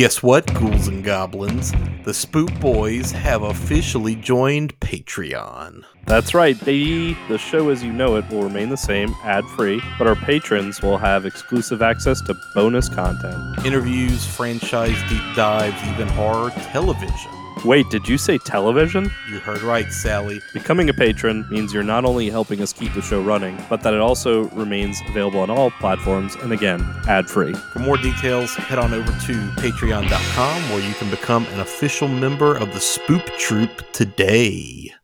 Guess what, ghouls and goblins? The Spook Boys have officially joined Patreon. That's right. They, the show as you know it will remain the same, ad free, but our patrons will have exclusive access to bonus content. Interviews, franchise deep dives, even horror television. Wait, did you say television? You heard right, Sally. Becoming a patron means you're not only helping us keep the show running, but that it also remains available on all platforms and again, ad free. For more details, head on over to patreon.com where you can become an official member of the Spook Troop today.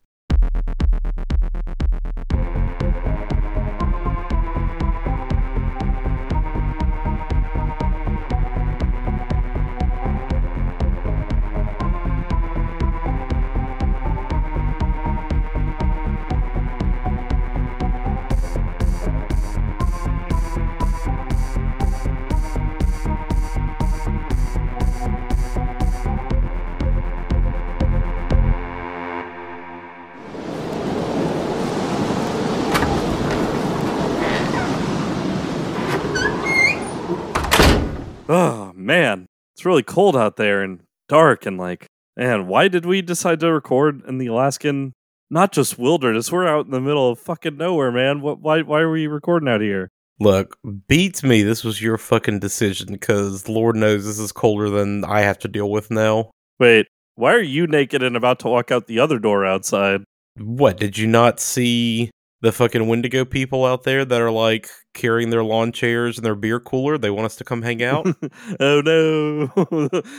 Really cold out there and dark and like, man, why did we decide to record in the Alaskan, not just wilderness? We're out in the middle of fucking nowhere, man. What, why, why are we recording out here? Look, beats me. This was your fucking decision because Lord knows this is colder than I have to deal with now. Wait, why are you naked and about to walk out the other door outside? What, did you not see the fucking Wendigo people out there that are like carrying their lawn chairs and their beer cooler? They want us to come hang out oh no,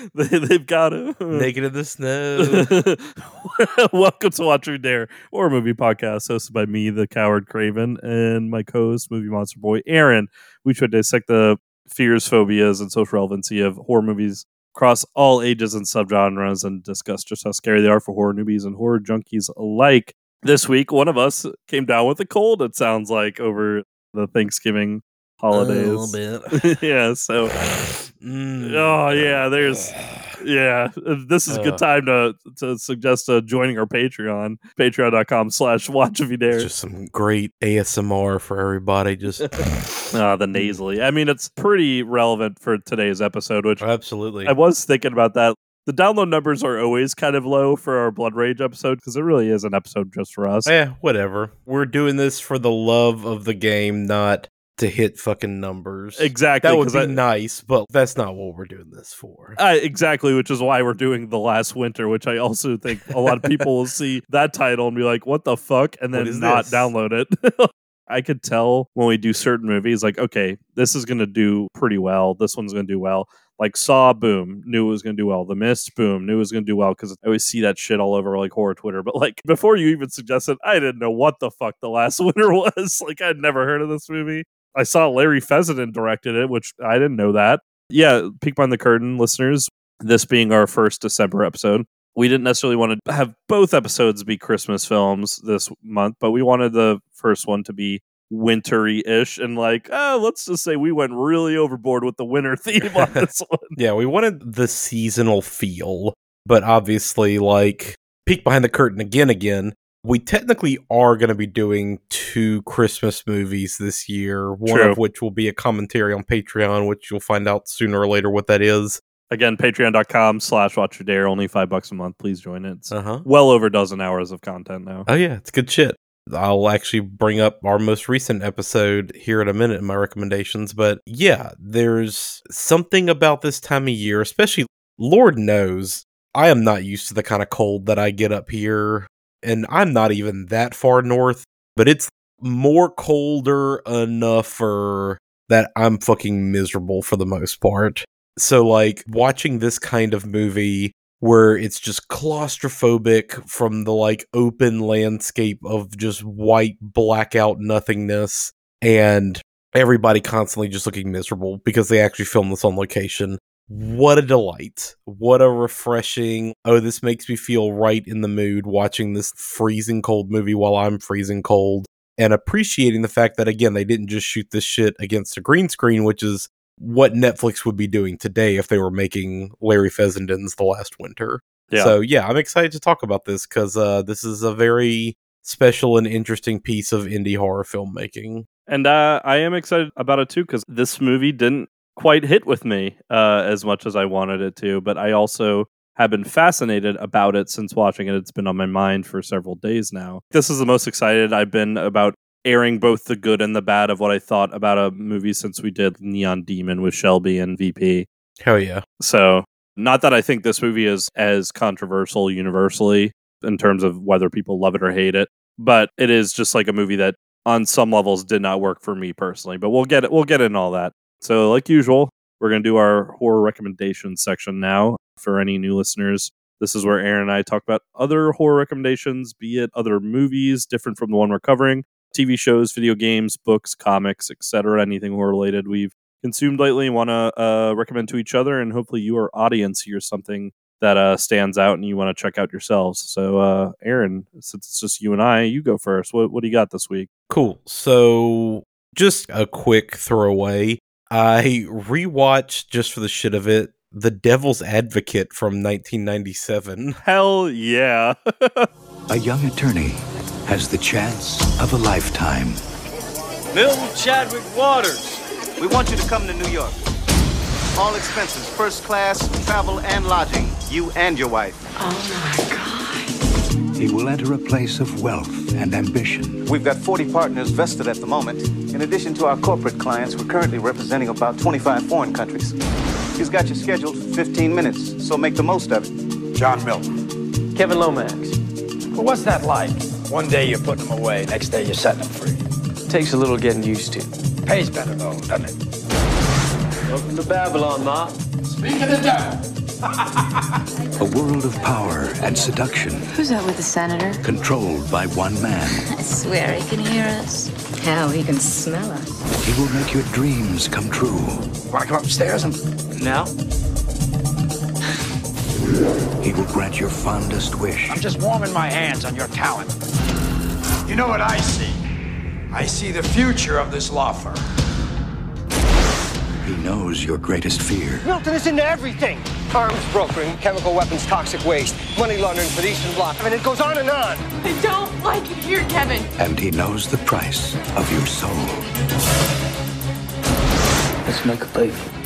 they, they've got him. naked in the snow. Welcome to Watch Dare, or movie podcast hosted by me, the coward Craven, and my co-host, movie monster boy Aaron. We try to dissect the fears, phobias, and social relevancy of horror movies across all ages and subgenres, and discuss just how scary they are for horror newbies and horror junkies alike. This week, one of us came down with a cold. It sounds like over the Thanksgiving holidays. bit. yeah. So, Mm. oh yeah, there's yeah. This is a good time to to suggest uh, joining our Patreon, patreon.com slash watch if you dare. Just some great ASMR for everybody. Just Uh, the nasally. I mean, it's pretty relevant for today's episode, which absolutely. I was thinking about that. The download numbers are always kind of low for our Blood Rage episode because it really is an episode just for us. Eh, whatever. We're doing this for the love of the game, not to hit fucking numbers. Exactly. That would be I- nice, but that's not what we're doing this for. Uh, exactly, which is why we're doing the last winter, which I also think a lot of people will see that title and be like, "What the fuck," and then not this? download it. I could tell when we do certain movies, like, okay, this is going to do pretty well. This one's going to do well. Like Saw, boom, knew it was going to do well. The Mist, boom, knew it was going to do well because I always see that shit all over like horror Twitter. But like before you even suggested, I didn't know what the fuck the last winner was. Like I'd never heard of this movie. I saw Larry Fessenden directed it, which I didn't know that. Yeah, peek behind the curtain, listeners. This being our first December episode, we didn't necessarily want to have both episodes be Christmas films this month, but we wanted the first one to be wintry ish and like, oh, let's just say we went really overboard with the winter theme on this one. Yeah, we wanted the seasonal feel, but obviously, like, peek behind the curtain again, again. We technically are going to be doing two Christmas movies this year, one True. of which will be a commentary on Patreon, which you'll find out sooner or later what that is. Again, patreon.com slash watch your dare, only five bucks a month. Please join it. It's Uh huh. well over a dozen hours of content now. Oh yeah, it's good shit. I'll actually bring up our most recent episode here in a minute in my recommendations, but yeah, there's something about this time of year, especially Lord knows I am not used to the kind of cold that I get up here, and I'm not even that far north, but it's more colder enough for that I'm fucking miserable for the most part. So like watching this kind of movie where it's just claustrophobic from the like open landscape of just white blackout nothingness and everybody constantly just looking miserable because they actually filmed this on location. What a delight. What a refreshing. Oh, this makes me feel right in the mood watching this freezing cold movie while I'm freezing cold and appreciating the fact that again they didn't just shoot this shit against a green screen, which is what Netflix would be doing today if they were making Larry Fessenden's The Last Winter. Yeah. So yeah, I'm excited to talk about this because uh, this is a very special and interesting piece of indie horror filmmaking. And uh, I am excited about it too because this movie didn't quite hit with me uh, as much as I wanted it to, but I also have been fascinated about it since watching it. It's been on my mind for several days now. This is the most excited I've been about airing both the good and the bad of what I thought about a movie since we did Neon Demon with Shelby and VP. Hell yeah. So, not that I think this movie is as controversial universally in terms of whether people love it or hate it, but it is just like a movie that on some levels did not work for me personally. But we'll get it we'll get in all that. So, like usual, we're going to do our horror recommendation section now for any new listeners. This is where Aaron and I talk about other horror recommendations, be it other movies different from the one we're covering, TV shows, video games, books, comics, etc., anything horror related we've consumed lately and want to uh, recommend to each other. And hopefully, your audience hears something that uh, stands out and you want to check out yourselves. So, uh, Aaron, since it's just you and I, you go first. What, what do you got this week? Cool. So, just a quick throwaway. I rewatched just for the shit of it The Devil's Advocate from 1997. Hell yeah. A young attorney has the chance of a lifetime. Milton Chadwick Waters. We want you to come to New York. All expenses, first class, travel and lodging. You and your wife. Oh my God. He will enter a place of wealth and ambition. We've got 40 partners vested at the moment. In addition to our corporate clients, we're currently representing about 25 foreign countries. He's got you scheduled for 15 minutes, so make the most of it. John Milton. Kevin Lomax. Well, what's that like? One day you're putting them away, next day you're setting them free. Takes a little getting used to. Pays better though, doesn't it? Welcome to Babylon, Ma. Speak of the devil. A world of power and seduction Who's that with the senator? controlled by one man. I swear he can hear us. Hell, he can smell us. He will make your dreams come true. Want to come upstairs and Now? He will grant your fondest wish. I'm just warming my hands on your talent. You know what I see? I see the future of this law firm. He knows your greatest fear. Milton is into everything. Arms brokering, chemical weapons, toxic waste, money laundering for the Eastern Bloc. I mean, it goes on and on. I don't like it here, Kevin. And he knows the price of your soul. Let's make a deal.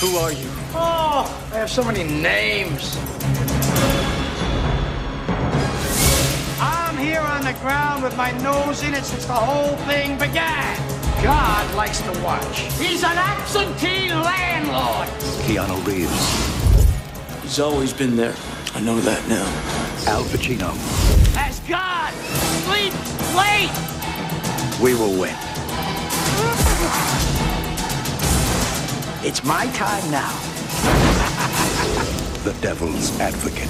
Who are you? Oh, I have so many names. I'm here on the ground with my nose in it since the whole thing began. God likes to watch. He's an absentee landlord. Keanu Reeves, He's always been there. I know that now. Al Pacino. As God sleeps late. We will win. It's my time now. The Devil's Advocate.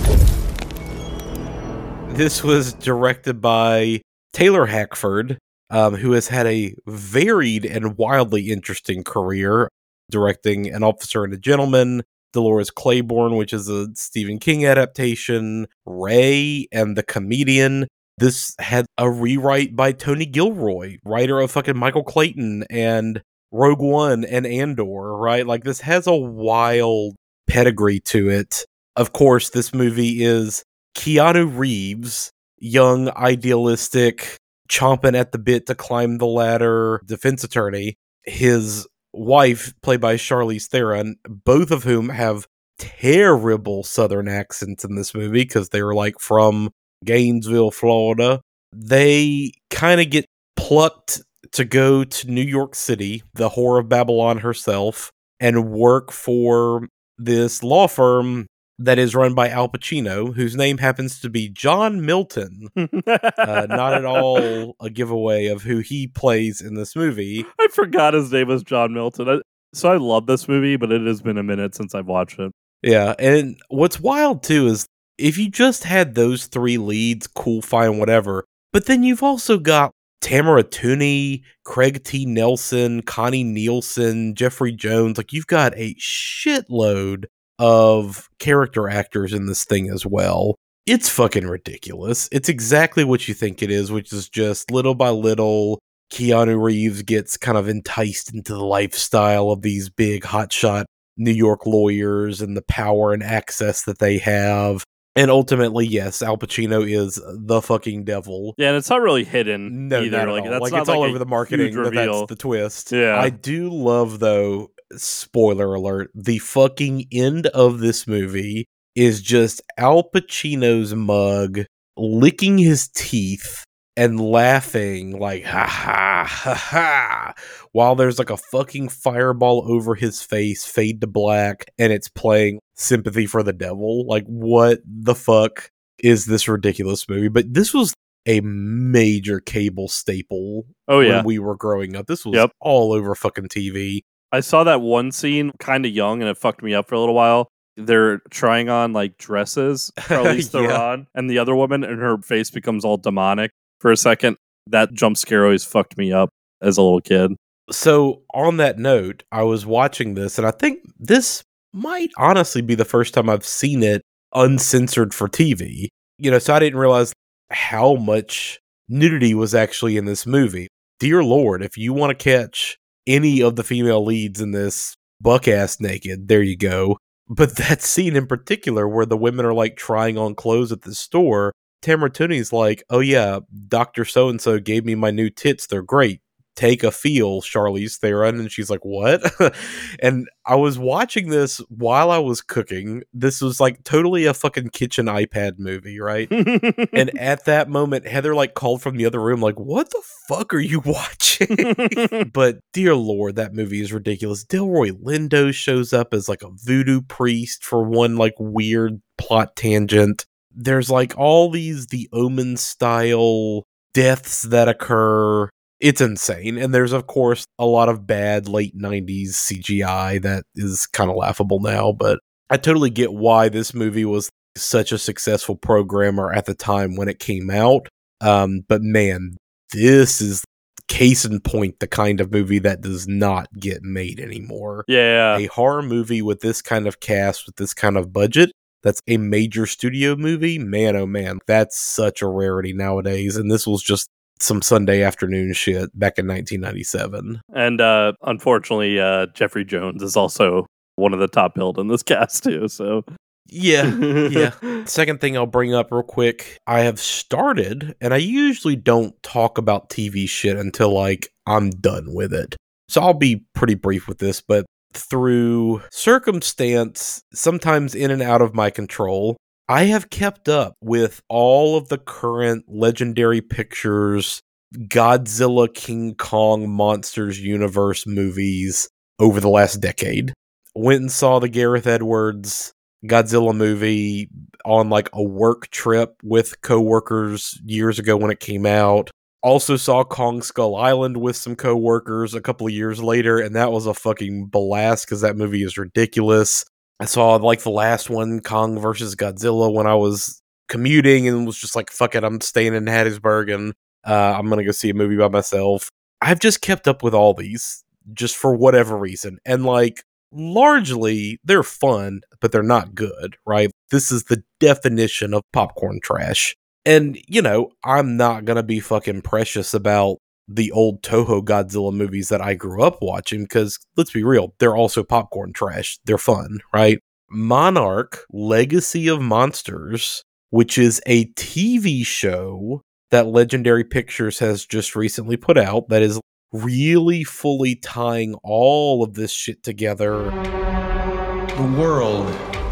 This was directed by Taylor Hackford, um, who has had a varied and wildly interesting career directing An Officer and a Gentleman, Dolores Claiborne, which is a Stephen King adaptation, Ray and the Comedian. This had a rewrite by Tony Gilroy, writer of fucking Michael Clayton and Rogue One and Andor, right? Like this has a wild pedigree to it. Of course, this movie is Keanu Reeves, young, idealistic, chomping at the bit to climb the ladder defense attorney. His wife, played by Charlize Theron, both of whom have terrible Southern accents in this movie because they were like from Gainesville, Florida. They kind of get plucked to go to New York City, the whore of Babylon herself, and work for this law firm that is run by Al Pacino, whose name happens to be John Milton. Uh, not at all a giveaway of who he plays in this movie. I forgot his name was John Milton. I, so I love this movie, but it has been a minute since I've watched it. Yeah, and what's wild too is if you just had those three leads, cool, fine, whatever. But then you've also got Tamara Tunie, Craig T. Nelson, Connie Nielsen, Jeffrey Jones. Like you've got a shitload of character actors in this thing as well. It's fucking ridiculous. It's exactly what you think it is, which is just little by little, Keanu Reeves gets kind of enticed into the lifestyle of these big hotshot New York lawyers and the power and access that they have. And ultimately, yes, Al Pacino is the fucking devil. Yeah, and it's not really hidden No, either. like all. that's like not it's all like a over the marketing. that's the twist. Yeah. I do love though. Spoiler alert: the fucking end of this movie is just Al Pacino's mug licking his teeth and laughing like ha ha ha ha while there's like a fucking fireball over his face fade to black and it's playing sympathy for the devil like what the fuck is this ridiculous movie but this was a major cable staple Oh yeah, when we were growing up this was Yep. all over fucking tv I saw that one scene kind of young, and it fucked me up for a little while. They're trying on like dresses, Charlize Yeah. Theron, and the other woman, and her face becomes all demonic for a second. That jump scare always fucked me up as a little kid. So, on that note, I was watching this, and I think this might honestly be the first time I've seen it uncensored for TV. You know, so I didn't realize how much nudity was actually in this movie. Dear Lord, if you want to catch any of the female leads in this buck ass naked, there you go. But that scene in particular, where the women are like trying on clothes at the store, Tamara Tunie's like, "Oh yeah, Doctor So and So gave me my new tits. They're great. Take a feel, Charlize Theron." And she's like, "What?" and I was watching this while I was cooking. This was like totally a fucking kitchen iPad movie, right? and at that moment, Heather like called from the other room, like, "What the fuck are you watching?" but dear lord, that movie is ridiculous. Delroy Lindo shows up as like a voodoo priest for one like weird plot tangent. There's like all these the Omen style deaths that occur. It's insane. And there's of course a lot of bad late 90s CGI that is kind of laughable now, but I totally get why this movie was such a successful programmer at the time when it came out. Um, but man, this is case in point the kind of movie that does not get made anymore. yeah, A horror movie with this kind of cast, with this kind of budget, that's a major studio movie, man oh man, that's such a rarity nowadays. And this was just some Sunday afternoon shit back in 1997. and uh, unfortunately, uh, Jeffrey Jones is also one of the top billed in this cast too. So Yeah, yeah. Second thing I'll bring up real quick I have started, and I usually don't talk about TV shit until like I'm done with it. So I'll be pretty brief with this, but through circumstance, sometimes in and out of my control, I have kept up with all of the current legendary pictures, Godzilla, King Kong, Monsters Universe movies over the last decade. Went and saw the Gareth Edwards Godzilla movie on like a work trip with coworkers years ago when it came out. Also saw Kong Skull Island with some coworkers a couple of years later, and that was a fucking blast because that movie is ridiculous. I saw like the last one, Kong versus Godzilla, when I was commuting and was just like, fuck it, I'm staying in Hattiesburg and uh, I'm gonna go see a movie by myself. I've just kept up with all these just for whatever reason. And like largely they're fun, but they're not good, right? This is the definition of popcorn trash. And, you know, I'm not going to be fucking precious about the old Toho Godzilla movies that I grew up watching because let's be real, they're also popcorn trash. They're fun, right? Monarch Legacy of Monsters, which is a TV show that Legendary Pictures has just recently put out that is really fully tying all of this shit together. The world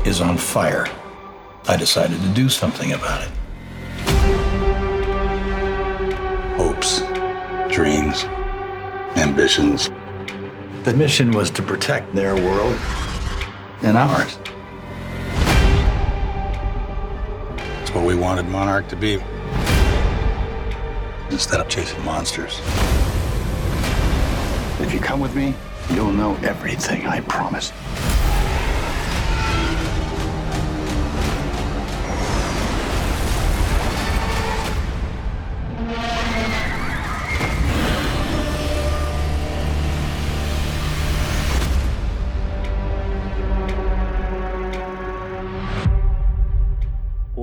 is on fire. I decided to do something about it. Dreams, ambitions. The mission was to protect their world and ours. It's what we wanted Monarch to be. Instead of chasing monsters. If you come with me, you'll know everything, I promise.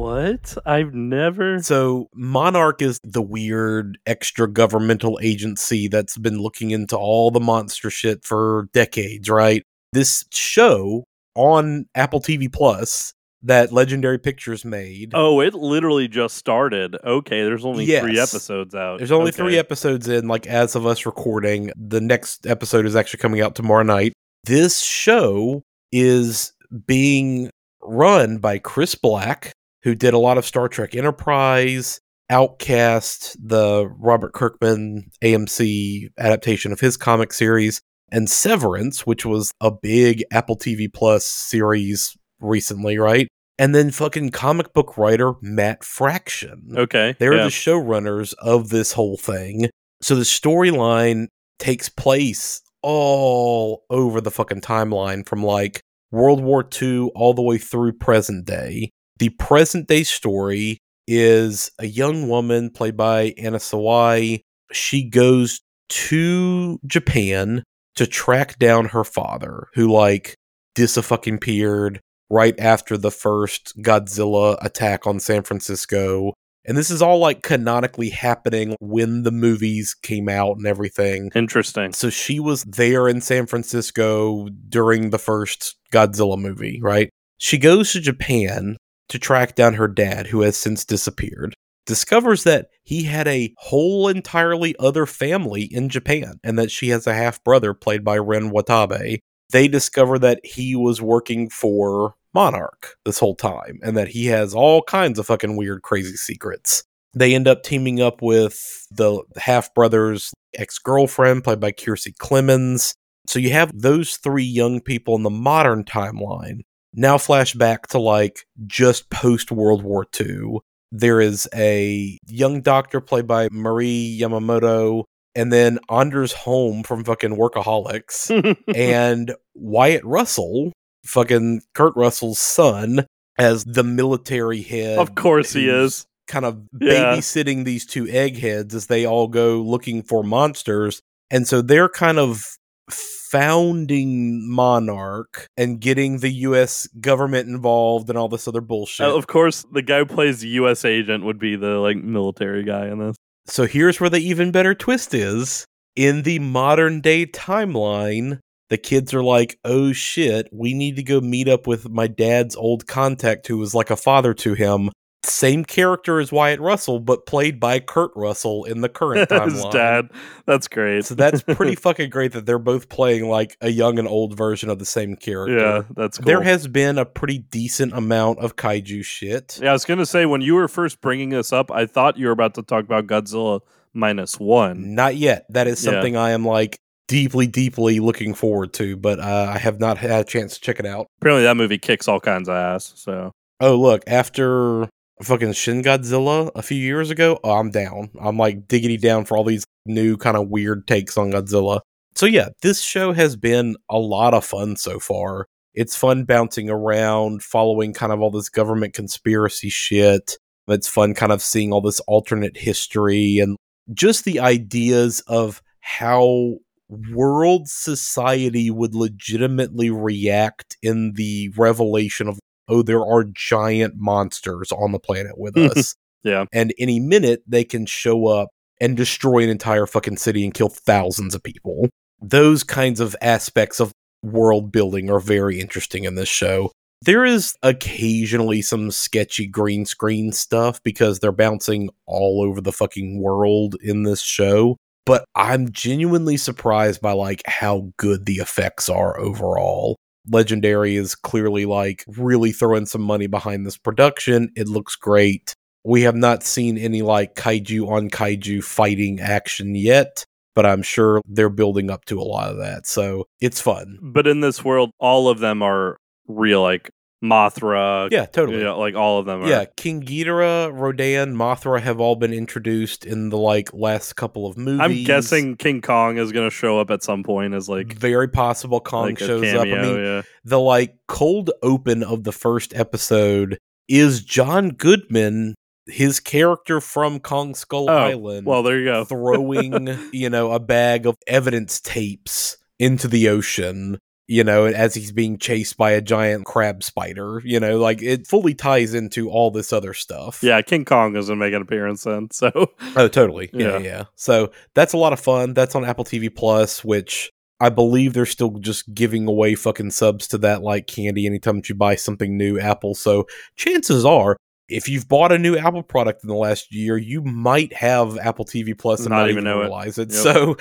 What? I've never. So, Monarch is the weird extra governmental agency that's been looking into all the monster shit for decades, right? This show on Apple TV Plus that Legendary Pictures made. Oh, it literally just started. Okay, there's only three episodes out. There's only Okay. three episodes in, like as of us recording. The next episode is actually coming out tomorrow night. This show is being run by Chris Black, who did a lot of Star Trek Enterprise, Outcast, the Robert Kirkman AMC adaptation of his comic series, and Severance, which was a big Apple TV Plus series recently, right? And then fucking comic book writer Matt Fraction. Okay. They're yeah. the showrunners of this whole thing. So the storyline takes place all over the fucking timeline from like World War II all the way through present day. The present day story is a young woman played by Anna Sawai. She goes to Japan to track down her father, who like fucking appeared right after the first Godzilla attack on San Francisco. And this is all like canonically happening when the movies came out and everything. Interesting. So she was there in San Francisco during the first Godzilla movie, right? She goes to Japan to track down her dad, who has since disappeared. Discovers that he had a whole entirely other family in Japan and that she has a half brother played by Ren Watabe. They discover that he was working for Monarch this whole time and that he has all kinds of fucking weird, crazy secrets. They end up teaming up with the half brother's ex girlfriend, played by Kiersey Clemens. So you have those three young people in the modern timeline. Now, flash back to like just post World War II. There is a young doctor played by Mari Yamamoto, and then Anders Holm from fucking Workaholics, and Wyatt Russell, fucking Kurt Russell's son, as the military head. Of course he is. Kind of Yeah. babysitting these two eggheads as they all go looking for monsters. And so they're kind of founding Monarch and getting the US government involved and all this other bullshit. Uh, of course, the guy who plays the U.S. agent would be the like military guy in this. So here's where the even better twist is. In the modern day timeline, the kids are like, oh shit, we need to go meet up with my dad's old contact who was like a father to him. Same character as Wyatt Russell, but played by Kurt Russell in the current timeline. Dad. That's great. So that's pretty fucking great that they're both playing like a young and old version of the same character. yeah, that's cool. There has been a pretty decent amount of kaiju shit. yeah, I was gonna say when you were first bringing this up, I thought you were about to talk about Godzilla minus one. Not yet. That is Yeah. something I am like deeply, deeply looking forward to, but uh, I have not had a chance to check it out. Apparently, that movie kicks all kinds of ass. So Oh, look, after fucking Shin Godzilla a few years ago, oh, I'm down. I'm like diggity down for all these new kind of weird takes on Godzilla. So, yeah, this show has been a lot of fun so far. It's fun bouncing around, following kind of all this government conspiracy shit. It's fun kind of seeing all this alternate history and just the ideas of how world society would legitimately react in the revelation of oh there are giant monsters on the planet with us. Yeah, and any minute they can show up and destroy an entire fucking city and kill thousands of people. Those kinds of aspects of world building are very interesting in this show. There is occasionally some sketchy green screen stuff because they're bouncing all over the fucking world in this show but I'm genuinely surprised by like how good the effects are overall. Legendary is clearly like really throwing some money behind this production. It looks great. We have not seen any like kaiju on kaiju fighting action yet, but I'm sure they're building up to a lot of that. So it's fun. but in this world, all of them are real, like Mothra. Yeah, totally. Yeah, like all of them. Are. Yeah, King Ghidorah, Rodan, Mothra have all been introduced in the like last couple of movies. I'm guessing King Kong is gonna show up at some point as like very possible Kong like shows up. I mean, yeah. the like cold open of the first episode is John Goodman, his character from Kong Skull Oh, Island, well, there you go. throwing you know a bag of evidence tapes into the ocean. You know, as he's being chased by a giant crab spider, you know, like it fully ties into all this other stuff. Yeah, King Kong is gonna make an appearance then. So Oh, totally. Yeah, Yeah. yeah. So that's a lot of fun. That's on Apple TV Plus, which I believe they're still just giving away fucking subs to that like candy anytime that you buy something new Apple. So chances are, if you've bought a new Apple product in the last year, you might have Apple TV Plus and Not not, even even know it. realize it. Yep. So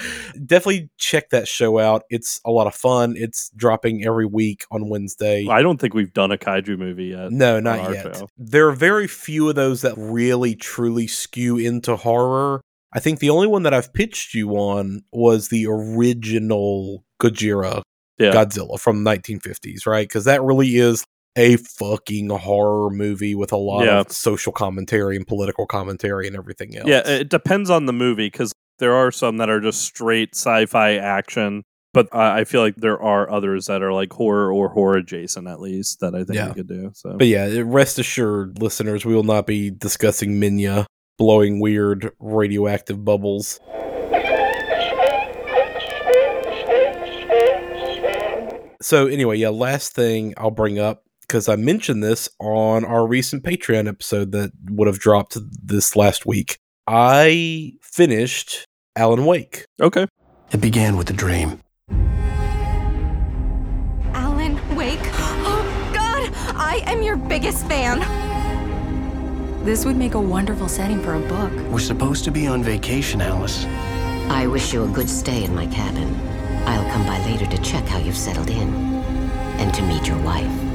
definitely check that show out. It's a lot of fun. It's dropping every week on Wednesday. I don't think we've done a kaiju movie yet. No, not yet. show. There are very few of those that really truly skew into horror. I think the only one that I've pitched you on was the original Gojira Yeah. Godzilla from 1950s, right? Because that really is a fucking horror movie with a lot Yeah. of social commentary and political commentary and everything else. Yeah, it depends on the movie because there are some that are just straight sci-fi action, but I I feel like there are others that are like horror or horror adjacent at least that I think Yeah. we could do. So But yeah, rest assured, listeners, we will not be discussing Minya blowing weird radioactive bubbles. So anyway, yeah, last thing I'll bring up because I mentioned this on our recent Patreon episode that would have dropped this last week. I finished Alan Wake. okay, It began with a dream. Alan Wake. Oh, God! I am your biggest fan. This would make a wonderful setting for a book. We're supposed to be on vacation, Alice. I wish you a good stay in my cabin. I'll come by later to check how you've settled in and to meet your wife.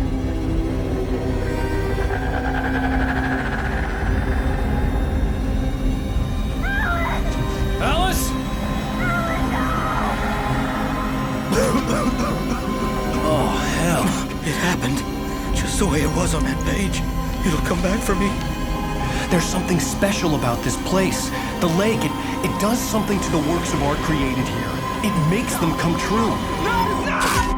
Happened. Just the way it was on that page. It'll come back for me. There's something special about this place. The lake, it, it does something to the works of art created here. It makes them come true.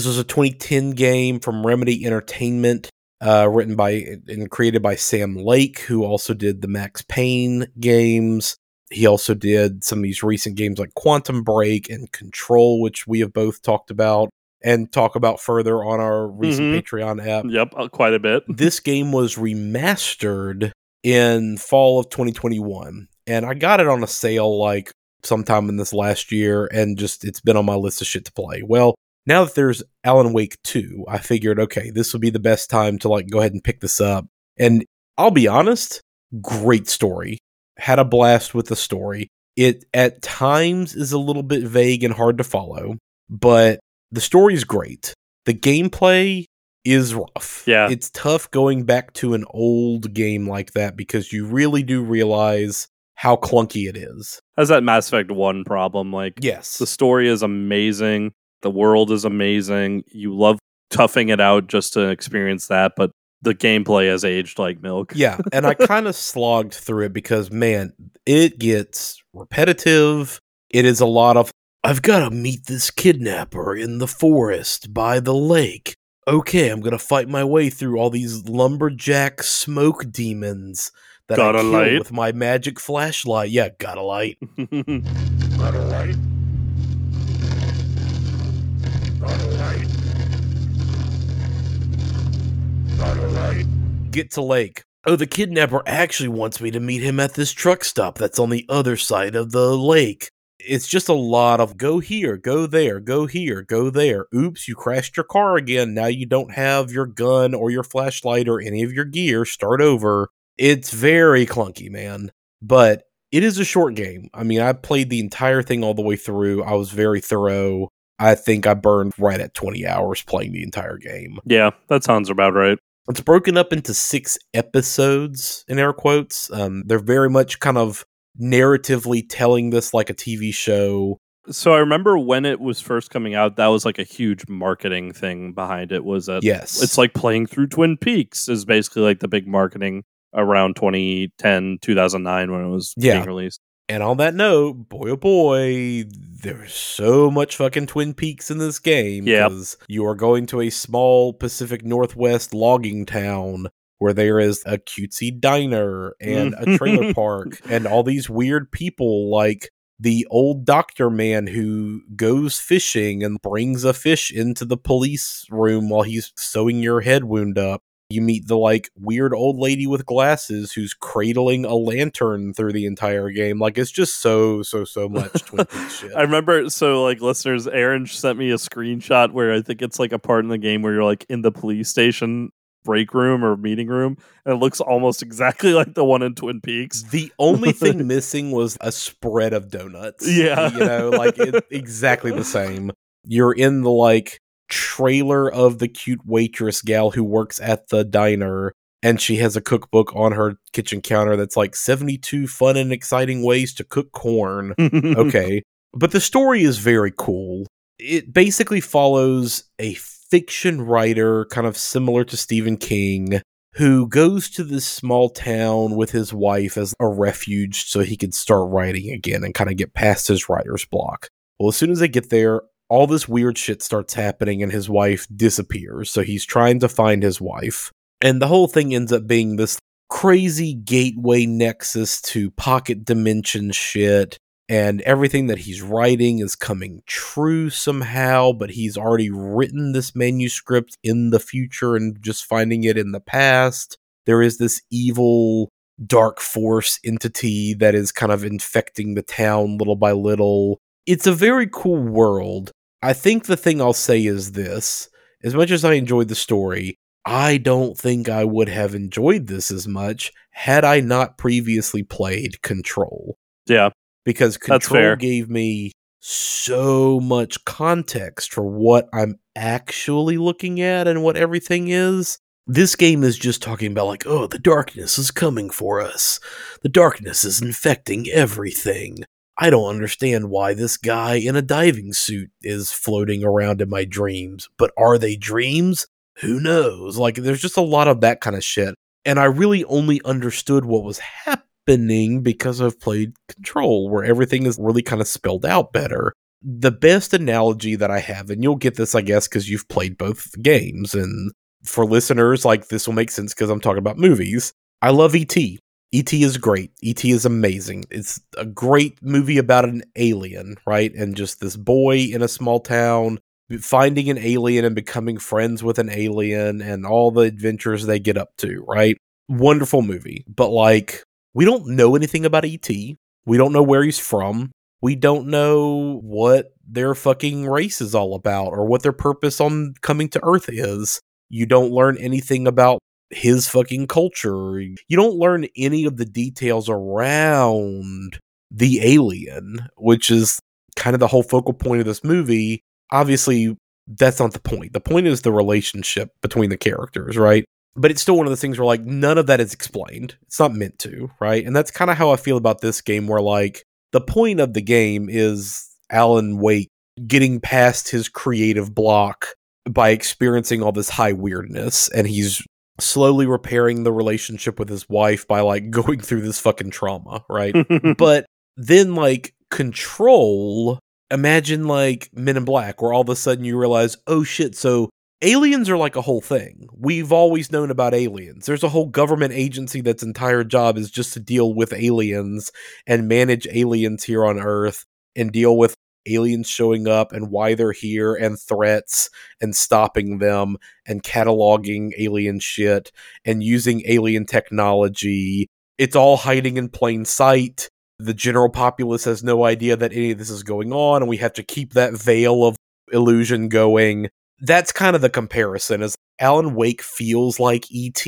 This was a 2010 game from Remedy Entertainment, uh, written by and created by Sam Lake, who also did the Max Payne games. He also did some of these recent games like Quantum Break and Control, which we have both talked about and talk about further on our recent Mhm. Patreon app. yep, uh, quite a bit. this game was remastered in fall of 2021 and i got it on a sale like sometime in this last year and just it's been on my list of shit to play well now that there's alan wake 2 i figured okay this would be the best time to like go ahead and pick this up and i'll be honest great story had a blast with the story it at times is a little bit vague and hard to follow but the story is great the gameplay is rough. Yeah. It's tough going back to an old game like that because you really do realize how clunky it is. Has that Mass Effect One problem? Like, Yes. the story is amazing, the world is amazing. You love toughing it out just to experience that, but the gameplay has aged like milk. Yeah, and I kind of slogged through it because man, it gets repetitive. It is a lot of I've got to meet this kidnapper in the forest by the lake. Okay, I'm going to fight my way through all these lumberjack smoke demons that Got I a kill light? with my magic flashlight. Yeah, got a light. Got a light? Got a light? Got a light? Get to lake. Oh, the kidnapper actually wants me to meet him at this truck stop that's on the other side of the lake. It's just a lot of go here, go there, go here, go there. Oops, you crashed your car again. Now you don't have your gun or your flashlight or any of your gear. Start over. It's very clunky, man. But it is a short game. I mean, I played the entire thing all the way through. I was very thorough. I think I burned right at 20 hours playing the entire game. yeah, that sounds about right. It's broken up into six episodes, in air quotes. Um, they're very much kind of narratively telling this like a TV show. So I remember when it was first coming out, that was like a huge marketing thing behind it. Was that Yes. it's like playing through Twin Peaks is basically like the big marketing around 2010, 2009 when it was Yeah. being released. And on that note, boy oh boy, there's so much fucking Twin Peaks in this game. Yep. 'cause You are going to a small Pacific Northwest logging town where there is a cutesy diner and a trailer park and all these weird people like the old doctor man who goes fishing and brings a fish into the police room while he's sewing your head wound up. You meet the like weird old lady with glasses who's cradling a lantern through the entire game. Like it's just so so so much Twin Peaks shit. I remember, so like listeners, Aaron sent me a screenshot where I think it's like a part in the game where you're like in the police station break room or meeting room, and it looks almost exactly like the one in Twin Peaks. The only thing missing was a spread of donuts. Yeah. You know, like it, exactly the same. You're in the like trailer of the cute waitress gal who works at the diner and she has a cookbook on her kitchen counter that's like 72 fun and exciting ways to cook corn. okay. But the story is very cool. It basically follows a fiction writer, kind of similar to Stephen King, who goes to this small town with his wife as a refuge so he could start writing again and kind of get past his writer's block. Well, as soon as they get there, all this weird shit starts happening and his wife disappears. So he's trying to find his wife. And the whole thing ends up being this crazy gateway nexus to pocket dimension shit and everything that he's writing is coming true somehow, but he's already written this manuscript in the future and just finding it in the past. There is this evil dark force entity that is kind of infecting the town little by little. It's a very cool world. I think the thing I'll say is this as much as I enjoyed the story, I don't think I would have enjoyed this as much had I not previously played Control Yeah. because control gave me so much context for what I'm actually looking at and what everything is. This game is just talking about like, oh, the darkness is coming for us. The darkness is infecting everything. I don't understand why this guy in a diving suit is floating around in my dreams. But are they dreams? Who knows? Like, there's just a lot of that kind of shit. And I really only understood what was happening because I've played Control, where everything is really kind of spelled out better. The best analogy that I have, and you'll get this, I guess, because you've played both games, and for listeners, like this will make sense because I'm talking about movies. I love E.T. E.T. is great. E.T. is amazing. It's a great movie about an alien, right? And just this boy in a small town finding an alien and becoming friends with an alien and all the adventures they get up to, right? Wonderful movie. But like, we don't know anything about E.T. We don't know where he's from. We don't know what their fucking race is all about or what their purpose on coming to Earth is. You don't learn anything about his fucking culture. You don't learn any of the details around the alien, which is kind of the whole focal point of this movie. Obviously, that's not the point. The point is the relationship between the characters, right? But it's still one of those things where like none of that is explained. It's not meant to, right? And that's kind of how I feel about this game where like the point of the game is Alan Wake getting past his creative block by experiencing all this high weirdness and he's slowly repairing the relationship with his wife by like going through this fucking trauma, right? but then like control imagine like men in black where all of a sudden you realize oh shit so aliens are like a whole thing we've always known about aliens there's a whole government agency that's entire job is just to deal with aliens and manage aliens here on earth and deal with aliens showing up and why they're here and threats and stopping them and cataloging alien shit and using alien technology. It's all hiding in plain sight. The general populace has no idea that any of this is going on and we have to keep that veil of illusion going. That's kind of the comparison. Is alan wake feels like et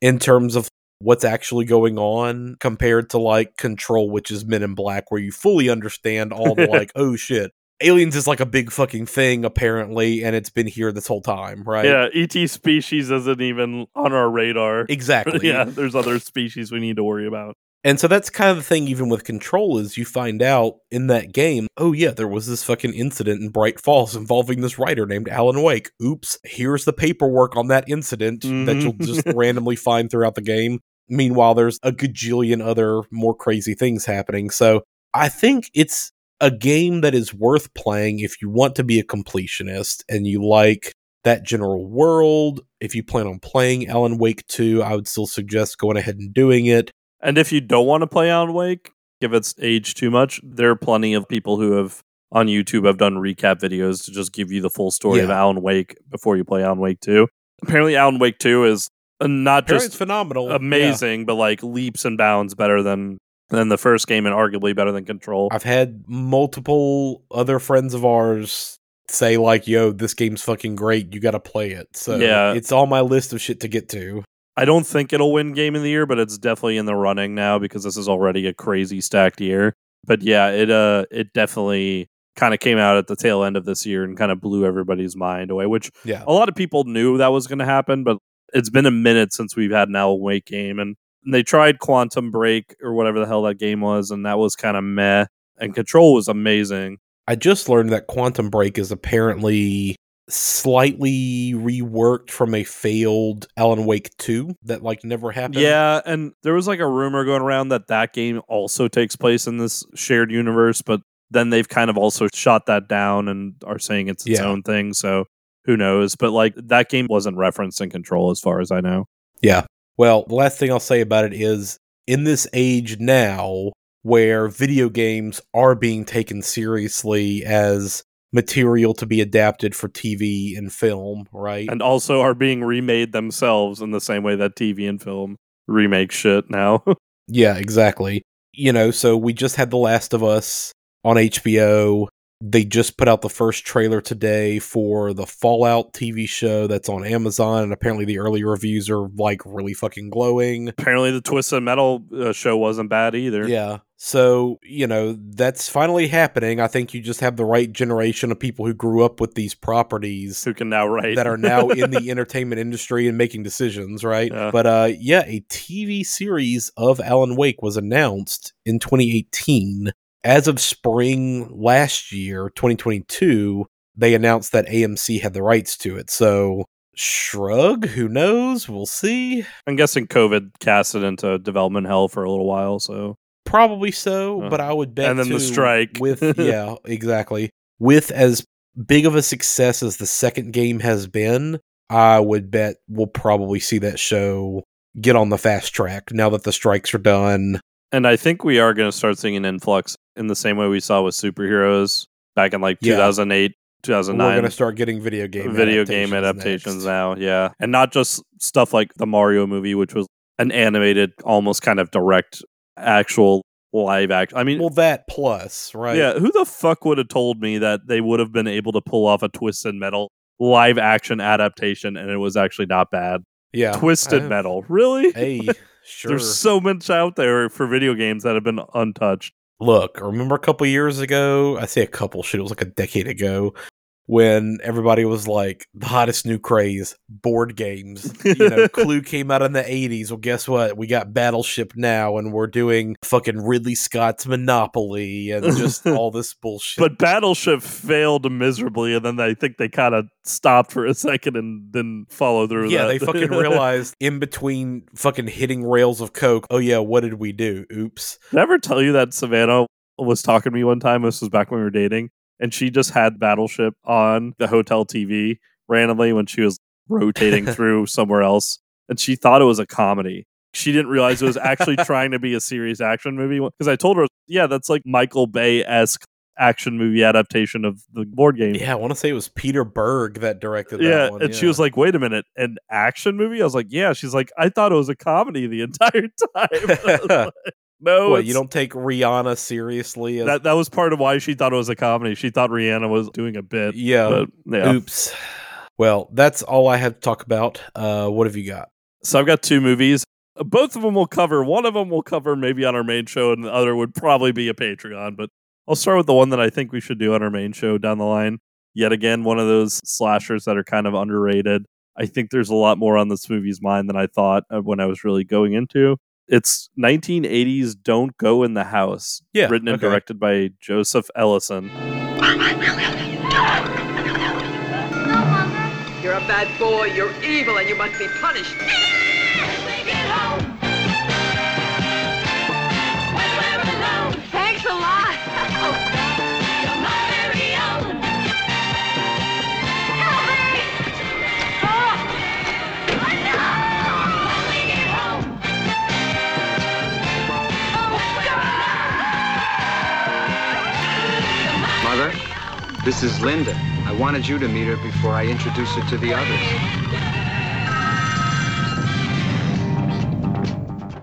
in terms of what's actually going on compared to like control which is men in black where you fully understand all the like oh shit aliens is like a big fucking thing apparently and it's been here this whole time right Yeah, ET species isn't even on our radar. exactly yeah, there's other species we need to worry about. And so that's kind of the thing, even with Control, is you find out in that game, oh yeah, there was this fucking incident in Bright Falls involving this writer named Alan Wake. Oops, here's the paperwork on that incident that you'll just mm-hmm. randomly find throughout the game. Meanwhile, there's a gajillion other more crazy things happening. So I think it's a game that is worth playing if you want to be a completionist and you like that general world. If you plan on playing Alan Wake 2, I would still suggest going ahead and doing it. And if you don't want to play Alan Wake, if it's aged too much, there are plenty of people who have on YouTube have done recap videos to just give you the full story of Alan Wake before you play Alan Wake 2. Apparently, Alan Wake 2 is not Apparently just phenomenal. Yeah. amazing, but like leaps and bounds better than than the first game and arguably better than Control. I've had multiple other friends of ours say like, "Yo, this game's fucking great. You got to play it." So Yeah. it's on my list of shit to get to. I don't think it'll win Game of the Year, but it's definitely in the running now because this is already a crazy stacked year. But yeah, it uh it definitely kind of came out at the tail end of this year and kind of blew everybody's mind away, which Yeah. a lot of people knew that was going to happen, but it's been a minute since we've had an Alan Wake game and they tried Quantum Break or whatever the hell that game was and that was kind of meh and Control was amazing. I just learned that Quantum Break is apparently slightly reworked from a failed Alan Wake 2 that like never happened. Yeah, and there was like a rumor going around that that game also takes place in this shared universe, but then they've kind of also shot that down and are saying it's its Yeah. own thing. So who knows? But like that game wasn't referenced in Control, as far as I know. Yeah. Well, the last thing I'll say about it is in this age now where video games are being taken seriously as material to be adapted for TV and film, right? And also are being remade themselves in the same way that TV and film remake shit now. Yeah, exactly. You know, so we just had The Last of Us on HBO. They just put out the first trailer today for the Fallout TV show that's on Amazon, and apparently the early reviews are like really fucking glowing. Apparently, the Twisted Metal uh, show wasn't bad either. Yeah. So, you know, that's finally happening. I think you just have the right generation of people who grew up with these properties Who can now write that are now in the entertainment industry and making decisions, right? Yeah. But uh yeah, a TV series of Alan Wake was announced in 2018. As of spring last year, 2022, they announced that AMC had the rights to it. So, shrug, who knows? We'll see. I'm guessing COVID cast it into development hell for a little while. So Probably so, Uh, but I would bet and then the strike. with yeah, exactly. With as big of a success as the second game has been, I would bet we'll probably see that show get on the fast track now that the strikes are done. And I think we are going to start seeing an influx in the same way we saw with superheroes back in like Yeah. 2008, We're going to start getting video game video game adaptations next. now, yeah. And not just stuff like the Mario movie, which was an animated, almost kind of direct, actual live action. I mean, Well, that plus, right? yeah, who the fuck would have told me that they would have been able to pull off a Twisted Metal live action adaptation and it was actually not bad? yeah. Twisted Metal, really? Hey, sure. There's so much out there for video games that have been untouched. Look, remember a couple years ago? I say a couple, shit, it was like a decade ago when everybody was like the hottest new craze, board games. You know, Clue came out in the 80s. Well, guess what? We got Battleship now and we're doing fucking Ridley Scott's Monopoly and just all this bullshit. But Battleship failed miserably, and then I think they kind of stopped for a second and didn't follow through. yeah, that. they fucking realized in between fucking hitting rails of coke, oh yeah, what did we do? Oops. Did I ever tell you that Savannah was talking to me one time? This was back when we were dating, and she just had Battleship on the hotel TV randomly when she was rotating through somewhere else, and she thought it was a comedy. She didn't realize it was actually trying to be a serious action movie because I told her, yeah, that's like Michael Bay esque action movie adaptation of the board game. Yeah, I want to say it was Peter Berg that directed that Yeah, one. and she was like, "Wait a minute, an action movie?" I was like, "Yeah." She's like, "I thought it was a comedy the entire time." Like, no, what, you don't take Rihanna seriously as That that was part of why she thought it was a comedy. She thought Rihanna was doing a bit. Yeah. but, yeah. Oops. Well, that's all I have to talk about. Uh, what have you got? So I've got two movies. Both of them will cover. One of them will cover maybe on our main show, and the other would probably be a Patreon. But I'll start with the one that I think we should do on our main show down the line. Yet again, one of those slashers that are kind of underrated. I think there's a lot more on this movie's mind than I thought uh, when I was really going into. It's 1980s Don't Go in the House. Yeah, Written and okay. directed by Joseph Ellison. You're a bad boy, you're evil, and you must be punished. Thanks a lot. This is Linda. I wanted you to meet her before I introduce her to the others.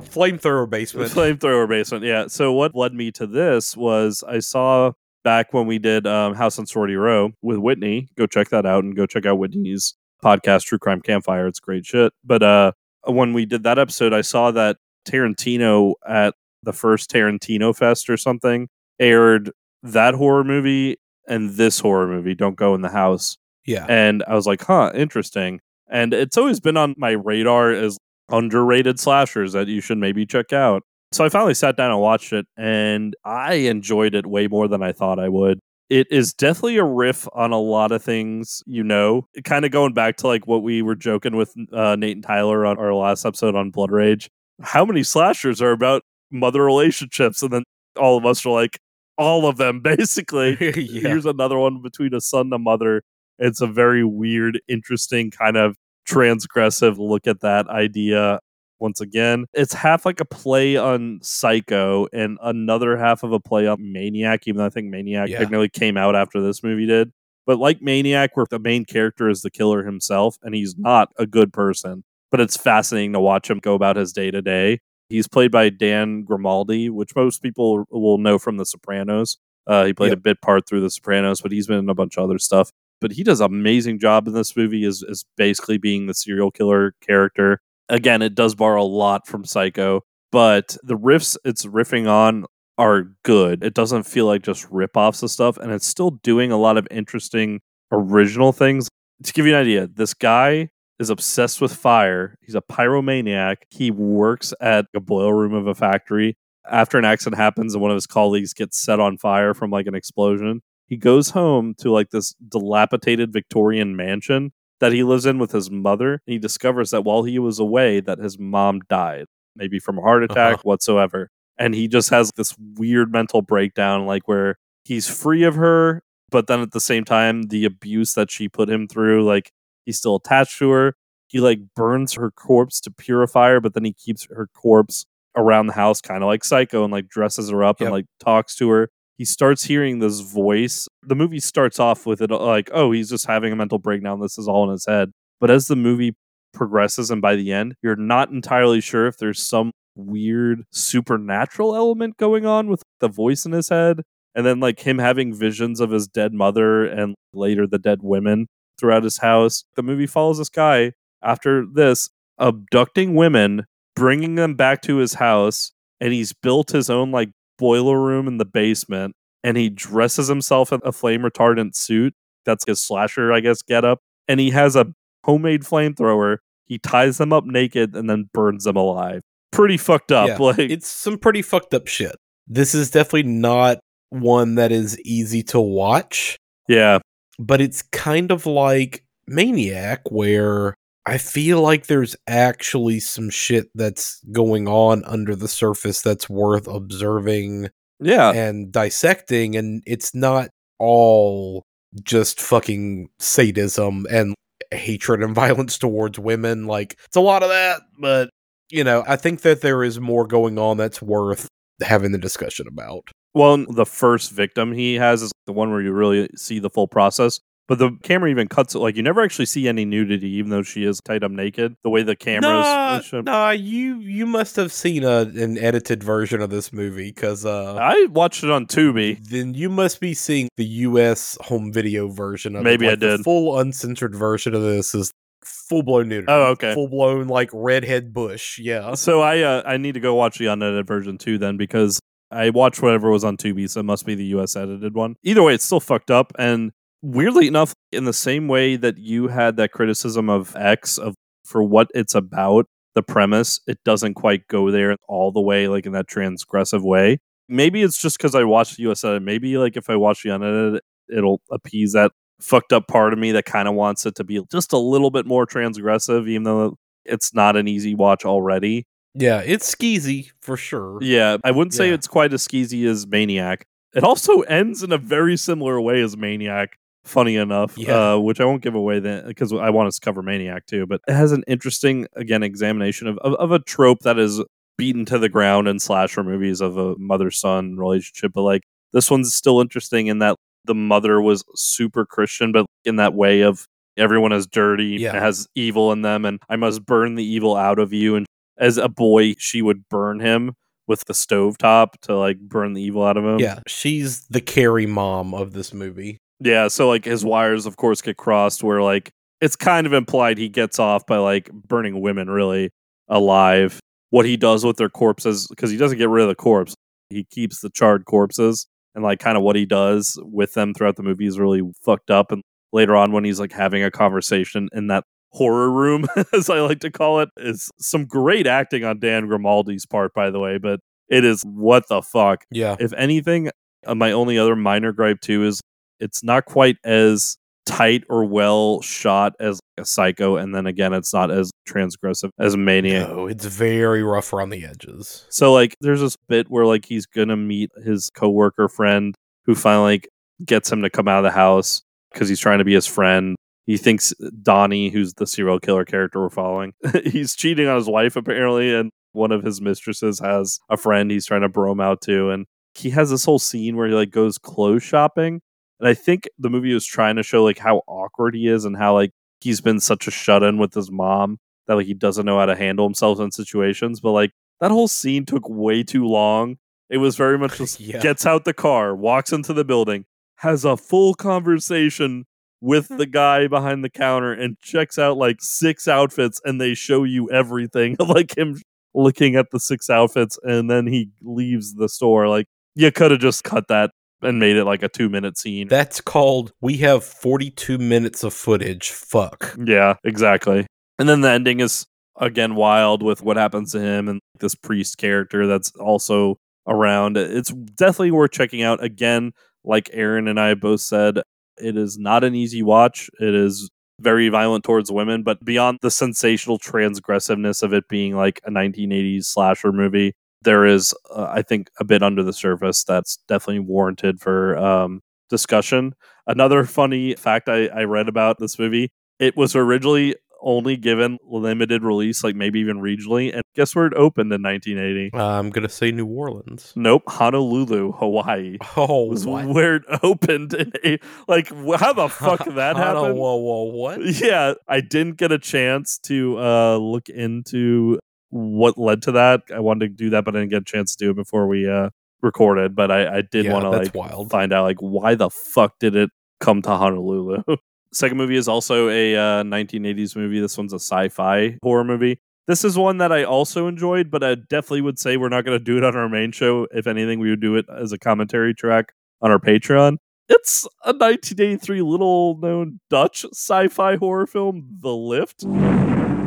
Flamethrower basement. Flamethrower basement. Yeah. So what led me to this was I saw back when we did um, House on Sorority Row with Whitney. Go check that out and go check out Whitney's podcast, True Crime Campfire. It's great shit. But uh, when we did that episode, I saw that Tarantino at the first Tarantino Fest or something aired that horror movie and this horror movie, Don't Go in the House. Yeah. And I was like, huh, interesting. And it's always been on my radar as underrated slashers that you should maybe check out. So I finally sat down and watched it, and I enjoyed it way more than I thought I would. It is definitely a riff on a lot of things, you know, kind of going back to like what we were joking with uh, Nate and Tyler on our last episode on Blood Rage. How many slashers are about mother relationships? And then all of us are like, all of them, basically. Yeah. Here's another one between a son and a mother. It's a very weird, interesting kind of transgressive look at that idea once again. It's half like a play on Psycho and another half of a play on Maniac, even though I think Maniac Yeah. technically came out after this movie did. But like Maniac, where the main character is the killer himself, and he's not a good person, but it's fascinating to watch him go about his day to day. He's played by Dan Grimaldi, which most people will know from The Sopranos. Uh, he played Yep. a bit part through The Sopranos, but he's been in a bunch of other stuff. But he does an amazing job in this movie as, as basically being the serial killer character. Again, it does borrow a lot from Psycho, but the riffs it's riffing on are good. It doesn't feel like just rip-offs of stuff, and it's still doing a lot of interesting original things. To give you an idea, this guy is obsessed with fire. He's a pyromaniac. He works at a boiler room of a factory. After an accident happens and one of his colleagues gets set on fire from like an explosion, he goes home to like this dilapidated Victorian mansion that he lives in with his mother. And He discovers that while he was away that his mom died, maybe from a heart attack Uh-huh. whatsoever. And he just has this weird mental breakdown like where he's free of her, but then at the same time the abuse that she put him through like he's still attached to her. He like burns her corpse to purify her, but then he keeps her corpse around the house, kind of like Psycho, and like dresses her up and like talks to her. He starts hearing this voice. The movie starts off with it uh, like, oh, he's just having a mental breakdown. This is all in his head. But as the movie progresses and by the end, you're not entirely sure if there's some weird supernatural element going on with the voice in his head. And then like him having visions of his dead mother and later the dead women throughout his house. The movie follows this guy after this abducting women, bringing them back to his house, and he's built his own like boiler room in the basement and he dresses himself in a flame retardant suit. That's his slasher, I guess, get up. And he has a homemade flamethrower. He ties them up naked and then burns them alive. Pretty fucked up. Yeah, Like it's some pretty fucked up shit. This is definitely not one that is easy to watch, Yeah. But it's kind of like Maniac, where I feel like there's actually some shit that's going on under the surface that's worth observing Yeah. and dissecting, and it's not all just fucking sadism and hatred and violence towards women. Like, it's a lot of that, but you know, I think that there is more going on that's worth having the discussion about. Well, the first victim he has is the one where you really see the full process. But the camera even cuts it like you never actually see any nudity, even though she is tied up naked. The way the cameras, Nah, show- nah, you you must have seen a, an edited version of this movie because uh, I watched it on Tubi. then you must be seeing the U.S. home video version of Maybe it. I Like, the did. full uncensored version of this is full blown nudity. Oh, okay. Full blown like redhead bush. Yeah. So I uh, I need to go watch the unedited version too then because I watched whatever was on Tubi, so it must be the US edited one. Either way, it's still fucked up. And weirdly enough, in the same way that you had that criticism of X of for what it's about, the premise, it doesn't quite go there all the way, like in that transgressive way. Maybe it's just because I watched the US edit. Maybe like if I watch the unedited, it'll appease that fucked up part of me that kind of wants it to be just a little bit more transgressive, even though it's not an easy watch already. Yeah, it's skeezy for sure. Yeah, I wouldn't say Yeah. it's quite as skeezy as Maniac. It also ends in a very similar way as Maniac. Funny enough, Yeah. uh, which I won't give away then because I want us to cover Maniac too. But it has an interesting, again, examination of, of of a trope that is beaten to the ground in slasher movies of a mother son relationship. But like this one's still interesting in that the mother was super Christian, but in that way of everyone is dirty, Yeah. has evil in them, and I must burn the evil out of you. And as a boy, she would burn him with the stovetop to like burn the evil out of him. Yeah, she's the Carrie mom of this movie. Yeah, so like his wires, of course, get crossed where like it's kind of implied he gets off by like burning women really alive. What he does with their corpses, because he doesn't get rid of the corpse, he keeps the charred corpses and like kind of what he does with them throughout the movie is really fucked up. And later on, when he's like having a conversation in that horror room, as I like to call it, is some great acting on Dan Grimaldi's part, by the way, but it is what the fuck. Yeah. If anything, uh, my only other minor gripe too is it's not quite as tight or well shot as a psycho and then again it's not as transgressive as maniac No, it's very rough around the edges. so like there's this bit where like he's gonna meet his coworker friend who finally like, gets him to come out of the house because he's trying to be his friend he thinks donnie who's the serial killer character we're following he's cheating on his wife apparently and one of his mistresses has a friend he's trying to bro out to and he has this whole scene where he like goes clothes shopping and I think the movie was trying to show like how awkward he is and how like he's been such a shut in with his mom that like he doesn't know how to handle himself in situations. But like that whole scene took way too long. It was very much just Yeah. gets out the car, walks into the building, has a full conversation with hmm. the guy behind the counter and checks out like six outfits and they show you everything like him looking at the six outfits and then he leaves the store. Like you could have just cut that and made it like a two minute scene. That's called we have 42 minutes of footage. Fuck. Yeah, exactly. And then the ending is again wild with what happens to him and this priest character that's also around. It's definitely worth checking out. Again, like Aaron and I both said, it is not an easy watch. It is very violent towards women, but beyond the sensational transgressiveness of it being like a 1980s slasher movie, there is, uh, I think, a bit under the surface that's definitely warranted for um, discussion. Another funny fact I, I read about this movie it was originally only given limited release, like maybe even regionally. And guess where it opened in 1980? Uh, I'm gonna say New Orleans. Nope, Honolulu, Hawaii. Oh, was what? where it opened. In a, like, how the fuck that happened? happen? Whoa, whoa, what? Yeah, I didn't get a chance to uh, look into what led to that. I wanted to do that, but I didn't get a chance to do it before we uh, recorded. But I, I did Yeah, want to like wild. find out like why the fuck did it come to Honolulu? Second movie is also a uh, 1980s movie. This one's a sci-fi horror movie. This is one that I also enjoyed, but I definitely would say we're not going to do it on our main show. If anything, we would do it as a commentary track on our Patreon. It's a 1983 little known Dutch sci fi horror film, The Lift.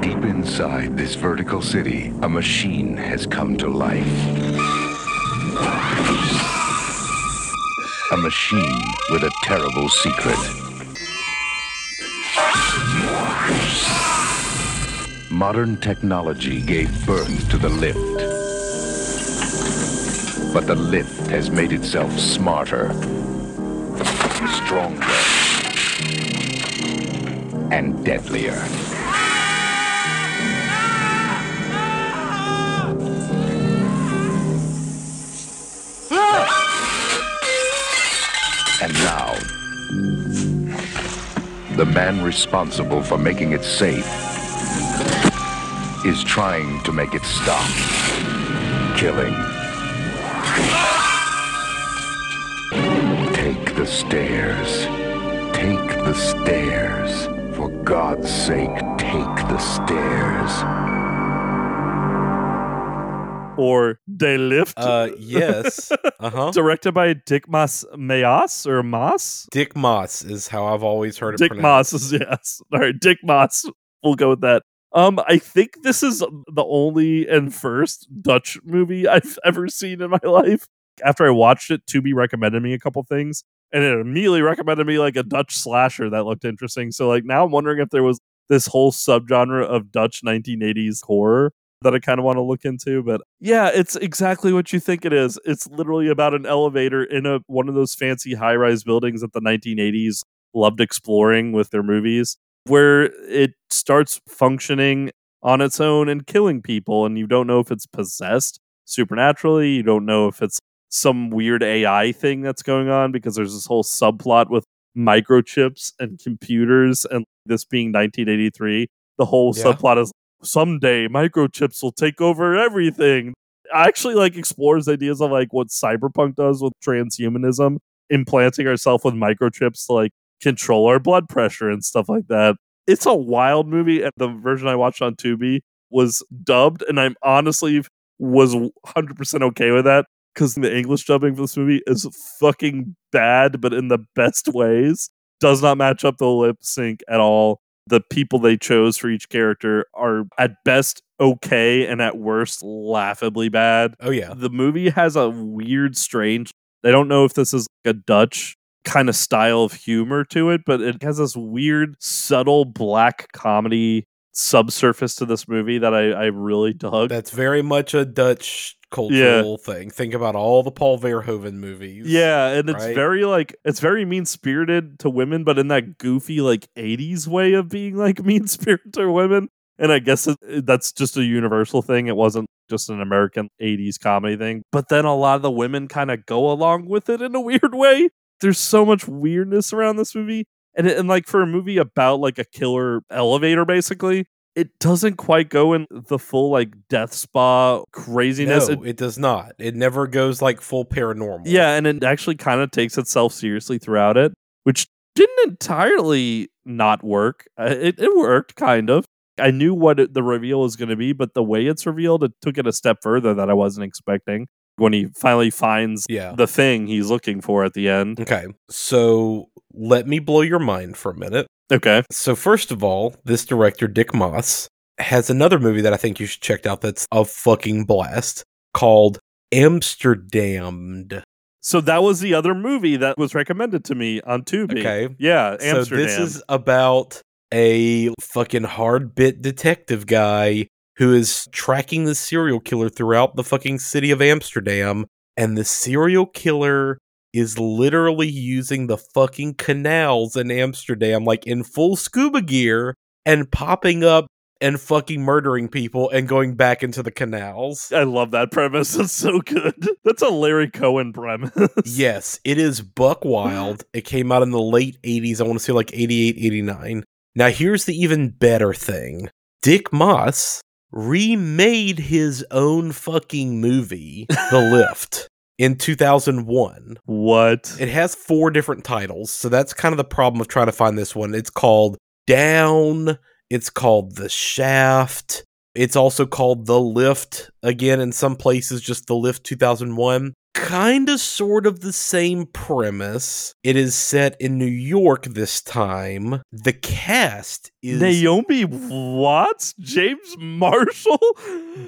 Deep inside this vertical city, a machine has come to life. A machine with a terrible secret. Modern technology gave birth to the lift. But the lift has made itself smarter, stronger, and deadlier. And now, the man responsible for making it safe is trying to make it stop killing. Take the stairs. Take the stairs. For God's sake, take the stairs. Or De Lift. Uh, yes. Uh huh. Directed by Dick Maas Mayas or Mas? Dick Moss is how I've always heard it Dick pronounced. Moss is yes. All right, Dick Moss. We'll go with that. Um, I think this is the only and first Dutch movie I've ever seen in my life. After I watched it, Tubi recommended me a couple things, and it immediately recommended me like a Dutch slasher that looked interesting. So like now I'm wondering if there was this whole subgenre of Dutch 1980s horror that I kind of want to look into. But yeah, it's exactly what you think it is. It's literally about an elevator in a one of those fancy high-rise buildings that the 1980s loved exploring with their movies, where it starts functioning on its own and killing people, and you don't know if it's possessed supernaturally. You don't know if it's some weird AI thing that's going on because there's this whole subplot with microchips and computers and this being 1983 the whole Yeah. subplot is someday microchips will take over everything. I actually like explores ideas of like what cyberpunk does with transhumanism implanting ourselves with microchips to like control our blood pressure and stuff like that. It's a wild movie and the version i watched on tubi was dubbed and i'm honestly was 100% okay with that because the english dubbing for this movie is fucking bad but in the best ways. Does not match up the lip sync at all the people they chose for each character are at best okay and at worst laughably bad Oh yeah. the movie has a weird strange i don't know if this is like a dutch kind of style of humor to it but it has this weird subtle black comedy subsurface to this movie that i, I really dug That's very much a Dutch cultural thing. Think about all the Paul Verhoeven movies. yeah and it's right? very like it's very mean spirited to women but in that goofy like 80s way of being like mean spirited to women and i guess it, that's just a universal thing it wasn't just an american 80s comedy thing but then a lot of the women kind of go along with it in a weird way there's so much weirdness around this movie and, it, and like for a movie about like a killer elevator basically it doesn't quite go in the full like death spa craziness No, It- it does not. It never goes like full paranormal. yeah, and it actually kind of takes itself seriously throughout it, which didn't entirely not work. Uh, It, it worked kind of. I knew what it, the reveal was going to be, but the way it's revealed, it took it a step further that I wasn't expecting. When he finally finds Yeah. the thing he's looking for at the end. Okay. So let me blow your mind for a minute. Okay. So first of all, this director Dick Moss has another movie that I think you should check out that's a fucking blast called Amsterdamned. So that was the other movie that was recommended to me on Tubi. Okay. Yeah, Amsterdam. So this is about a fucking hard bit detective guy who is tracking the serial killer throughout the fucking city of Amsterdam and the serial killer is literally using the fucking canals in Amsterdam like in full scuba gear and popping up and fucking murdering people and going back into the canals. I love that premise. That's so good. That's a Larry Cohen premise. Yes, it is Buck Wild. It came out in the late 80s. I want to say like 88, 89. Now, here's the even better thing Dick Moss remade his own fucking movie, The Lift, in 2001. What? It has four different titles. So that's kind of the problem of trying to find this one. It's called Down, it's called The Shaft. It's also called The Lift, again, in some places, just The Lift 2001. Kind of sort of the same premise. It is set in New York this time. The cast is Naomi Watts, James Marshall,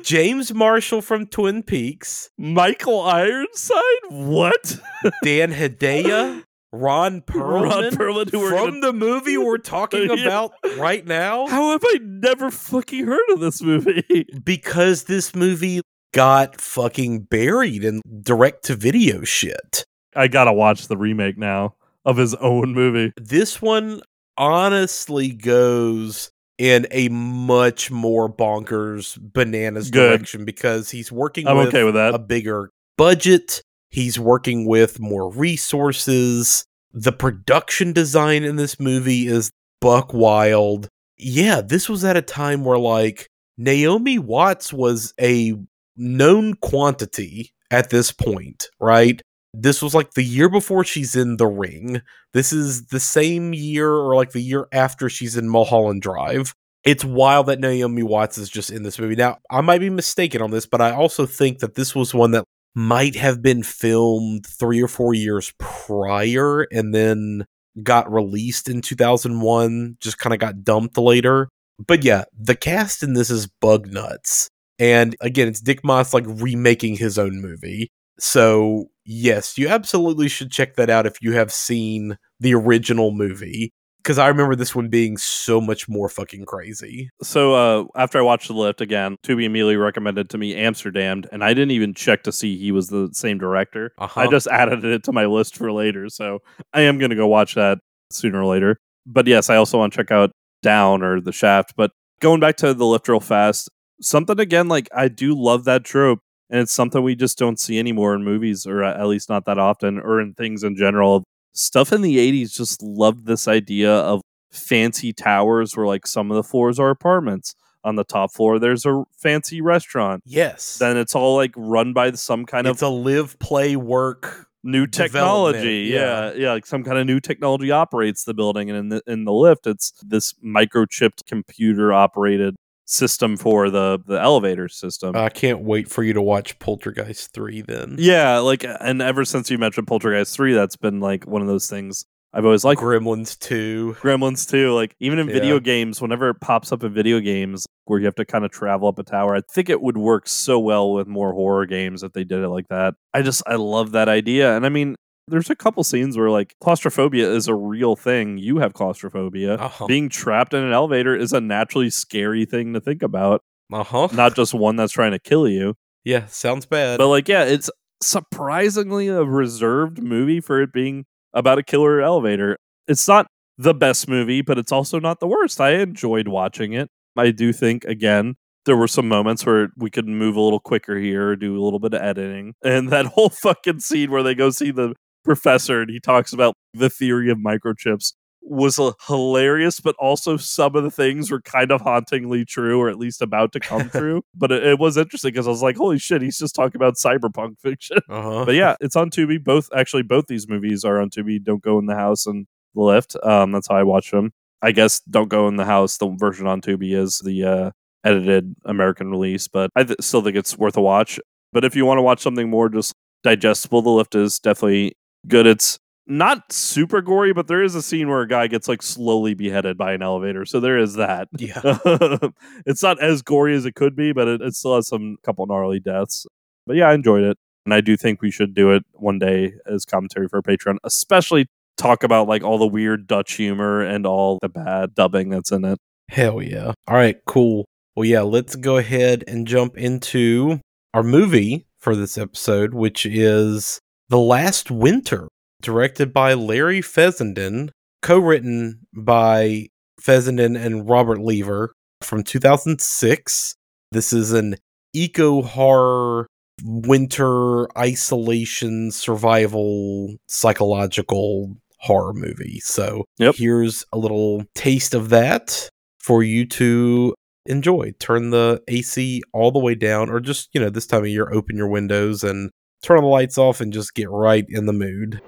James Marshall from Twin Peaks, Michael Ironside. What? Dan Hedaya, Ron Perlman, Ron Perlman, who from gonna- the movie we're talking Yeah. about right now. How have I never fucking heard of this movie? because this movie got fucking buried in direct to video shit. I gotta watch the remake now of his own movie. This one honestly goes in a much more bonkers bananas Good. direction because he's working I'm with, okay with that. a bigger budget. He's working with more resources. The production design in this movie is buck wild. Yeah, this was at a time where like Naomi Watts was a known quantity at this point, right? This was like the year before she's in The Ring. This is the same year or like the year after she's in Mulholland Drive. It's wild that Naomi Watts is just in this movie. Now, I might be mistaken on this, but I also think that this was one that might have been filmed three or four years prior and then got released in 2001, just kind of got dumped later. But yeah, the cast in this is bug nuts. And again, it's Dick Moss like remaking his own movie. So, yes, you absolutely should check that out if you have seen the original movie. Because I remember this one being so much more fucking crazy. So uh, after I watched The Lift again, Tubi immediately recommended to me Amsterdam, and I didn't even check to see he was the same director. Uh-huh. I just added it to my list for later, so I am going to go watch that sooner or later. But yes, I also want to check out Down or The Shaft. But going back to The Lift real fast, something again like I do love that trope. And it's something we just don't see anymore in movies, or at least not that often, or in things in general. Stuff in the 80s just loved this idea of fancy towers where like some of the floors are apartments. On the top floor, there's a fancy restaurant. Yes. Then it's all like run by some kind it's of it's a live, play, work. new technology. development, Yeah, yeah, like some kind of new technology operates the building, and in the in the lift, it's this microchipped computer operated system for the the elevator system. I can't wait for you to watch Poltergeist 3 then. yeah, like, and ever since you mentioned Poltergeist three, that's been like one of those things I've always liked. Gremlins 2. Gremlins 2 Like even in video games, whenever it pops up in video games where you have to kind of travel up a tower, I think it would work so well with more horror games if they did it like that. I just I love that idea. And I mean, there's a couple scenes where like claustrophobia is a real thing. You have claustrophobia. Uh-huh. Being trapped in an elevator is a naturally scary thing to think about, Uh-huh. not just one that's trying to kill you. Yeah, sounds bad. But like, yeah, it's surprisingly a reserved movie for it being about a killer elevator. It's not the best movie, but it's also not the worst. I enjoyed watching it. I do think again there were some moments where we could move a little quicker here, do a little bit of editing, and that whole fucking scene where they go see the professor and he talks about the theory of microchips was a hilarious, but also some of the things were kind of hauntingly true, or at least about to come true. But it, it was interesting because I was like, "Holy shit, he's just talking about cyberpunk fiction." uh-huh. but yeah, it's on Tubi. Both actually, both these movies are on Tubi. Don't go in the house and the lift. Um, that's how I watch them. I guess don't go in the house. The version on Tubi is the uh, edited American release, but I th- still think it's worth a watch. But if you want to watch something more just digestible, the lift is definitely good. It's not super gory, but there is a scene where a guy gets like slowly beheaded by an elevator. So there is that. Yeah. it's not as gory as it could be, but it, it still has some couple gnarly deaths. But yeah, I enjoyed it. And I do think we should do it one day as commentary for a Patreon, especially talk about like all the weird Dutch humor and all the bad dubbing that's in it. Hell yeah. All right, cool. Well, yeah, let's go ahead and jump into our movie for this episode, which is The Last Winter, directed by Larry Fessenden, co written by Fessenden and Robert Leaver from 2006. This is an eco horror, winter isolation, survival, psychological horror movie. So Yep. here's a little taste of that for you to enjoy. Turn the AC all the way down, or just, you know, this time of year, open your windows and turn all the lights off and just get right in the mood.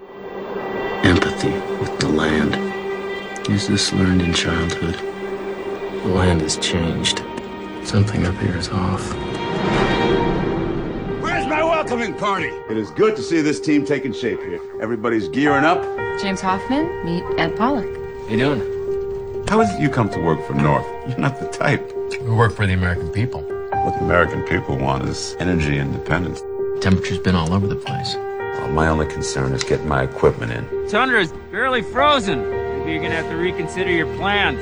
Empathy with the land. Is this learned in childhood? The land has changed. Something up here is off. Where's my welcoming party? It is good to see this team taking shape here. Everybody's gearing up. James Hoffman, meet Ed Pollack. How you doing? How is it you come to work for North? You're not the type. We work for the American people. What the American people want is energy independence. Temperature's been all over the place. Well, my only concern is getting my equipment in. Tundra is barely frozen. Maybe you're gonna have to reconsider your plans.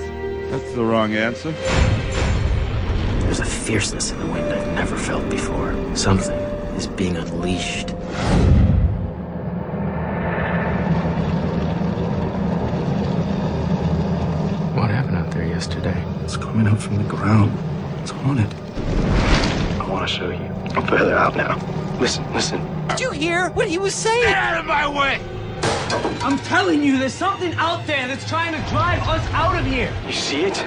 That's the wrong answer. There's a fierceness in the wind I've never felt before. Something is being unleashed. What happened out there yesterday? It's coming up from the ground. It's haunted. I want to show you. I'm further out now. Listen, listen. Did you hear what he was saying? Get out of my way! I'm telling you, there's something out there that's trying to drive us out of here. You see it?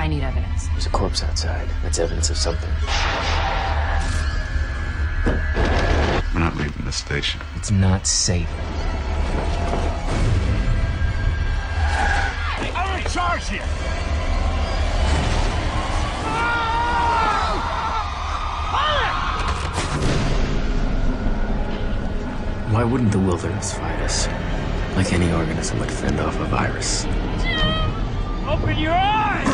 I need evidence. There's a corpse outside. That's evidence of something. We're not leaving the station. It's not safe. I'm in charge here. Why wouldn't the wilderness fight us? Like any organism would fend off a virus. Open your eyes!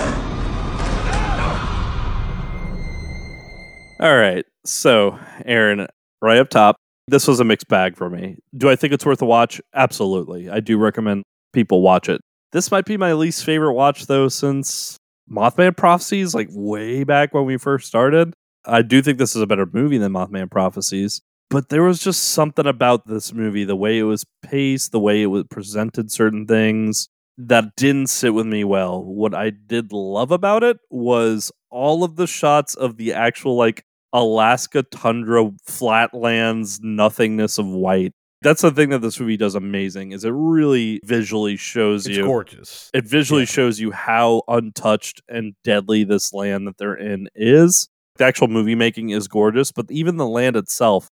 All right. So, Aaron, right up top, this was a mixed bag for me. Do I think it's worth a watch? Absolutely. I do recommend people watch it. This might be my least favorite watch, though, since Mothman Prophecies, like way back when we first started. I do think this is a better movie than Mothman Prophecies, but there was just something about this movie, the way it was paced, the way it was presented certain things that didn't sit with me well. What I did love about it was all of the shots of the actual like Alaska tundra flatlands nothingness of white. That's the thing that this movie does amazing is it really visually shows you It's you gorgeous. it visually shows you how untouched and deadly this land that they're in is. The actual movie making is gorgeous, but even the land itself,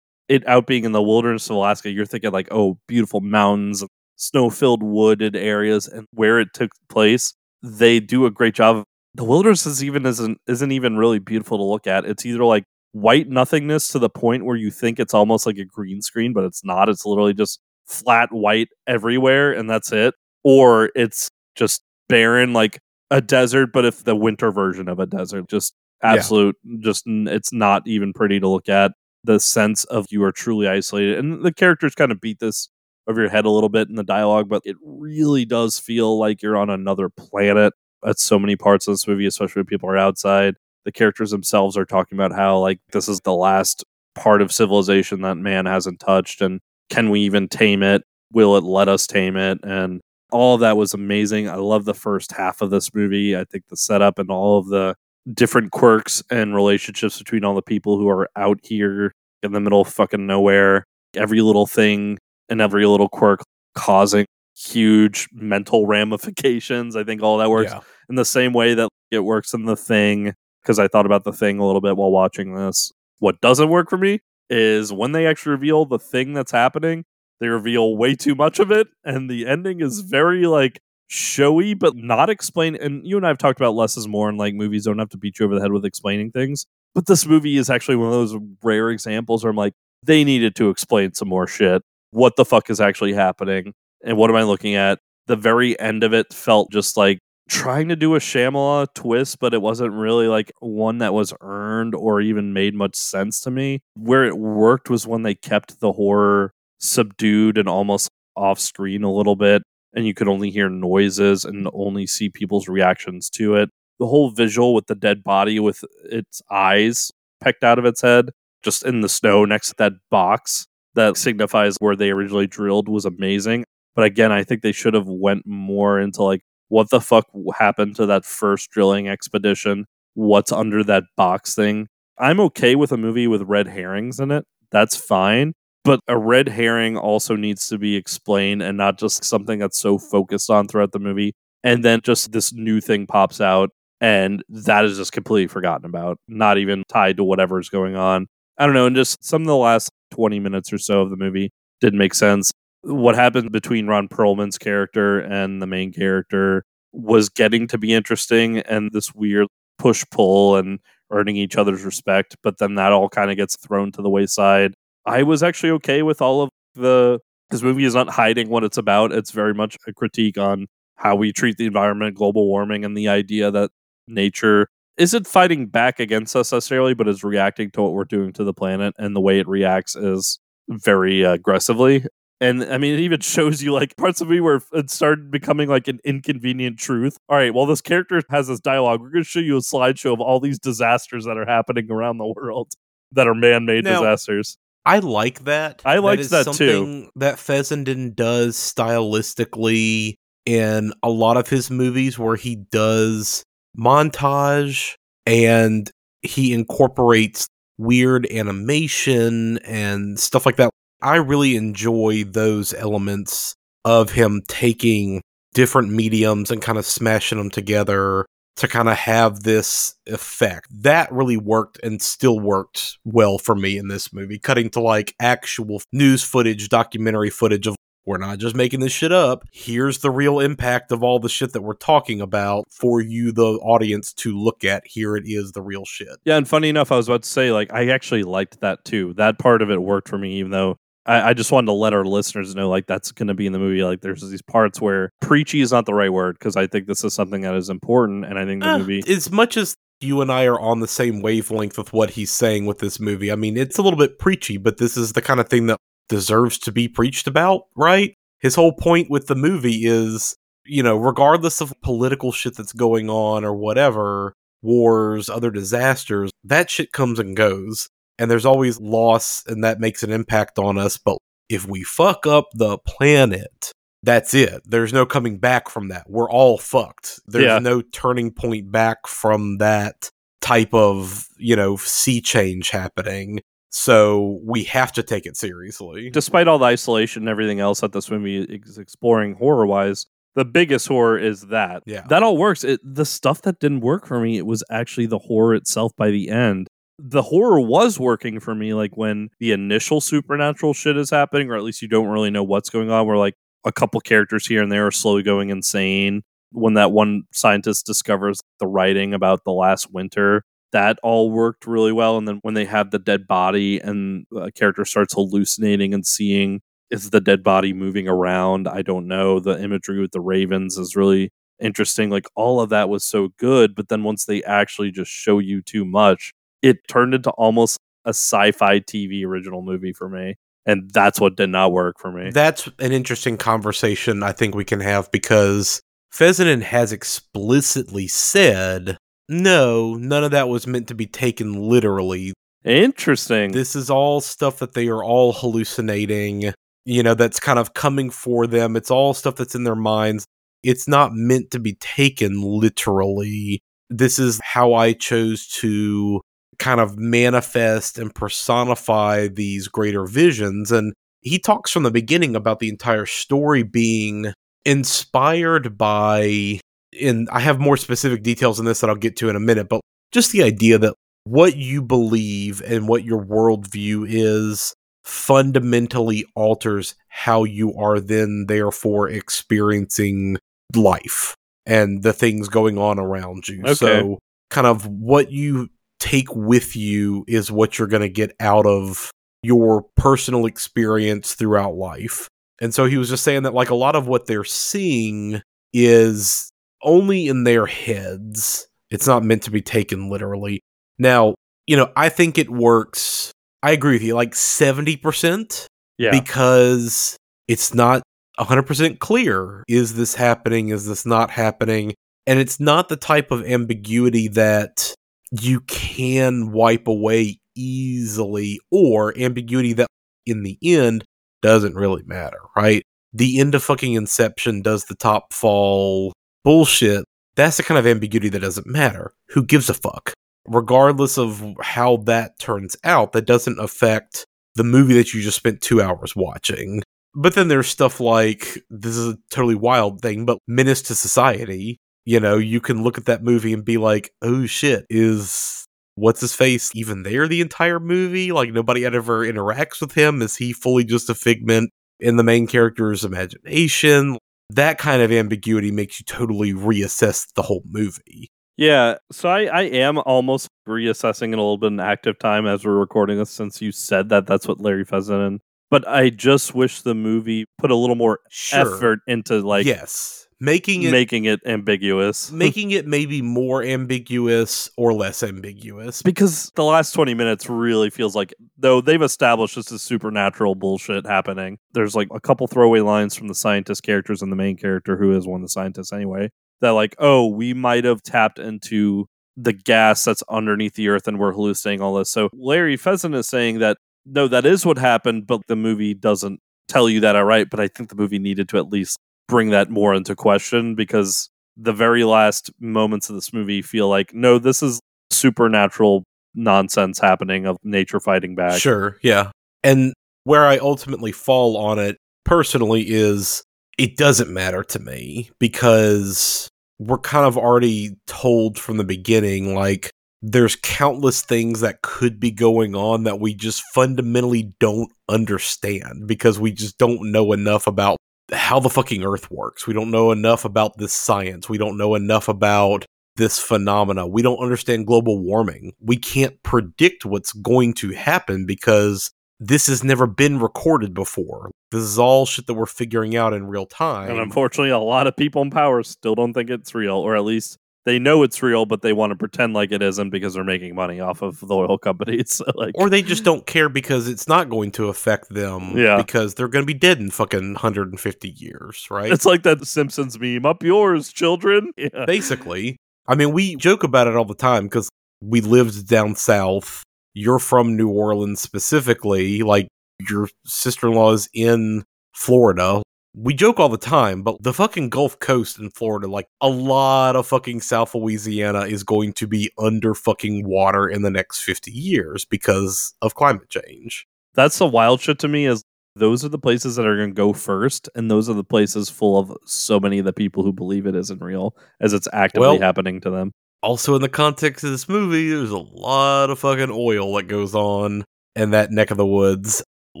it out being in the wilderness of Alaska, you're thinking like, oh, beautiful mountains, snow-filled wooded areas, and where it took place, they do a great job. The wilderness is even isn't isn't even really beautiful to look at. It's either like white nothingness to the point where you think it's almost like a green screen, but it's not. It's literally just flat white everywhere, and that's it. Or it's just barren, like a desert, but if the winter version of a desert, just Yeah. absolute, just it's not even pretty to look at. The sense of you are truly isolated, and the characters kind of beat this over your head a little bit in the dialogue, but it really does feel like you're on another planet at so many parts of this movie, especially when people are outside. The characters themselves are talking about how like this is the last part of civilization that man hasn't touched, and can we even tame it? Will it let us tame it? And all of that was amazing. I love the first half of this movie. I think the setup and all of the different quirks and relationships between all the people who are out here in the middle of fucking nowhere. Every little thing and every little quirk causing huge mental ramifications. I think all that works Yeah. in the same way that it works in the thing. Because I thought about the thing a little bit while watching this. What doesn't work for me is when they actually reveal the thing that's happening, they reveal way too much of it, and the ending is very like showy but not explain. And you and I have talked about less is more, and like movies don't have to beat you over the head with explaining things. But this movie is actually one of those rare examples where I'm like, they needed to explain some more shit. What the fuck is actually happening? And what am I looking at? The very end of it felt just like trying to do a Shyamalan twist, but it wasn't really like one that was earned or even made much sense to me. Where it worked was when they kept the horror subdued and almost off screen a little bit, and you could only hear noises and only see people's reactions to it. The whole visual with the dead body with its eyes pecked out of its head, just in the snow next to that box that signifies where they originally drilled was amazing. But again, I think they should have went more into like what the fuck happened to that first drilling expedition? What's under that box thing? I'm okay with a movie with red herrings in it. That's fine. But a red herring also needs to be explained and not just something that's so focused on throughout the movie. And then just this new thing pops out and that is just completely forgotten about, not even tied to whatever's going on. I don't know. And just some of the last 20 minutes or so of the movie didn't make sense. What happened between Ron Perlman's character and the main character was getting to be interesting and this weird push pull and earning each other's respect. But then that all kind of gets thrown to the wayside. I was actually okay with all of the. This movie is not hiding what it's about. It's very much a critique on how we treat the environment, global warming, and the idea that nature isn't fighting back against us necessarily, but is reacting to what we're doing to the planet. And the way it reacts is very aggressively. And I mean, it even shows you like parts of me where it started becoming like an inconvenient truth. All right, well, this character has this dialogue. We're going to show you a slideshow of all these disasters that are happening around the world that are man made disasters. I like that. I liked is that too. something That Fessenden does stylistically in a lot of his movies where he does montage and he incorporates weird animation and stuff like that. I really enjoy those elements of him taking different mediums and kind of smashing them together to kind of have this effect. That really worked and still worked well for me in this movie, cutting to like actual news footage, documentary footage of we're not just making this shit up. Here's the real impact of all the shit that we're talking about for you, the audience, to look at. Here it is, the real shit. Yeah, and funny enough, I was about to say, like, I actually liked that too. That part of it worked for me, even though I, I just wanted to let our listeners know, like, that's going to be in the movie. Like, there's these parts where preachy is not the right word because I think this is something that is important, and I think the Eh, movie. as much as you and I are on the same wavelength with what he's saying with this movie, I mean, it's a little bit preachy, but this is the kind of thing that deserves to be preached about, right? His whole point with the movie is, you know, regardless of political shit that's going on or whatever, wars, other disasters, that shit comes and goes. And there's always loss, and that makes an impact on us. But if we fuck up the planet, that's it. There's no coming back from that. We're all fucked. There's Yeah. no turning point back from that type of, you know, sea change happening. So we have to take it seriously. Despite all the isolation and everything else that this movie is exploring horror wise, the biggest horror is that. Yeah. That all works. It, the stuff that didn't work for me, it was actually the horror itself by the end. The horror was working for me, like when the initial supernatural shit is happening, or at least you don't really know what's going on, where like a couple characters here and there are slowly going insane. When that one scientist discovers the writing about the last winter, that all worked really well. And then when they have the dead body and a character starts hallucinating and seeing is the dead body moving around? I don't know. The imagery with the ravens is really interesting. Like all of that was so good, but then once they actually just show you too much, it turned into almost a sci-fi TV original movie for me. And that's what did not work for me. That's an interesting conversation I think we can have because Fessenden has explicitly said, no, none of that was meant to be taken literally. Interesting. This is all stuff that they are all hallucinating, you know, that's kind of coming for them. It's all stuff that's in their minds. It's not meant to be taken literally. This is how I chose to kind of manifest and personify these greater visions. And he talks from the beginning about the entire story being inspired by, and I have more specific details in this that I'll get to in a minute, but just the idea that what you believe and what your worldview is fundamentally alters how you are then therefore experiencing life and the things going on around you. Okay. So kind of what you take with you is what you're going to get out of your personal experience throughout life. And so he was just saying that like a lot of what they're seeing is only in their heads. It's not meant to be taken literally. Now, you know, I think it works. I agree with you, like 70%. Yeah. Because it's not 100% clear. Is this happening? Is this not happening? And it's not the type of ambiguity that you can wipe away easily or ambiguity that in the end doesn't really matter, right? The end of fucking Inception does the top fall bullshit. That's the kind of ambiguity that doesn't matter. Who gives a fuck? Regardless of how that turns out, that doesn't affect the movie that you just spent two hours watching. But then there's stuff like this is a totally wild thing, but Menace II Society. You know, you can look at that movie and be like, oh shit, is what's his face even there the entire movie? Like nobody ever interacts with him. Is he fully just a figment in the main character's imagination? That kind of ambiguity makes you totally reassess the whole movie. Yeah, so I, I am almost reassessing it a little bit in active time as we're recording this since you said that that's what Larry Fessenden. But I just wish the movie put a little more Sure. effort into like yes, making it making it ambiguous. making it maybe more ambiguous or less ambiguous. because the last 20 minutes really feels like though they've established this is supernatural bullshit happening there's like a couple throwaway lines from the scientist characters and the main character who is one of the scientists anyway that like oh we might have tapped into the gas that's underneath the earth and we're hallucinating all this so larry pheasant is saying that no that is what happened but the movie doesn't tell you that outright but i think the movie needed to at least bring that more into question because the very last moments of this movie feel like no this is supernatural nonsense happening of nature fighting back Sure, yeah. And where I ultimately fall on it personally is it doesn't matter to me because we're kind of already told from the beginning like there's countless things that could be going on that we just fundamentally don't understand because we just don't know enough about how the fucking earth works. We don't know enough about this science. We don't know enough about this phenomena. We don't understand global warming. We can't predict what's going to happen because this has never been recorded before. This is all shit that we're figuring out in real time. and unfortunately a lot of people in power still don't think it's real or at least they know it's real but they want to pretend like it isn't because they're making money off of the oil companies so like or they just don't care because it's not going to affect them Yeah. because they're going to be dead in fucking 150 years, right? it's like that simpsons meme up yours children yeah. basically. I mean, we joke about it all the time because we lived down south. You're from New Orleans specifically. Like, your sister in law is in Florida. We joke all the time, but the fucking Gulf Coast in Florida, like a lot of fucking South Louisiana is going to be under fucking water in the next 50 years because of climate change. That's the wild shit to me is those are the places that are going to go first and those are the places full of so many of the people who believe it isn't real as it's actively Well- happening to them. Also, in the context of this movie, there's a lot of fucking oil that goes on in that neck of the woods. A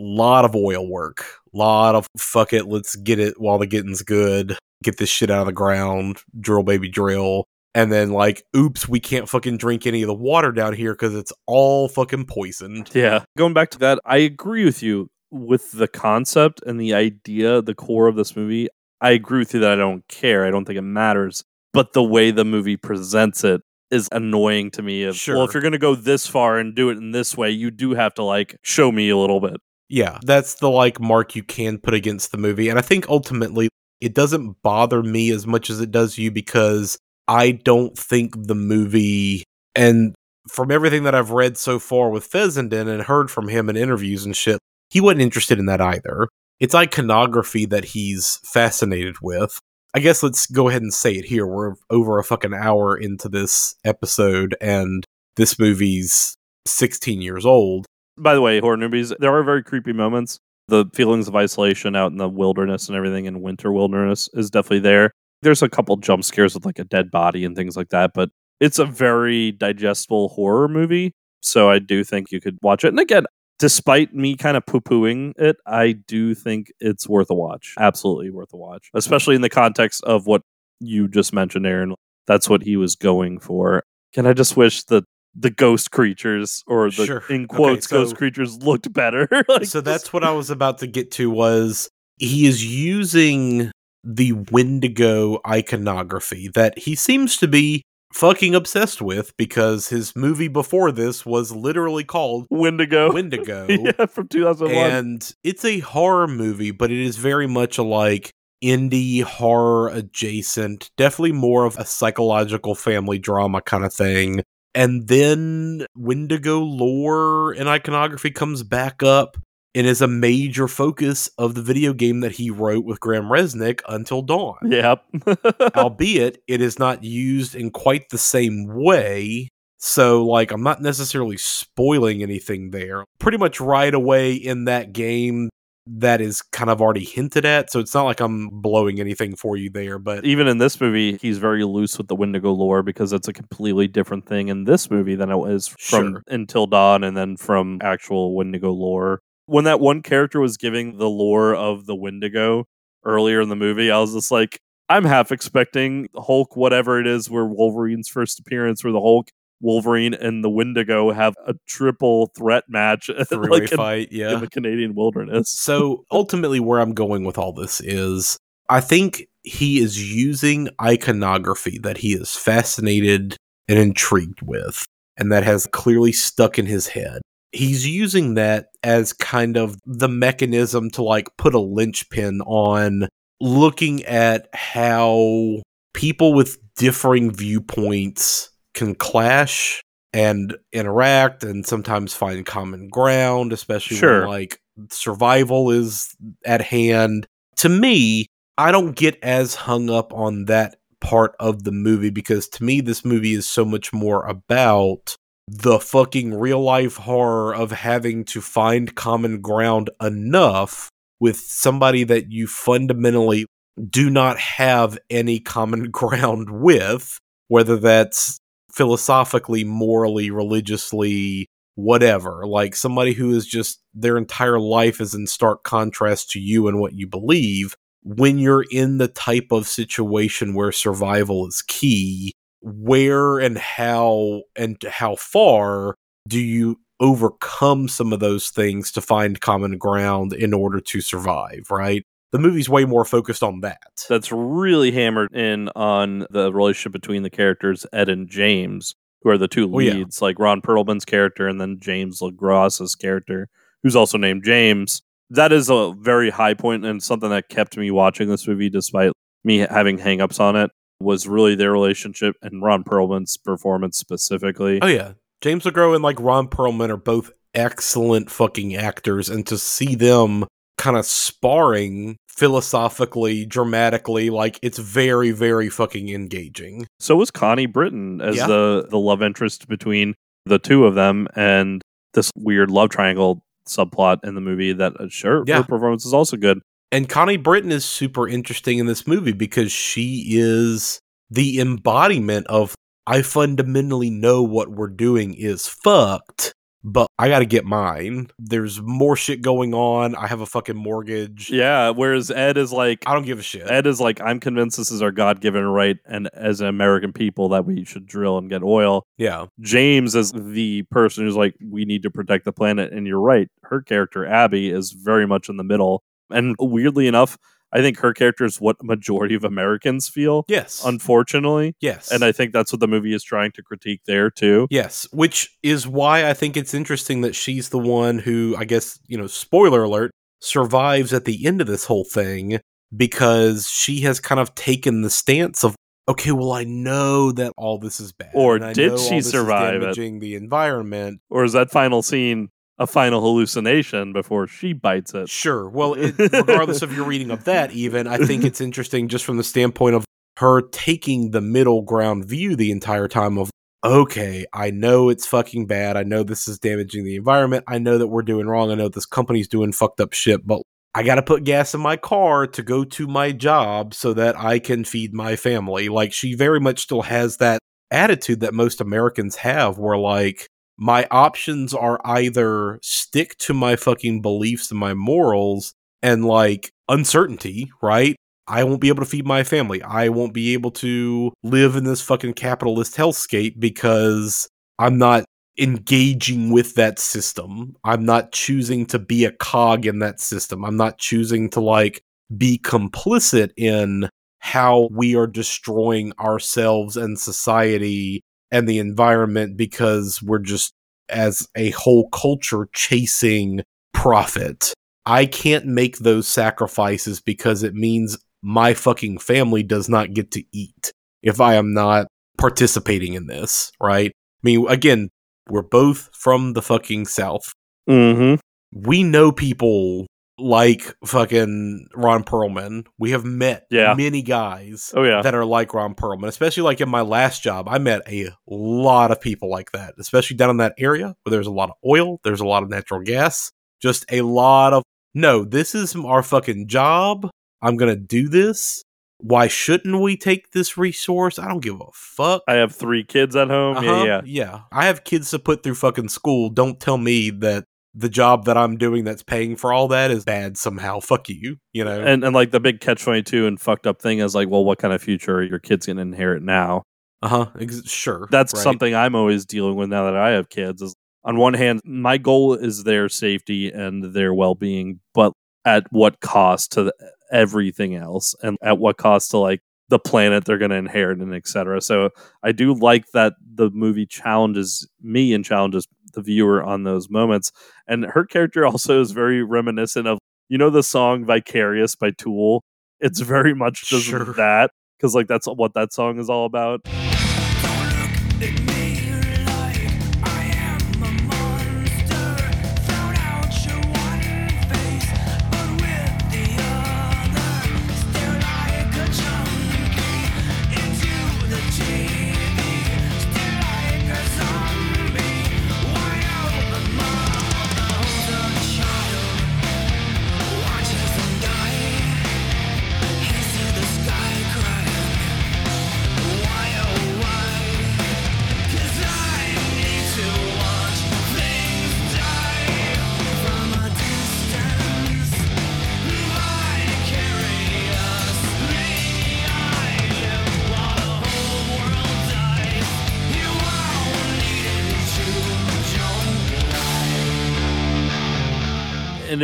lot of oil work. Lot of fuck it, let's get it while the getting's good. Get this shit out of the ground. Drill, baby, drill. And then, like, oops, we can't fucking drink any of the water down here because it's all fucking poisoned. Yeah. Going back to that, I agree with you with the concept and the idea, the core of this movie. I agree with you that I don't care. I don't think it matters. But the way the movie presents it is annoying to me. Of, Well, if you're going to go this far and do it in this way, you do have to like show me a little bit. Yeah, that's the like mark you can put against the movie. And I think ultimately it doesn't bother me as much as it does you because I don't think the movie and from everything that I've read so far with Fessenden and heard from him in interviews and shit, he wasn't interested in that either. It's iconography that he's fascinated with. I guess let's go ahead and say it here. We're over a fucking hour into this episode and this movie's 16 years old. By the way, horror newbies, there are very creepy moments. The feelings of isolation out in the wilderness and everything in winter wilderness is definitely there. There's a couple jump scares with like a dead body and things like that, but it's a very digestible horror movie. So I do think you could watch it. And again, despite me kind of poo pooing it, I do think it's worth a watch. Absolutely worth a watch, especially in the context of what you just mentioned, Aaron. That's what he was going for. Can I just wish that the ghost creatures or the Sure. in Okay, quotes so- ghost creatures looked better? like, so that's what I was about to get to was he is using the Wendigo iconography that he seems to be fucking obsessed with because his movie before this was literally called Wendigo. Wendigo. yeah, from 2001. and it's a horror movie, but it is very much like indie horror adjacent, definitely more of a psychological family drama kind of thing. And then Wendigo lore and iconography comes back up and is a major focus of the video game that he wrote with Graham Resnick until dawn. Yep. Albeit it is not used in quite the same way. So, like, I'm not necessarily spoiling anything there. Pretty much right away in that game, that is kind of already hinted at. So, it's not like I'm blowing anything for you there. But Even in this movie, he's very loose with the Wendigo lore because it's a completely different thing in this movie than it was from Sure. Until Dawn and then from actual Wendigo lore. When that one character was giving the lore of the Wendigo earlier in the movie, I was just like, I'm half expecting Hulk, whatever it is, where Wolverine's first appearance, where the Hulk, Wolverine, and the Wendigo have a triple threat match, like in- fight, yeah. in the Canadian wilderness. so ultimately, where I'm going with all this is I think he is using iconography that he is fascinated and intrigued with, and that has clearly stuck in his head. He's using that as kind of the mechanism to like put a linchpin on looking at how people with differing viewpoints can clash and interact and sometimes find common ground, especially Sure. when like survival is at hand. To me, I don't get as hung up on that part of the movie because to me, this movie is so much more about the fucking real life horror of having to find common ground enough with somebody that you fundamentally do not have any common ground with, whether that's philosophically, morally, religiously, whatever. Like somebody who is just their entire life is in stark contrast to you and what you believe. When you're in the type of situation where survival is key, where and how and how far do you overcome some of those things to find common ground in order to survive, right? The movie's way more focused on that. that's really hammered in on the relationship between the characters Ed and James, who are the two Oh, yeah. leads, like Ron Perlman's character and then James LeGros's character, who's also named James. That is a very high point and something that kept me watching this movie despite me having hangups on it was really their relationship and Ron Perlman's performance specifically. Oh yeah, James LeGros and like Ron Perlman are both excellent fucking actors, and to see them kind of sparring philosophically, dramatically. Like it's very, very fucking engaging. So was Connie Britton as Yeah. the the love interest between the two of them and this weird love triangle subplot in the movie that uh, sure Yeah. her performance is also good. And Connie Britton is super interesting in this movie because she is the embodiment of I fundamentally know what we're doing is fucked, but I got to get mine. There's more shit going on. I have a fucking mortgage. Yeah, whereas Ed is like I don't give a shit. Ed is like I'm convinced this is our God-given right and as an American people that we should drill and get oil. Yeah. James is the person who's like we need to protect the planet and you're right. Her character Abby is very much in the middle. And weirdly enough, I think her character is what majority of Americans feel. Yes. Unfortunately. Yes. And I think that's what the movie is trying to critique there too. Yes, which is why I think it's interesting that she's the one who, I guess, you know, spoiler alert, survives at the end of this whole thing because she has kind of taken the stance of, okay, well, I know that all this is bad. Or did she all this is survive it? damaging the environment. Or is that final scene a final hallucination before she bites it? Sure. Well, it, regardless of your reading of that, even, I think it's interesting just from the standpoint of her taking the middle ground view the entire time of, okay, I know it's fucking bad. I know this is damaging the environment. I know that we're doing wrong. I know this company's doing fucked up shit, but I got to put gas in my car to go to my job so that I can feed my family. Like, she very much still has that attitude that most Americans have where, like, my options are either stick to my fucking beliefs and my morals and like uncertainty, right? I won't be able to feed my family. I won't be able to live in this fucking capitalist hellscape because I'm not engaging with that system. I'm not choosing to be a cog in that system. I'm not choosing to like be complicit in how we are destroying ourselves and society and the environment because we're just as a whole culture chasing profit. I can't make those sacrifices because it means my fucking family does not get to eat if I am not participating in this, right? I mean, again, we're both from the fucking South. Mm-hmm. We know people like fucking Ron Perlman. We have met Yeah. many guys Oh, yeah. that are like Ron Perlman, especially like in my last job. I met a lot of people like that, especially down in that area where there's a lot of oil, there's a lot of natural gas, just a lot of no, this is our fucking job. I'm going to do this. Why shouldn't we take this resource? I don't give a fuck. I have three kids at home. Uh-huh, Yeah, yeah. yeah. I have kids to put through fucking school. Don't tell me that the job that I'm doing that's paying for all that is bad somehow. Fuck you. You know. And and like the big catch twenty two and fucked up thing is like, well, what kind of future are your kids gonna inherit now? uh huh. Ex- sure. That's right. something I'm always dealing with now that I have kids. Is on one hand, my goal is their safety and their well being, but at what cost to the, everything else, and at what cost to like the planet they're going to inherit and etc. So I do like that the movie challenges me and challenges the viewer on those moments. And her character also is very reminiscent of you know the song "Vicarious" by Tool. It's very much just Sure. that because like that's what that song is all about.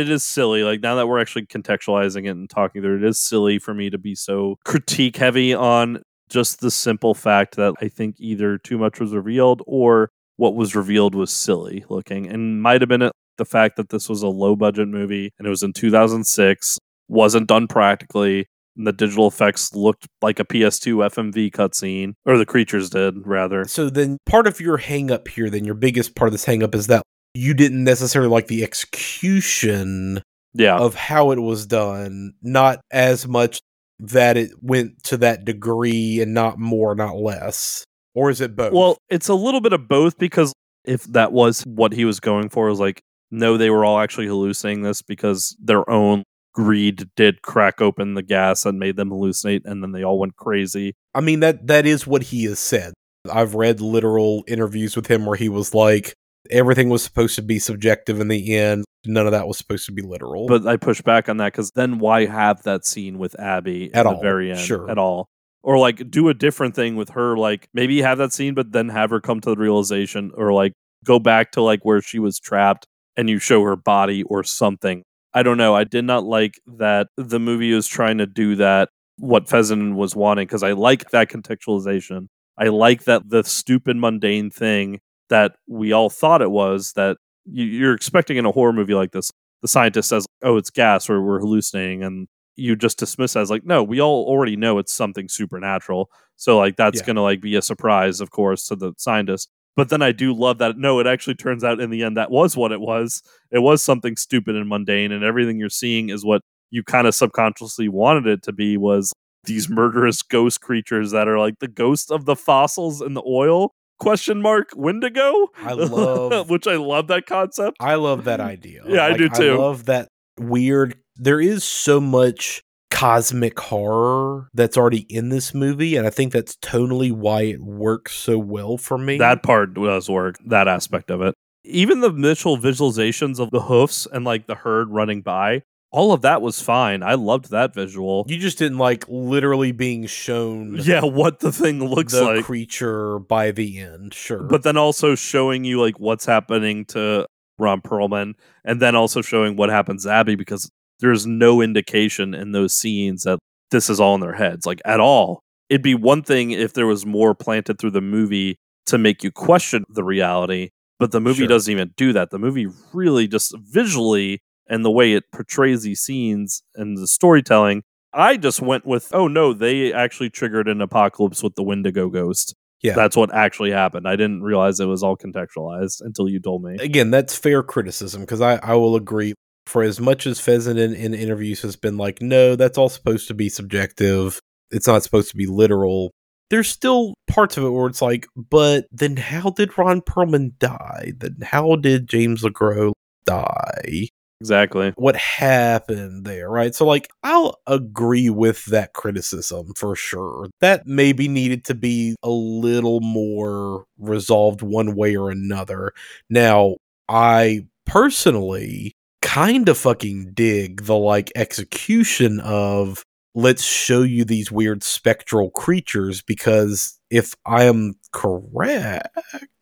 It is silly. Like now that we're actually contextualizing it and talking through it, is silly for me to be so critique heavy on just the simple fact that I think either too much was revealed or what was revealed was silly looking and might have been the fact that this was a low budget movie and it was in 2006, wasn't done practically. And the digital effects looked like a PS2 FMV cutscene, or the creatures did, rather. So then part of your hang up here, then your biggest part of this hang up is that you didn't necessarily like the execution Yeah. of how it was done, not as much that it went to that degree and not more, not less. Or is it both? Well, it's a little bit of both because if that was what he was going for, was like, no, they were all actually hallucinating this because their own greed did crack open the gas and made them hallucinate, and then they all went crazy. I mean that that is what he has said. I've read literal interviews with him where he was like everything was supposed to be subjective in the end. None of that was supposed to be literal. But I push back on that because then why have that scene with Abby At at, all, the very end sure. at all? Or like do a different thing with her, like maybe have that scene, but then have her come to the realization, or like go back to like where she was trapped and you show her body or something. I don't know. I did not like that the movie was trying to do that, what Fezzen was wanting, because I like that contextualization. I like that the stupid, mundane thing that we all thought it was that you, you're expecting in a horror movie like this. The scientist says, "Oh, it's gas, or we're hallucinating," and you just dismiss as like, "No, we all already know it's something supernatural." So like that's Yeah. gonna like be a surprise, of course, to the scientist. But then I do love that. No, it actually turns out in the end that was what it was. It was something stupid and mundane, and everything you're seeing is what you kind of subconsciously wanted it to be. Was these murderous ghost creatures that are like the ghosts of the fossils in the oil? Question mark Wendigo. I love which I love that concept. I love that idea. Yeah, I do too. I love that weird. There is so much cosmic horror that's already in this movie, and I think that's tonally why it works so well for me. That part does work, that aspect of it. Even the initial visualizations of the hoofs and like the herd running by, all of that was fine. I loved that visual. you just didn't like literally being shown Yeah, what the thing looks the like. creature by the end. Sure, But then also showing you like what's happening to Ron Perlman and then also showing what happens to Abby because there's no indication in those scenes that this is all in their heads, like at all. It'd be one thing if there was more planted through the movie to make you question the reality, but the movie Sure. doesn't even do that. The movie really just visually and the way it portrays these scenes and the storytelling, I just went with, oh no, they actually triggered an apocalypse with the Wendigo ghost. Yeah. That's what actually happened. I didn't realize it was all contextualized until you told me. again, that's fair criticism because I, I will agree. For as much as Fessenden, in interviews has been like, no, that's all supposed to be subjective. It's not supposed to be literal. There's still parts of it where it's like, but then how did Ron Perlman die? Then how did James LeGros die? Exactly. What happened there, right? So, like, I'll agree with that criticism for sure. That maybe needed to be a little more resolved one way or another. Now, I personally kind of fucking dig the like execution of let's show you these weird spectral creatures because if I am correct,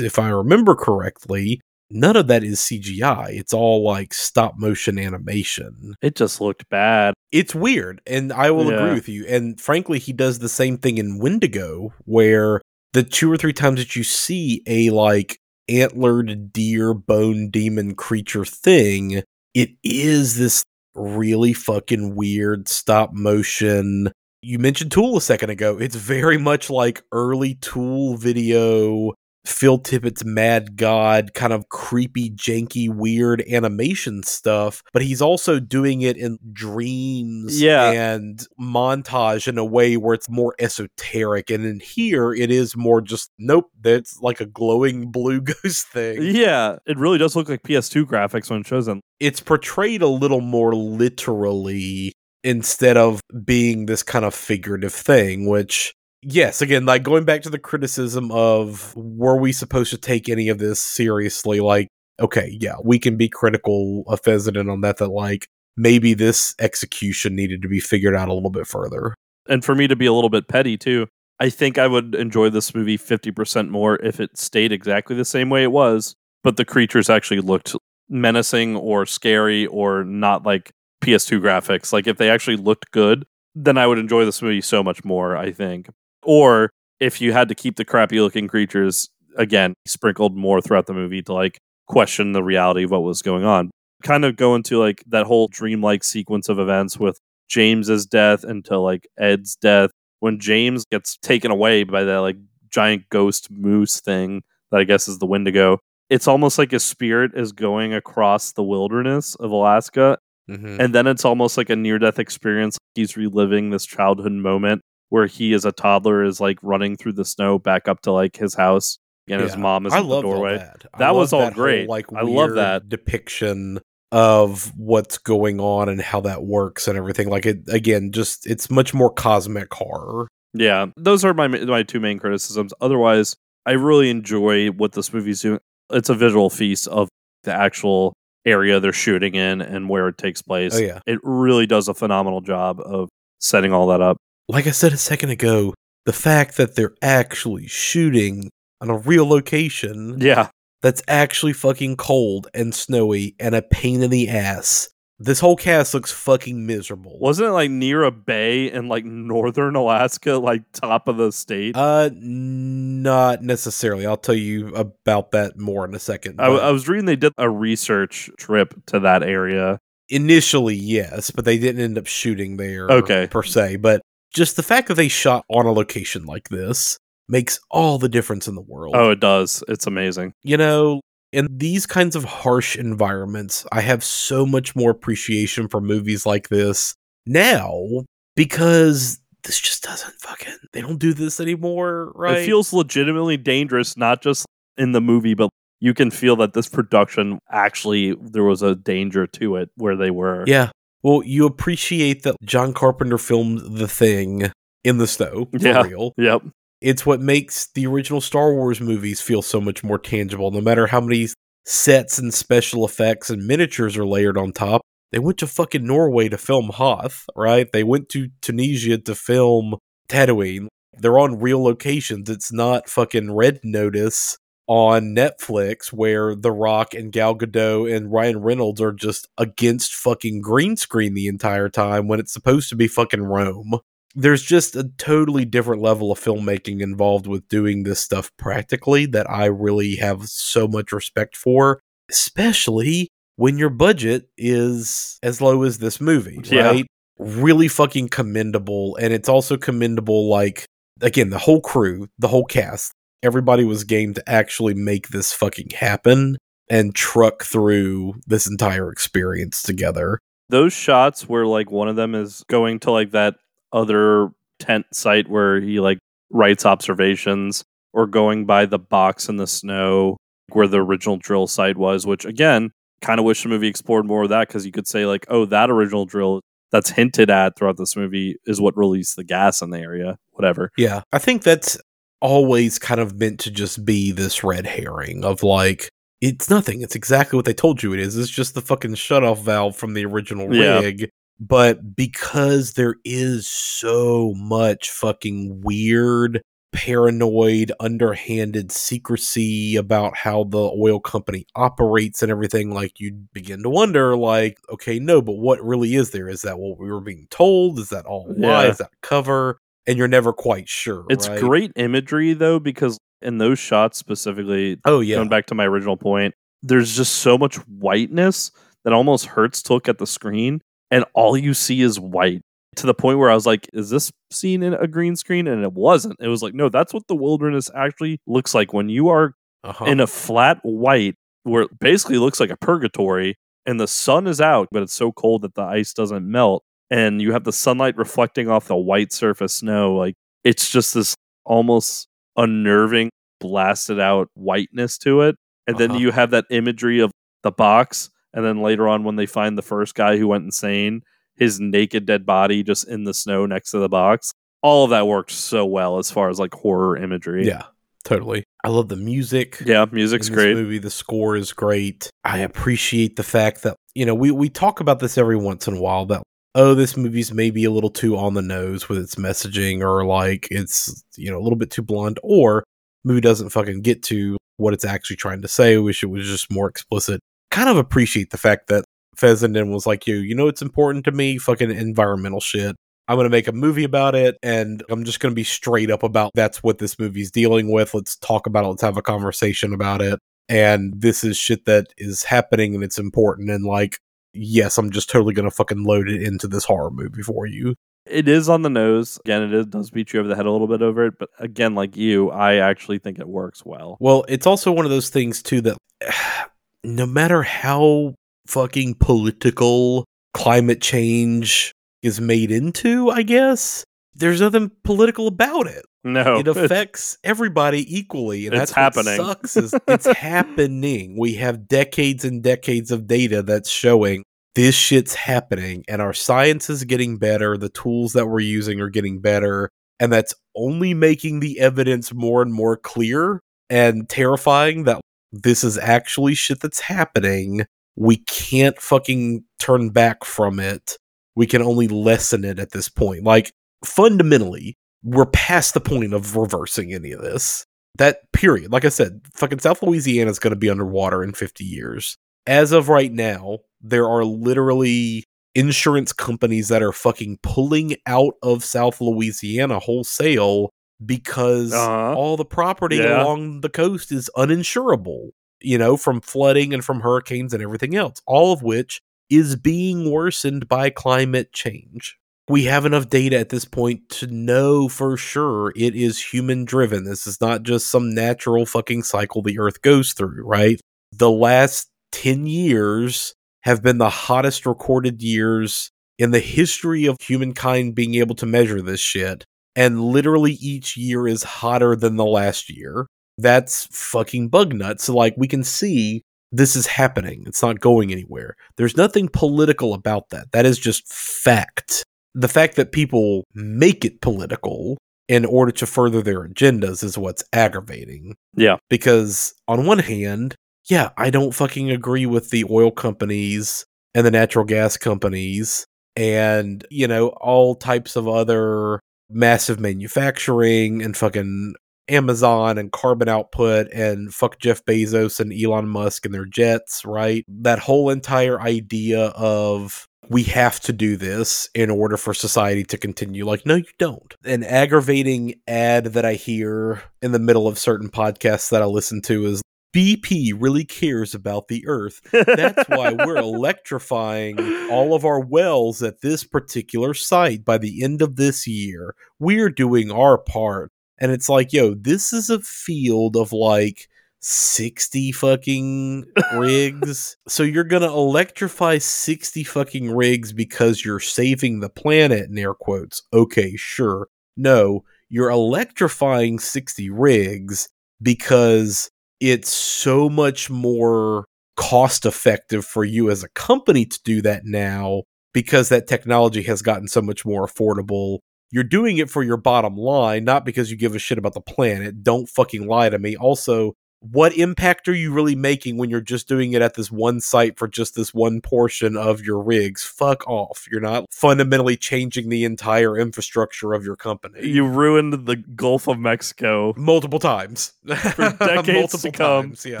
if I remember correctly, none of that is CGI. It's all like stop motion animation. It just looked bad. It's weird, and I will agree with you. And frankly, he does the same thing in Wendigo, where the two or three times that you see a like antlered deer bone demon creature thing, it is this really fucking weird stop motion. You mentioned Tool a second ago. It's very much like early Tool video, Phil Tippett's Mad God, kind of creepy, janky, weird animation stuff, but he's also doing it in dreams Yeah. and montage in a way where it's more esoteric. And in here, it is more just, nope, that's like a glowing blue ghost thing. Yeah, it really does look like PS2 graphics when it shows them. It's portrayed a little more literally instead of being this kind of figurative thing, which yes, again, like going back to the criticism of were we supposed to take any of this seriously? Like, okay, yeah, we can be critical of Fezzen on that, that like maybe this execution needed to be figured out a little bit further. And for me to be a little bit petty too, I think I would enjoy this movie 50% more if it stayed exactly the same way it was, but the creatures actually looked menacing or scary or not like PS2 graphics. Like if they actually looked good, then I would enjoy this movie so much more, I think. Or if you had to keep the crappy looking creatures again sprinkled more throughout the movie to like question the reality of what was going on. Kind of go into like that whole dreamlike sequence of events with James's death until like Ed's death. When James gets taken away by that like giant ghost moose thing that I guess is the Wendigo, it's almost like his spirit is going across the wilderness of Alaska Mhm. And then it's almost like a near death experience. He's reliving this childhood moment where he, as a toddler, is like running through the snow back up to like his house, and his mom is I in the doorway. that. That was all that whole, great. like I love that. depiction of what's going on and how that works and everything. Like it again, just it's much more cosmic horror. Yeah, those are my my two main criticisms. Otherwise, I really enjoy what this movie's doing. It's a visual feast of the actual area they're shooting in and where it takes oh, place. Oh, yeah. it really does a phenomenal job of setting all that up. Like I said a second ago, the fact that they're actually shooting on a real location Yeah, that's actually fucking cold and snowy and a pain in the ass. This whole cast looks fucking miserable. wasn't it like near a bay in like northern Alaska, like top of the state? Uh, not necessarily. I'll tell you about that more in a second. I, I was reading they did a research trip to that area. initially, yes, but they didn't end up shooting there. Okay. per se. But just the fact that they shot on a location like this makes all the difference in the world. Oh, it does. It's amazing. you know, in these kinds of harsh environments, I have so much more appreciation for movies like this now because this just doesn't fucking they don't do this anymore, right? It feels legitimately dangerous, not just in the movie, but you can feel that this production actually there was a danger to it where they were. yeah. Well, you appreciate that John Carpenter filmed the thing in the snow for Yeah. real. Yep. It's what makes the original Star Wars movies feel so much more tangible. No matter how many sets and special effects and miniatures are layered on top, they went to fucking Norway to film Hoth, right? They went to Tunisia to film Tatooine. They're on real locations. It's not fucking Red Notice on Netflix where The Rock and Gal Gadot and Ryan Reynolds are just against fucking green screen the entire time when it's supposed to be fucking Rome there's just a totally different level of filmmaking involved with doing this stuff practically that I really have so much respect for, especially when your budget is as low as this movie, Yeah. right? Really fucking commendable. And it's also commendable, like, again, the whole crew, the whole cast, everybody was game to actually make this fucking happen and truck through this entire experience together. Those shots where like one of them is going to like that other tent site where he like writes observations or going by the box in the snow where the original drill site was, which again, kind of wish the movie explored more of that because you could say like, oh, that original drill that's hinted at throughout this movie is what released the gas in the area. Whatever. Yeah, I think that's always kind of meant to just be this red herring of like it's nothing. It's exactly what they told you it is. It's just the fucking shutoff valve from the original Yeah. rig. But because there is so much fucking weird, paranoid, underhanded secrecy about how the oil company operates and everything, like you begin to wonder, like, okay, no, but what really is there? Is that what we were being told? Is that all lie? Yeah. Is that cover? And you're never quite sure. It's right? great imagery though, because in those shots specifically, Oh, yeah. going back to my original point, there's just so much whiteness that almost hurts to look at the screen, and all you see is white. To the point where I was like, is this scene in a green screen? And it wasn't. It was like, no, that's what the wilderness actually looks like when you are Uh-huh. in a flat white where it basically looks like a purgatory and the sun is out, but it's so cold that the ice doesn't melt. And you have the sunlight reflecting off the white surface snow. Like it's just this almost unnerving, blasted out whiteness to it. And then Uh-huh. you have that imagery of the box. And then later on, when they find the first guy who went insane, his naked dead body just in the snow next to the box. All of that worked so well as far as like horror imagery. Yeah, totally. I love the music. Yeah, music's great. Movie, the score is great. I appreciate the fact that you know we we talk about this every once in a while that oh this movie's maybe a little too on the nose with its messaging or like it's you know a little bit too blunt or movie doesn't fucking get to what it's actually trying to say. Wish it was just more explicit. Kind of appreciate the fact that Fessenden was like you. You know it's important to me. Fucking environmental shit. I'm going to make a movie about it and I'm just going to be straight up about that's what this movie's dealing with. Let's talk about it. Let's have a conversation about it. And this is shit that is happening and it's important. And like, yes, I'm just totally going to fucking load it into this horror movie for you. It is on the nose. Again, it is, does beat you over the head a little bit over it. But again, like you, I actually think it works well. Well, it's also one of those things too that no matter how fucking political climate change is made into, I guess. There's nothing political about it. No, it affects everybody equally, and It's that's what happening. sucks. Is it's happening. We have decades and decades of data that's showing this shit's happening, and our science is getting better. The tools that we're using are getting better, and that's only making the evidence more and more clear and terrifying that this is actually shit that's happening. We can't fucking turn back from it. We can only lessen it at this point. Like fundamentally, we're past the point of reversing any of this. That period. Like I said, fucking South Louisiana is going to be underwater in 50 years. As of right now, there are literally insurance companies that are fucking pulling out of South Louisiana wholesale because Uh-huh. all the property Yeah. along the coast is uninsurable, you know, from flooding and from hurricanes and everything else, all of which is being worsened by climate change. We have enough data at this point to know for sure it is human driven. This is not just some natural fucking cycle the earth goes through, right? The last 10 years have been the hottest recorded years in the history of humankind being able to measure this shit. And literally each year is hotter than the last year. That's fucking bug nuts. So, like, we can see this is happening. It's not going anywhere. There's nothing political about that. That is just fact. The fact that people make it political in order to further their agendas is what's aggravating. Yeah. Because on one hand, yeah, I don't fucking agree with the oil companies and the natural gas companies and, you know, all types of other massive manufacturing and fucking Amazon and carbon output and fuck Jeff Bezos and Elon Musk and their jets, right? That whole entire idea of we have to do this in order for society to continue. Like, no, you don't. An aggravating ad that I hear in the middle of certain podcasts that I listen to is BP really cares about the earth. That's why we're electrifying all of our wells at this particular site by the end of this year. We're doing our part. And it's like, yo, this is a field of like 60 fucking rigs. So you're going to electrify 60 fucking rigs because you're saving the planet, in air quotes. Okay, sure. No, you're electrifying 60 rigs because it's so much more cost effective for you as a company to do that now because that technology has gotten so much more affordable. You're doing it for your bottom line, not because you give a shit about the planet. Don't fucking lie to me. Also, what impact are you really making when you're just doing it at this one site for just this one portion of your rigs? Fuck off. You're not fundamentally changing the entire infrastructure of your company. You ruined the Gulf of Mexico multiple times for decades to come, times, yeah.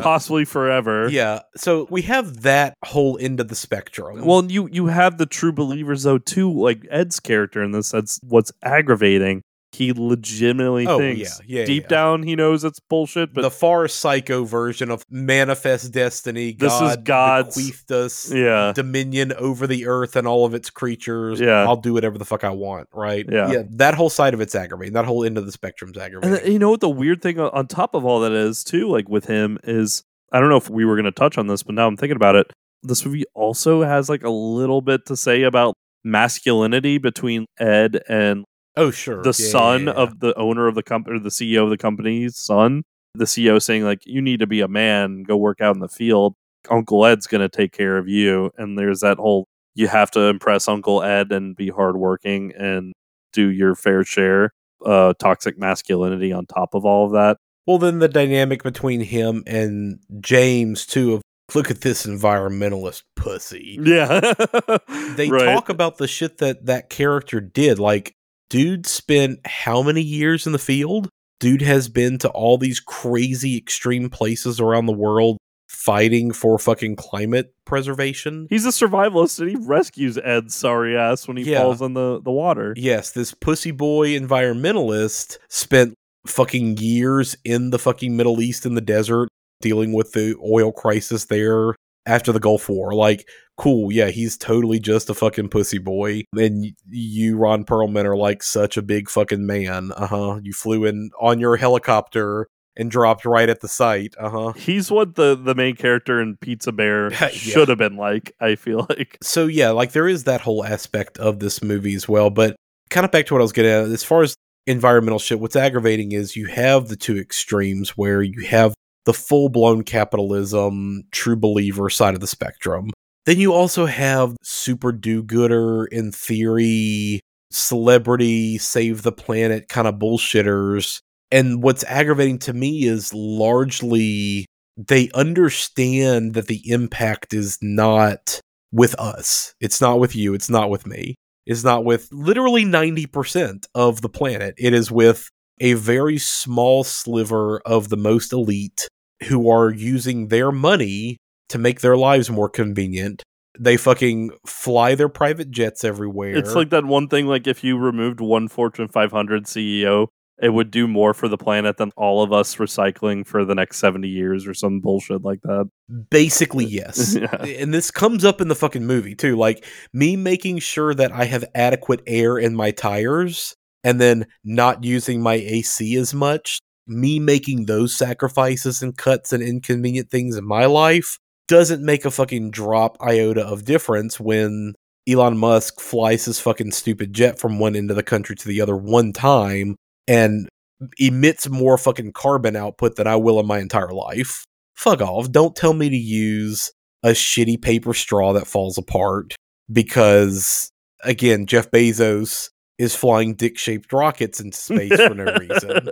possibly forever. Yeah. So we have that whole end of the spectrum. Well, you you have the true believers though too, like Ed's character in this. That's what's aggravating. He legitimately Oh, thinks yeah, yeah, deep yeah. down he knows it's bullshit, but the far psycho version of manifest destiny. This is God God's- bequeathed us Yeah. dominion over the earth and all of its creatures. Yeah. I'll do whatever the fuck I want. Right. Yeah. Yeah. That whole side of it's aggravating. That whole end of the spectrum's And aggravating. then, you know what the weird thing on- on top of all that is too, like with him is I don't know if we were going to touch on this, but now I'm thinking about it. This movie also has like a little bit to say about masculinity between Ed and oh sure. the Yeah, son yeah, yeah. of the owner of the company, or the CEO of the company's son. The CEO saying like, "You need to be a man, go work out in the field. Uncle Ed's going to take care of you." And there's that whole you have to impress Uncle Ed and be hardworking and do your fair share. Uh, toxic masculinity on top of all of that. Well, then the dynamic between him and James too. Of look at this environmentalist pussy. Yeah, they Right. talk about the shit that that character did. Like, dude spent how many years in the field? Dude has been to all these crazy extreme places around the world fighting for fucking climate preservation. He's a survivalist and he rescues Ed's sorry ass when he Yeah. falls in the, the water. Yes, this pussy boy environmentalist spent fucking years in the fucking Middle East in the desert dealing with the oil crisis there after the Gulf War. Like, cool, yeah, he's totally just a fucking pussy boy. And you, Ron Perlman, are like such a big fucking man. Uh huh. You flew in on your helicopter and dropped right at the site. Uh huh. He's what the the main character in Pizza Bear should have been like. I feel like. So yeah, like there is that whole aspect of this movie as well. But kind of back to what I was getting at, as far as environmental shit, what's aggravating is you have the two extremes where you have the full blown capitalism, true believer side of the spectrum. Then you also have super do gooder in theory, celebrity, save the planet kind of bullshitters. And what's aggravating to me is largely they understand that the impact is not with us. It's not with you. It's not with me. It's not with literally 90% of the planet. It is with a very small sliver of the most elite who are using their money to make their lives more convenient. They fucking fly their private jets everywhere. It's like that one thing. Like if you removed one Fortune 500 CEO, it would do more for the planet than all of us recycling for the next 70 years or some bullshit like that. Basically, yes. Yeah. And this comes up in the fucking movie too. Like me making sure that I have adequate air in my tires and then not using my AC as much. Me making those sacrifices and cuts and inconvenient things in my life doesn't make a fucking drop iota of difference when Elon Musk flies his fucking stupid jet from one end of the country to the other one time and emits more fucking carbon output than I will in my entire life. Fuck off. Don't tell me to use a shitty paper straw that falls apart because, again, Jeff Bezos is flying dick shaped rockets into space for no reason.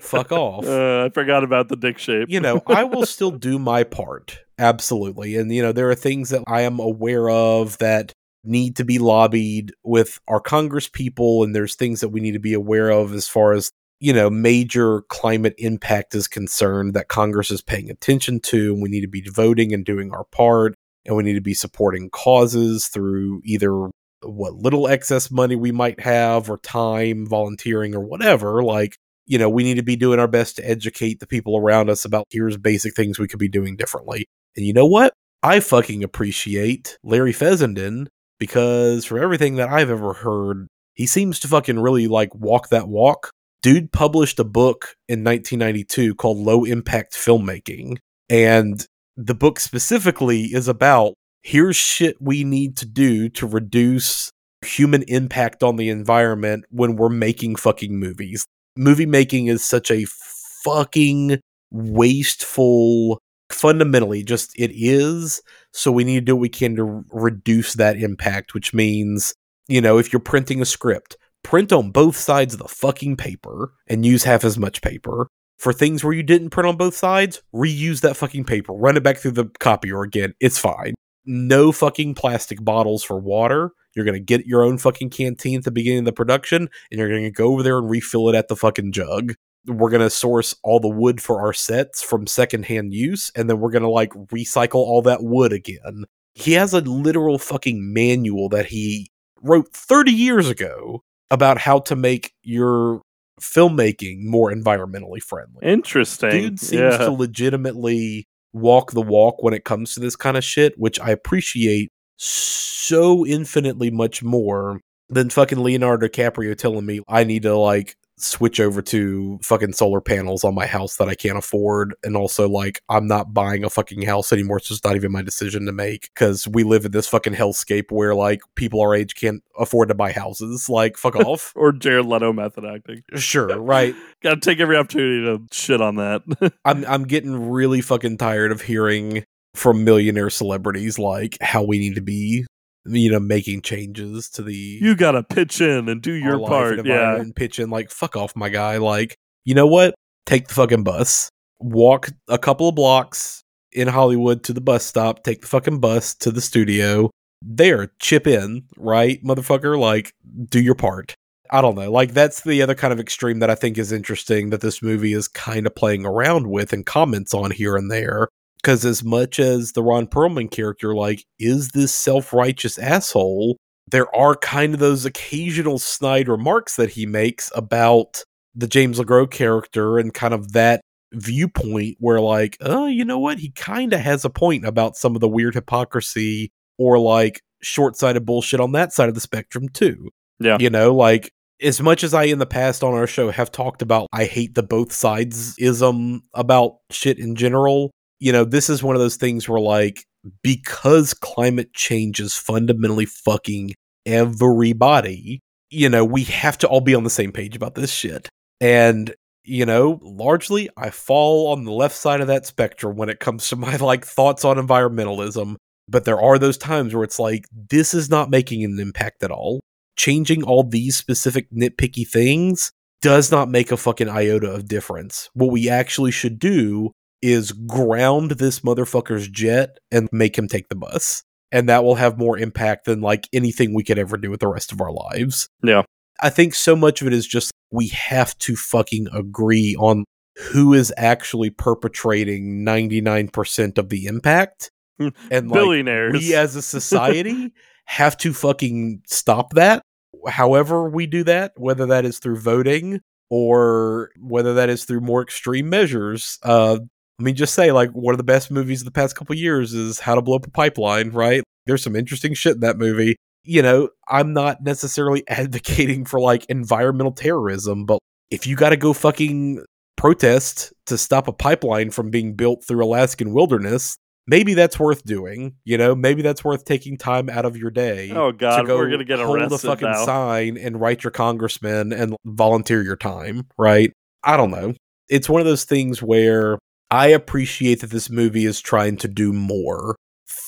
Fuck off. Uh, I forgot about the dick shape. You know, I will still do my part. Absolutely. And, you know, there are things that I am aware of that need to be lobbied with our Congress people, and there's things that we need to be aware of as far as you know major climate impact is concerned that Congress is paying attention to, and we need to be voting and doing our part, and we need to be supporting causes through either what little excess money we might have or time volunteering or whatever like you know we need to be doing our best to educate the people around us about here's basic things we could be doing differently and you know what i fucking appreciate larry fessenden because from everything that I've ever heard, he seems to fucking really like walk that walk. Dude published a book in 1992 called Low Impact Filmmaking. And the book specifically is about here's shit we need to do to reduce human impact on the environment when we're making fucking movies. Movie making is such a fucking wasteful fundamentally just it is. So we need to do what we can to reduce that impact which means you know if you're printing a script print on both sides of the fucking paper and use half as much paper. For things where you didn't print on both sides reuse that fucking paper run it back through the copier again. It's fine no fucking plastic bottles for water you're going to get your own fucking canteen at the beginning of the production and you're going to go over there and refill it at the fucking jug we're going to source all the wood for our sets from secondhand use and then we're going to like recycle all that wood again. He has a literal fucking manual that he wrote 30 years ago about how to make your filmmaking more environmentally friendly. Interesting. Dude seems yeah. to legitimately walk the walk when it comes to this kind of shit, which I appreciate so infinitely much more than fucking Leonardo DiCaprio telling me I need to like switch over to fucking solar panels on my house that I can't afford. And also, like, I'm not buying a fucking house anymore. It's just not even my decision to make because we live in this fucking hellscape where, like, people our age can't afford to buy houses. Like, fuck off. or Jared Leto method acting. Sure, right. Gotta take every opportunity to shit on that. I'm, I'm getting really fucking tired of hearing from millionaire celebrities like how we need to be you know making changes to the you gotta pitch in and do your part. Yeah. and pitch in like fuck off my guy like you know what? Take the fucking bus. Walk a couple of blocks in hollywood to the bus stop take the fucking bus to the studio. There chip in right motherfucker? Like do your part. I don't know like that's the other kind of extreme that i think is interesting that this movie is kind of playing around with and comments on here and there because as much as the ron perlman character like is this self-righteous asshole there are kind of those occasional snide remarks that he makes about the James LeGros character and kind of that viewpoint where like, oh, you know what? He kind of has a point about some of the weird hypocrisy or like short-sighted bullshit on that side of the spectrum too. Yeah. You know, like as much as I in the past on our show have talked about I hate the both sides ism about shit in general, you know, this is one of those things where like because climate change is fundamentally fucking everybody, you know, we have to all be on the same page about this shit. And you know, largely I fall on the left side of that spectrum when it comes to my like thoughts on environmentalism, but there are those times where it's like this is not making an impact at all. Changing all these specific nitpicky things does not make a fucking iota of difference. What we actually should do is ground this motherfucker's jet and make him take the bus. And that will have more impact than like anything we could ever do with the rest of our lives. Yeah. I think so much of it is just we have to fucking agree on who is actually perpetrating 99% of the impact. And like, Billionaires. we as a society have to fucking stop that. However, we do that, whether that is through voting or whether that is through more extreme measures. Uh, I mean, just say like one of the best movies of the past couple years is How to Blow Up a Pipeline, right? There's some interesting shit in that movie. You know, I'm not necessarily advocating for like environmental terrorism, but if you got to go fucking protest to stop a pipeline from being built through Alaskan wilderness, maybe that's worth doing. You know, maybe that's worth taking time out of your day. Oh God, to go we're gonna get hold arrested a fucking now. sign and write your congressman and volunteer your time. Right? I don't know. It's one of those things where I appreciate that this movie is trying to do more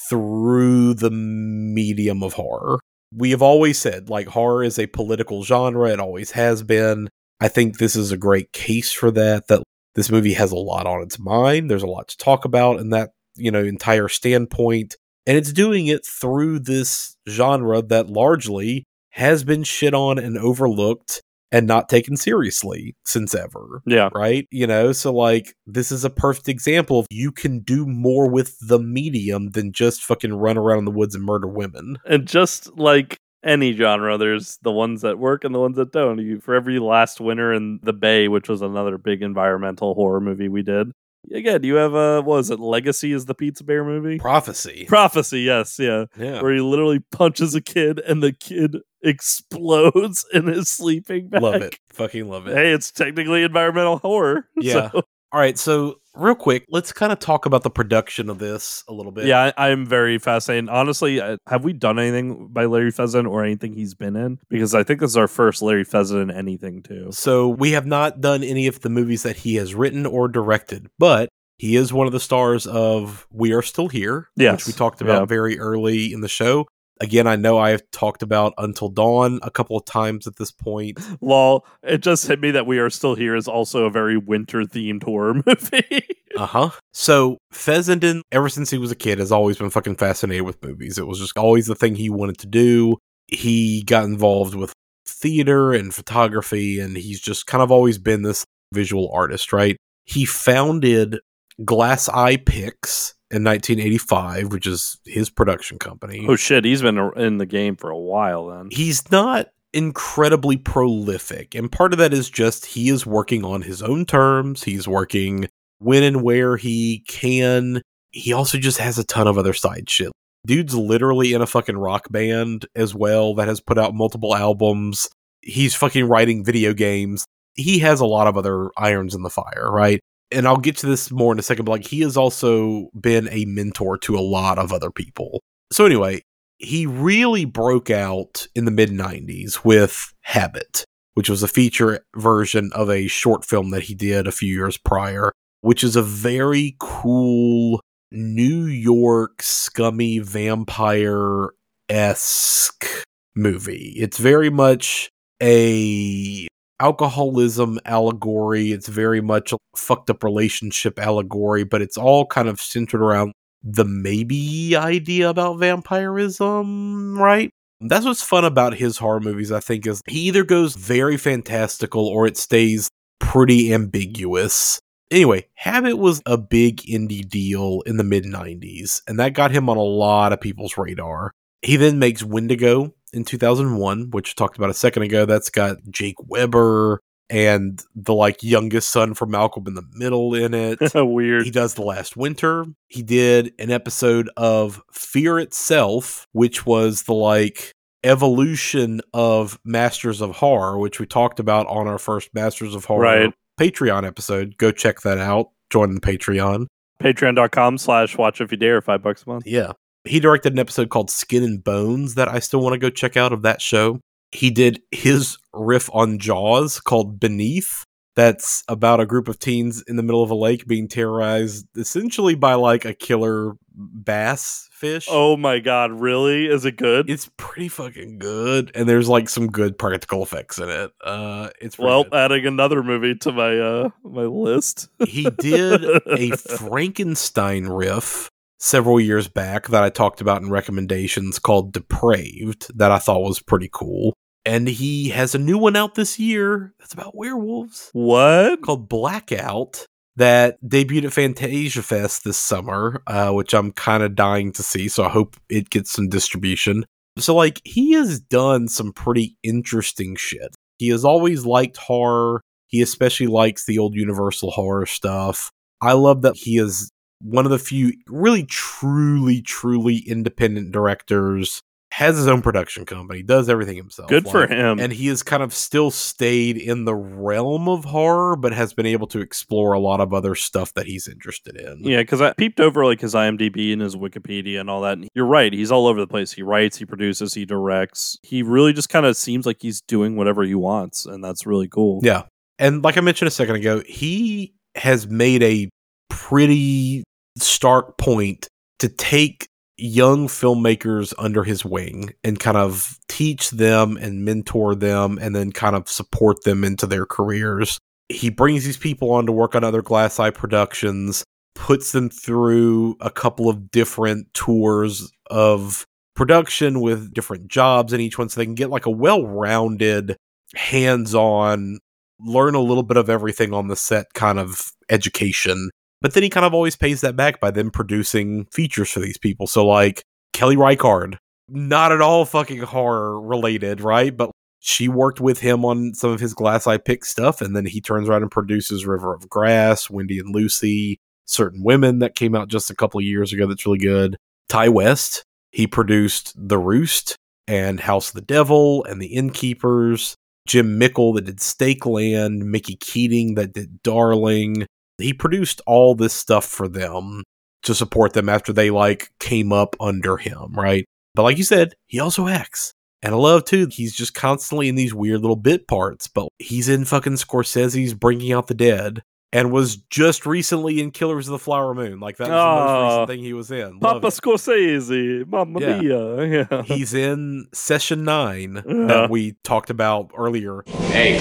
through the medium of horror. We have always said like horror is a political genre, it always has been. I think this is a great case for that that this movie has a lot on its mind. There's a lot to talk about in that, you know, entire standpoint, and it's doing it through this genre that largely has been shit on and overlooked and not taken seriously since ever. Yeah. Right? You know, so like this is a perfect example of you can do more with the medium than just fucking run around in the woods and murder women. And just like any genre, there's the ones that work and the ones that don't. You, for every last winter in The Bay, which was another big environmental horror movie we did. Again, you have a what was it? Legacy is the Pizza Bear movie. Prophecy. Prophecy, yes, yeah, Yeah. where he literally punches a kid and the kid explodes in his sleeping bag. Love it. Fucking love it. Hey, it's technically environmental horror. Yeah. So- All right, so real quick, let's kind of talk about the production of this a little bit. yeah, I, I'm very fascinated. Honestly, I- have we done anything by Larry Fessenden or anything he's been in? Because I think this is our first Larry Fessenden in anything too. So we have not done any of the movies that he has written or directed, but he is one of the stars of We Are Still Here, Yes. which we talked about Yeah. very early in the show. Again, I know I have talked about Until Dawn a couple of times at this point. Lol, it just hit me that We Are Still Here is also a very winter themed horror movie. Uh huh. So Fessenden, ever since he was a kid, has always been fucking fascinated with movies. It was just always the thing he wanted to do. He got involved with theater and photography, and he's just kind of always been this visual artist, right? He founded Glass Eye Pix in 1985, which is his production company. oh shit, he's been in the game for a while then. He's not incredibly prolific, and part of that is just he is working on his own terms. He's working when and where he can. He also just has a ton of other side shit. Dude's literally in a fucking rock band as well that has put out multiple albums. He's fucking writing video games. He has a lot of other irons in the fire, right? And I'll get to this more in a second, but like he has also been a mentor to a lot of other people. So anyway, he really broke out in the mid 90s with Habit, which was a feature version of a short film that he did a few years prior, which is a very cool New York scummy vampire esque movie. It's very much a alcoholism allegory. It's very much a fucked up relationship allegory, but it's all kind of centered around the maybe idea about vampirism, right? That's what's fun about his horror movies, I think, is he either goes very fantastical or it stays pretty ambiguous. Anyway, Habit was a big indie deal in the mid 90s, and that got him on a lot of people's radar. He then makes Wendigo in 2001, which talked about a second ago. That's got Jake Weber and the like youngest son from Malcolm in the Middle in it. Weird. He does The Last Winter. He did an episode of Fear Itself, which was the like evolution of Masters of Horror, which we talked about on our first Masters of Horror Right. Patreon episode. Go check that out. Join the Patreon. Patreon.com slash watch if you dare, five bucks a month. Yeah. He directed an episode called Skin and Bones that I still want to go check out of that show. He did his riff on Jaws called Beneath. That's about a group of teens in the middle of a lake being terrorized essentially by like a killer bass fish. Oh my god, really? Is it good? It's pretty fucking good. And there's like some good practical effects in it. Uh it's well, good. adding another movie to my uh my list. he did a Frankenstein riff several years back that I talked about in recommendations called Depraved that I thought was pretty cool. And he has a new one out this year that's about werewolves What? called Blackout that debuted at Fantasia Fest this summer, uh, which I'm kind of dying to see. So I hope it gets some distribution. So, like, he has done some pretty interesting shit. He has always liked horror. He especially likes the old Universal horror stuff. I love that he is one of the few really, truly, truly independent directors. Has his own production company, does everything himself. Good for him. And he has kind of still stayed in the realm of horror, but has been able to explore a lot of other stuff that he's interested in. Yeah, because I peeped over like his IMDb and his Wikipedia and all that. And you're right; he's all over the place. He writes, he produces, he directs. He really just kind of seems like he's doing whatever he wants, and that's really cool. Yeah. And like I mentioned a second ago, he has made a pretty stark point to take young filmmakers under his wing and kind of teach them and mentor them and then kind of support them into their careers. He brings these people on to work on other Glass Eye productions, puts them through a couple of different tours of production with different jobs in each one so they can get like a well-rounded hands-on learn a little bit of everything on the set kind of education but then he kind of always pays that back by them producing features for these people. So like kelly reichardt not at all fucking horror related right? But she worked with him on some of his glass eye pick stuff and then he turns around and produces river of grass wendy and lucy certain women that came out just a couple years ago that's really good. Ty west he produced the roost and house of the devil and the innkeepers. Jim Mickle that did Stakeland, Mickey Keating that did Darling. He produced all this stuff for them to support them after they like came up under him, right? But like you said, he also acts. And I love too, he's just constantly in these weird little bit parts, but he's in fucking Scorsese's Bringing Out the Dead and was just recently in Killers of the Flower Moon. Like that was the most Oh, recent thing he was in. Love Papa it. Scorsese, Mamma Yeah. Mia. Yeah. He's in Session 9 Uh-huh. that we talked about earlier. Hey,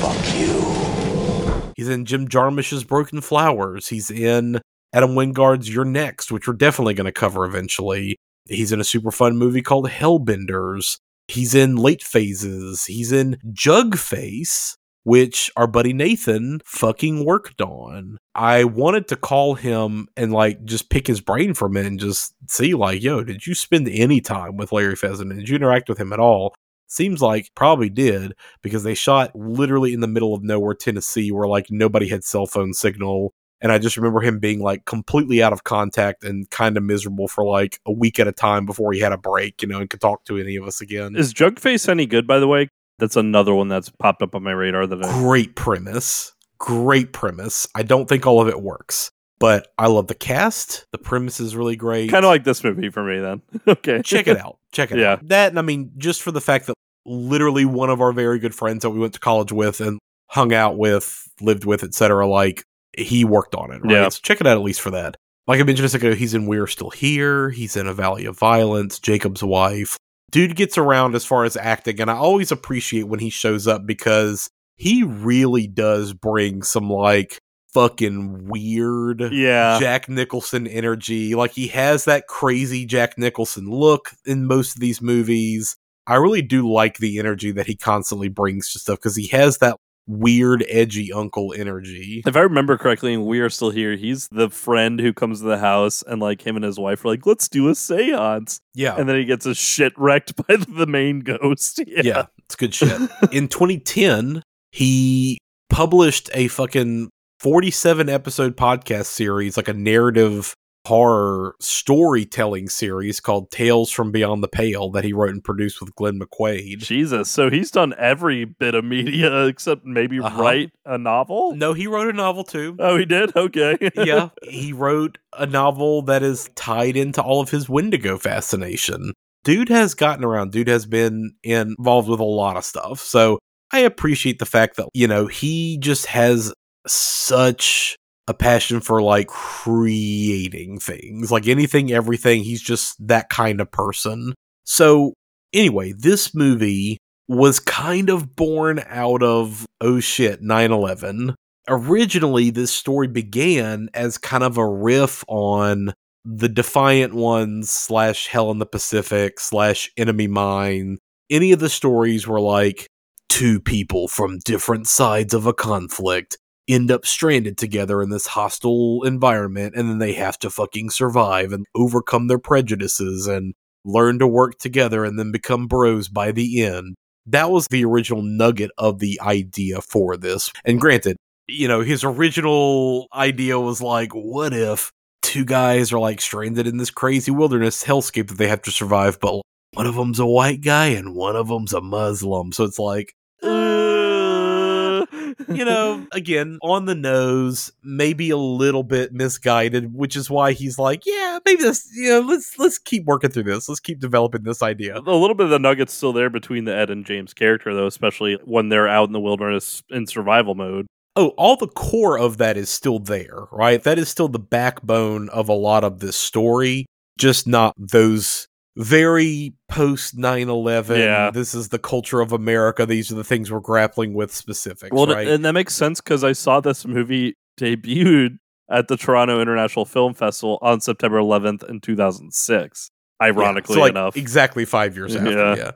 fuck you. He's in Jim Jarmusch's Broken Flowers. He's in Adam Wingard's You're Next, which we're definitely going to cover eventually. He's in a super fun movie called Hellbenders. He's in Late Phases. He's in Jug Face, which our buddy Nathan fucking worked on. I wanted to call him and like just pick his brain for a minute and just see like, yo, did you spend any time with Larry Fessenden? Did you interact with him at all? Seems like probably did because they shot literally in the middle of nowhere, Tennessee, where like nobody had cell phone signal. And I just remember him being like completely out of contact and kind of miserable for like a week at a time before he had a break, you know, and could talk to any of us again. Is Jugface any good, by the way? That's another one that's popped up on my radar that I. Great premise. Great premise. I don't think all of it works, but I love the cast. The premise is really great. Kind of like this movie for me, then. okay. check it out. Check it Yeah. out. That and I mean, just for the fact that literally one of our very good friends that we went to college with and hung out with, lived with, etc. Like he worked on it. Right? Yeah. So check it out at least for that. Like I mentioned a second ago, he's in We're Still Here. He's in A Valley of Violence, Jacob's Wife. Dude gets around as far as acting, and I always appreciate when he shows up because he really does bring some like fucking weird Yeah. Jack Nicholson energy. Like he has that crazy Jack Nicholson look in most of these movies. I really do like the energy that he constantly brings to stuff because he has that weird, edgy uncle energy. If I remember correctly, and we are still here, he's the friend who comes to the house and like him and his wife are like, let's do a seance. Yeah. And then he gets his shit wrecked by the main ghost. Yeah. Yeah, it's good shit. In 2010, he published a fucking 47 episode podcast series, like a narrative horror storytelling series called Tales from Beyond the Pale that he wrote and produced with Glenn McQuaid. Jesus. So he's done every bit of media except maybe Uh-huh. write a novel? No, he wrote a novel too. Oh, he did? Okay. yeah, he wrote a novel that is tied into all of his Wendigo fascination. Dude has gotten around. Dude has been involved with a lot of stuff. So I appreciate the fact that, you know, he just has such a passion for like creating things, like anything, everything. He's just that kind of person. So, anyway, this movie was kind of born out of, oh shit, 9 11 originally this story began as kind of a riff on the Defiant Ones slash Hell in the Pacific slash Enemy Mine. Any of the stories were like two people from different sides of a conflict end up stranded together in this hostile environment and then they have to fucking survive and overcome their prejudices and learn to work together and then become bros by the end. That was the original nugget of the idea for this. And granted, you know, his original idea was like, what if two guys are like stranded in this crazy wilderness hellscape that they have to survive, but one of them's a white guy and one of them's a Muslim. So it's like, uh, you know, again, on the nose, maybe a little bit misguided, which is why he's like, yeah, maybe this, you know, let's let's keep working through this. Let's keep developing this idea. A little bit of the nugget's still there between the Ed and James character, though, especially when they're out in the wilderness in survival mode. oh, all the core of that is still there, right? That is still the backbone of a lot of this story, just not those very post 9 11. Yeah. This is the culture of America. These are the things we're grappling with specifics, Well, right? and that makes sense because I saw this movie debuted at the Toronto International Film Festival on September 11th in 2006. Ironically so, like, enough, exactly five years after. Yeah. Yeah.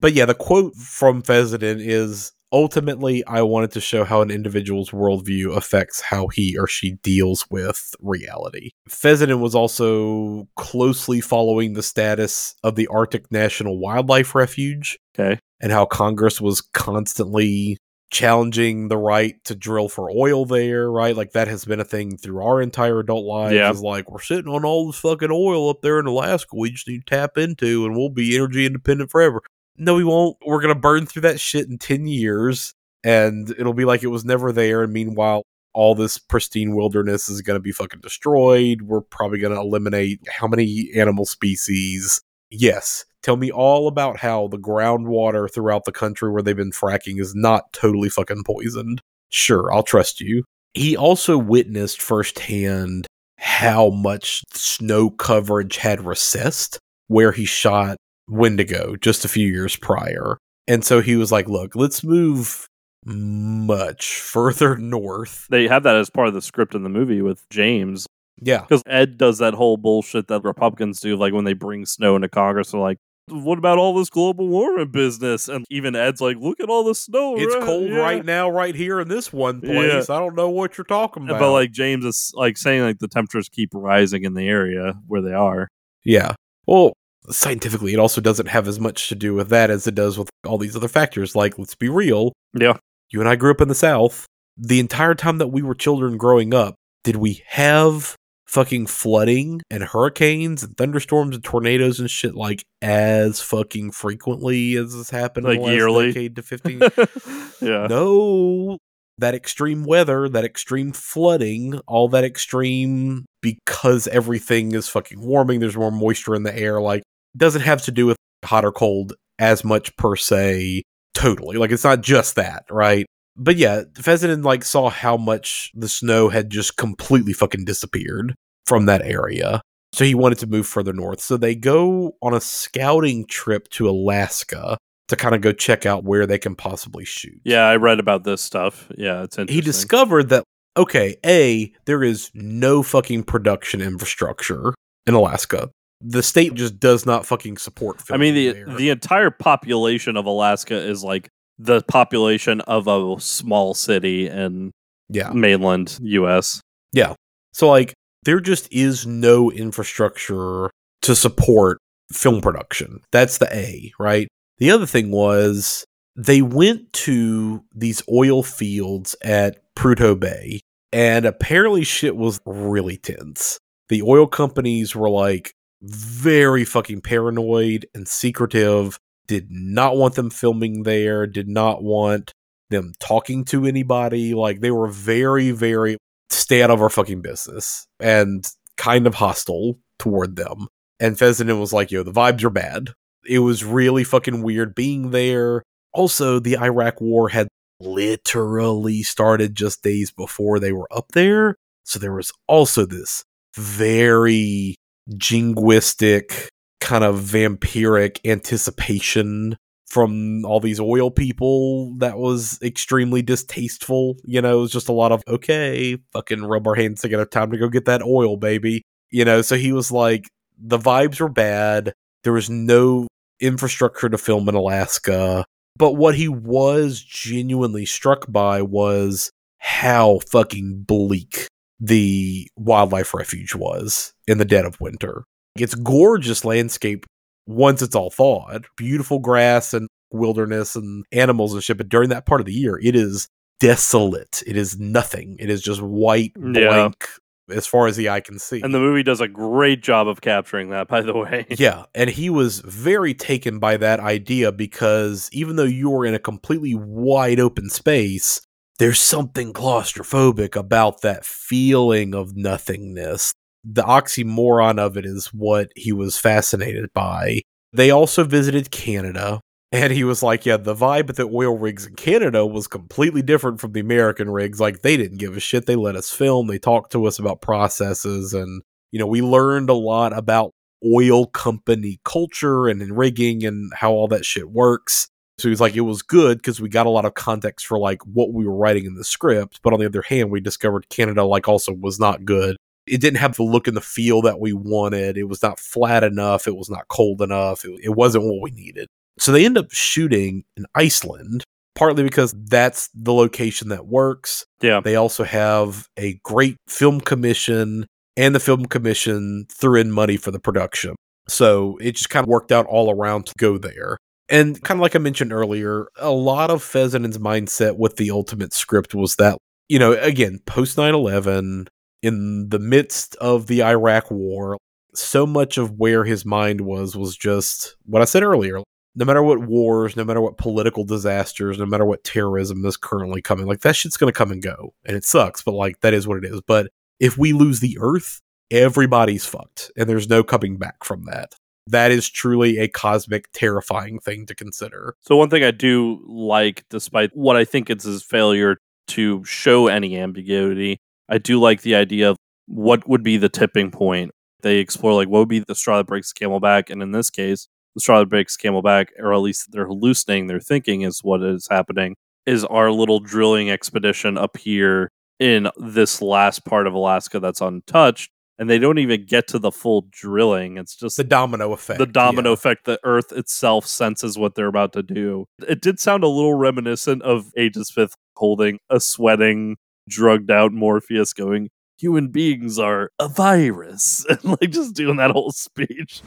But yeah, the quote from Fessenden is ultimately, I wanted to show how an individual's worldview affects how he or she deals with reality. Fessenden was also closely following the status of the Arctic National Wildlife Refuge okay, and how Congress was constantly challenging the right to drill for oil there, right? Like that has been a thing through our entire adult lives. Yeah. Is like we're sitting on all this fucking oil up there in Alaska we just need to tap into and we'll be energy independent forever. No, we won't. We're gonna burn through that shit in ten years and it'll be like it was never there. And meanwhile, all this pristine wilderness is gonna be fucking destroyed. We're probably gonna eliminate how many animal species? Yes. Tell me all about how the groundwater throughout the country where they've been fracking is not totally fucking poisoned. Sure, I'll trust you. He also witnessed firsthand how much snow coverage had recessed where he shot Wendigo just a few years prior. And so he was like, look, let's move much further north. they have that as part of the script in the movie with James Yeah. because Ed does that whole bullshit that Republicans do, like when they bring snow into Congress, they're like. What about all this global warming business? And even Ed's like, look at all the snow. It's right- cold yeah." right now, right here in this one place. I don't know what you're talking about. But like James is like saying like the temperatures keep rising in the area where they are. Yeah. Well, scientifically, it also doesn't have as much to do with that as it does with all these other factors. Like, let's be real. Yeah. You and I grew up in the South. The entire time that we were children growing up, did we have fucking flooding and hurricanes and thunderstorms and tornadoes and shit like as fucking frequently as has happened Like in the last yearly? decade to 15? yeah. No, that extreme weather, that extreme flooding, all that extreme because everything is fucking warming, there's more moisture in the air, like doesn't have to do with hot or cold as much per se totally. Like it's not just that, right? But yeah, Fessenden like saw how much the snow had just completely fucking disappeared from that area. So he wanted to move further north. So they go on a scouting trip to Alaska to kind of go check out where they can possibly shoot Yeah, I read about this stuff. Yeah, it's interesting. he discovered that okay, a there is no fucking production infrastructure in Alaska. The state just does not fucking support. Film. I mean, the there. the entire population of Alaska is like the population of a small city in yeah, mainland U.S. yeah. So like, there just is no infrastructure to support film production. That's the A, right? The other thing was they went to these oil fields at Prudhoe Bay, and apparently shit was really tense. the oil companies were like very fucking paranoid and secretive, did not want them filming there, did not want them talking to anybody. Like they were very, very stay out of our fucking business and kind of hostile toward them. And Fessenden was like, yo, the vibes are bad. It was really fucking weird being there. Also, the Iraq war had literally started just days before they were up there. So there was also this very jingoistic, kind of vampiric anticipation from all these oil people that was extremely distasteful. You know, it was just a lot of, okay, fucking rub our hands together, time to go get that oil, baby. You know, so he was like, the vibes were bad. There was no infrastructure to film in Alaska. But what he was genuinely struck by was how fucking bleak the wildlife refuge was in the dead of winter. It's gorgeous landscape once it's all thawed. Beautiful grass and wilderness and animals and shit. But during that part of the year, it is desolate. It is nothing. It is just white, blank, yeah. as far as the eye can see. And the movie does a great job of capturing that, by the way. yeah. And he was very taken by that idea because even though you were in a completely wide open space, there's something claustrophobic about that feeling of nothingness. The oxymoron of it is what he was fascinated by. They also visited Canada, and he was like, Yeah, the vibe at the oil rigs in Canada was completely different from the American rigs. Like, they didn't give a shit. They let us film, they talked to us about processes, and, you know, we learned a lot about oil company culture and rigging and how all that shit works. So he's like, it was good because we got a lot of context for like what we were writing in the script. But on the other hand, we discovered Canada like also was not good. It didn't have the look and the feel that we wanted. It was not flat enough. It was not cold enough. It, it wasn't what we needed. So they end up shooting in Iceland, partly because that's the location that works. Yeah. They also have a great film commission, and the film commission threw in money for the production. So it just kind of worked out all around to go there. And kind of like I mentioned earlier, a lot of Fessenden's mindset with the ultimate script was that, you know, again, post 9 11, in the midst of the Iraq war, so much of where his mind was was just what I said earlier. No matter what wars, no matter what political disasters, no matter what terrorism is currently coming, like that shit's going to come and go. And it sucks, but like that is what it is. But if we lose the earth, everybody's fucked and there's no coming back from that that is truly a cosmic, terrifying thing to consider. So, one thing I do like, despite what I think it's his failure to show any ambiguity, I do like the idea of what would be the tipping point. They explore, like, what would be the straw that breaks the camel back? And in this case, the straw that breaks the camel back, or at least they're hallucinating their thinking, is what is happening, is our little drilling expedition up here in this last part of Alaska that's untouched and they don't even get to the full drilling. It's just the domino effect. The domino yeah. effect. The Earth itself senses what they're about to do. It did sound a little reminiscent of Agent Smith holding a sweating, drugged out Morpheus going, human beings are a virus. And like just doing that whole speech.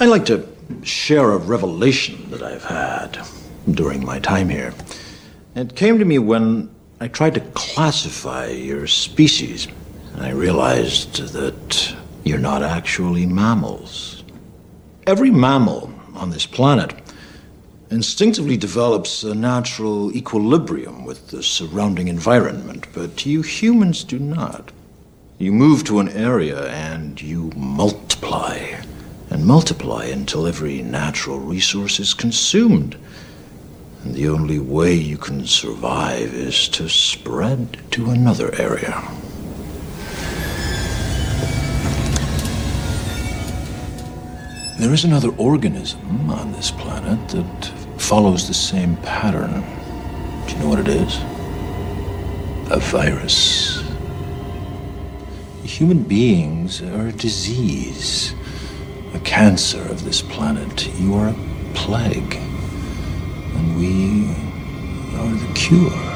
I'd like to share a revelation that I've had during my time here. It came to me when I tried to classify your species. I realized that you're not actually mammals. Every mammal on this planet instinctively develops a natural equilibrium with the surrounding environment, but you humans do not. You move to an area and you multiply, and multiply until every natural resource is consumed. And the only way you can survive is to spread to another area. There is another organism on this planet that follows the same pattern. Do you know what it is? A virus. Human beings are a disease, a cancer of this planet. You are a plague, and we are the cure.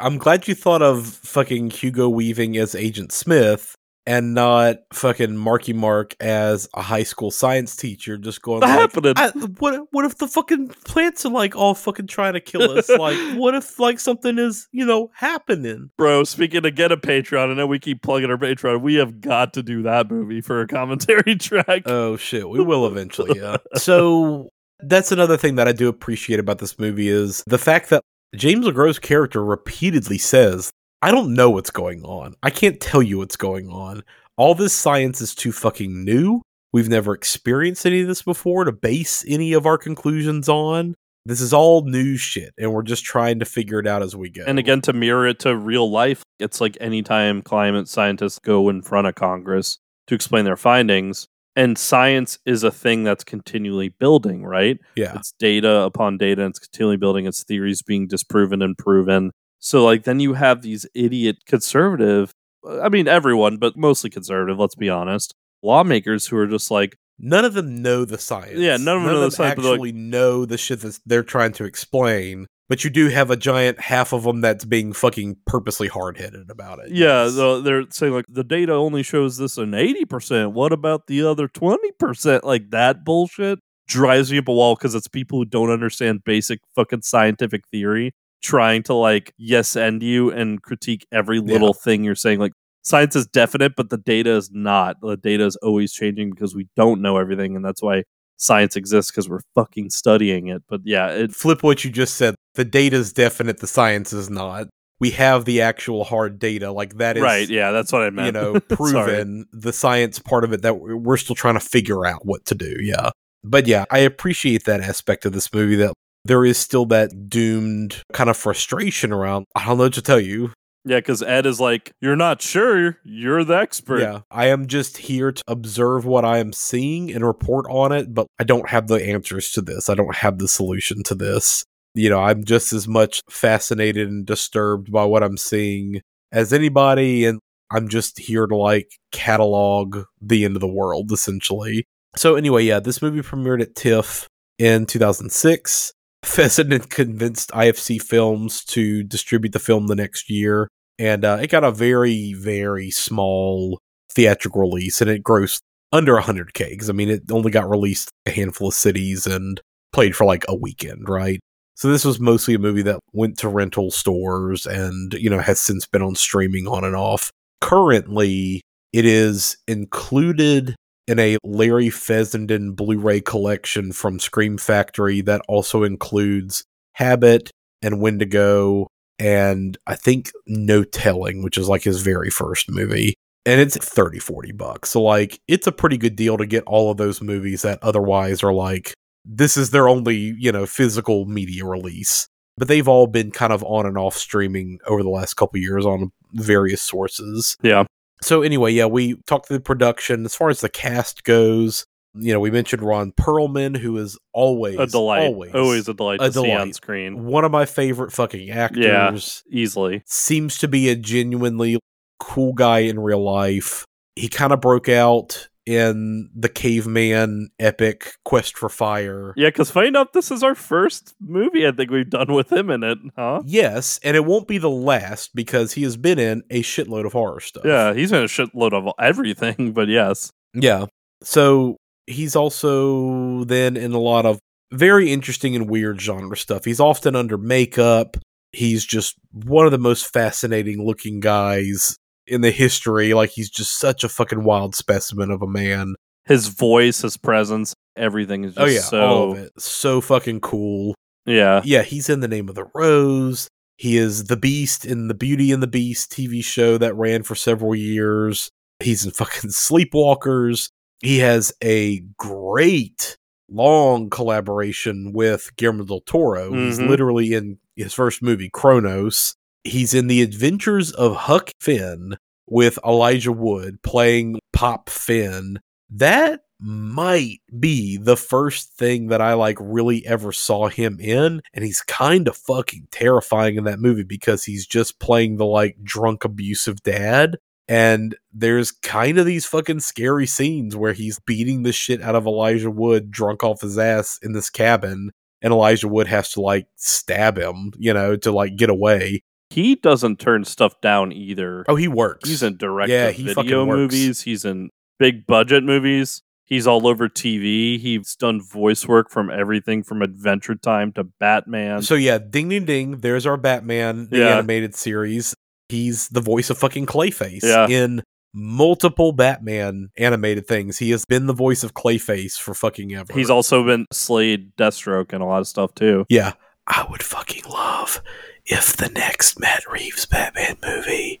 I'm glad you thought of fucking Hugo Weaving as Agent Smith and not fucking Marky Mark as a high school science teacher just going What like, happening? What what if the fucking plants are like all fucking trying to kill us? like what if like something is, you know, happening? Bro, speaking of get a Patreon, I know we keep plugging our Patreon. We have got to do that movie for a commentary track. Oh shit, we will eventually, yeah. so that's another thing that I do appreciate about this movie is the fact that James LeGros' character repeatedly says, I don't know what's going on. I can't tell you what's going on. All this science is too fucking new. We've never experienced any of this before to base any of our conclusions on. This is all new shit, and we're just trying to figure it out as we go. And again, to mirror it to real life, it's like anytime climate scientists go in front of Congress to explain their findings, and science is a thing that's continually building, right? Yeah. It's data upon data, and it's continually building, its theories being disproven and proven. So, like, then you have these idiot conservative, uh, I mean, everyone, but mostly conservative, let's be honest, lawmakers who are just like, none of them know the science. Yeah, none of them know the science, but they're like- actually know the shit that they're trying to explain. But you do have a giant half of them that's being fucking purposely hard headed about it. Yeah, the, they're saying like the data only shows this an eighty percent. What about the other twenty percent? Like that bullshit drives me up a wall because it's people who don't understand basic fucking scientific theory trying to like yes end you and critique every little thing you're saying. Like science is definite, but the data is not. The data is always changing because we don't know everything, and that's why science exists because we're fucking studying it. But yeah, it Flip what you just said. The data is definite, the science is not. We have the actual hard data. Like that is right. Yeah, that's what I meant. you know, proven the science part of it that we're still trying to figure out what to do. Yeah. But yeah, I appreciate that aspect of this movie that there is still that doomed kind of frustration around. I don't know what to tell you. Yeah, because Ed is like, you're not sure. You're the expert. Yeah. I am just here to observe what I am seeing and report on it, but I don't have the answers to this. I don't have the solution to this. You know, I'm just as much fascinated and disturbed by what I'm seeing as anybody. And I'm just here to like catalog the end of the world, essentially. So, anyway, yeah, this movie premiered at TIFF in 2006. Fessenden convinced IFC Films to distribute the film the next year, and uh, it got a very, very small theatrical release, and it grossed under 100k because I mean, it only got released a handful of cities and played for like a weekend, right? So this was mostly a movie that went to rental stores and you know has since been on streaming on and off. Currently, it is included in a Larry Fessenden Blu-ray collection from Scream Factory that also includes Habit and Wendigo and I think No Telling, which is like his very first movie. And it's 30 40 bucks. So like it's a pretty good deal to get all of those movies that otherwise are like this is their only, you know, physical media release. But they've all been kind of on and off streaming over the last couple years on various sources. Yeah. So anyway, yeah, we talked through the production. As far as the cast goes, you know, we mentioned Ron Perlman, who is always A delight. always, Always a delight to see on screen. One of my favorite fucking actors. easily. Seems to be a genuinely cool guy in real life. He kind of broke out in the caveman epic Quest for Fire. Yeah, because find out this is our first movie I think we've done with him in it, huh? Yes, and it won't be the last because he has been in a shitload of horror stuff. Yeah, he's in a shitload of everything, but yes. Yeah. So he's also then in a lot of very interesting and weird genre stuff. He's often under makeup. He's just one of the most fascinating looking guys in the history. Like he's just such a fucking wild specimen of a man. His voice, his presence, everything is just oh yeah, so all of it. So fucking cool. Yeah. Yeah, he's in the name of the rose. He is the Beast in the Beauty and the Beast TV show that ran for several years. He's in fucking Sleepwalkers. He has a great long collaboration with Guillermo del Toro. He's Mhm. literally in his first movie, Cronos. He's in The Adventures of Huck Finn with Elijah Wood playing Pop Finn. That might be the first thing that I like really ever saw him in. And he's kind of fucking terrifying in that movie because he's just playing the like drunk, abusive dad. And there's kind of these fucking scary scenes where he's beating the shit out of Elijah Wood drunk off his ass in this cabin. And Elijah Wood has to like stab him, you know, to like get away. He doesn't turn stuff down either. Oh, he works. He's in direct Yeah, he video movies. He's in big budget movies. He's all over TV. He's done voice work from everything from Adventure Time to Batman. So yeah, ding ding ding. There's our Batman the Yeah. animated series. He's the voice of fucking Clayface Yeah. in multiple Batman animated things. He has been the voice of Clayface for fucking ever. He's also been Slade, Deathstroke, and a lot of stuff too. Yeah. I would fucking love if the next Matt Reeves Batman movie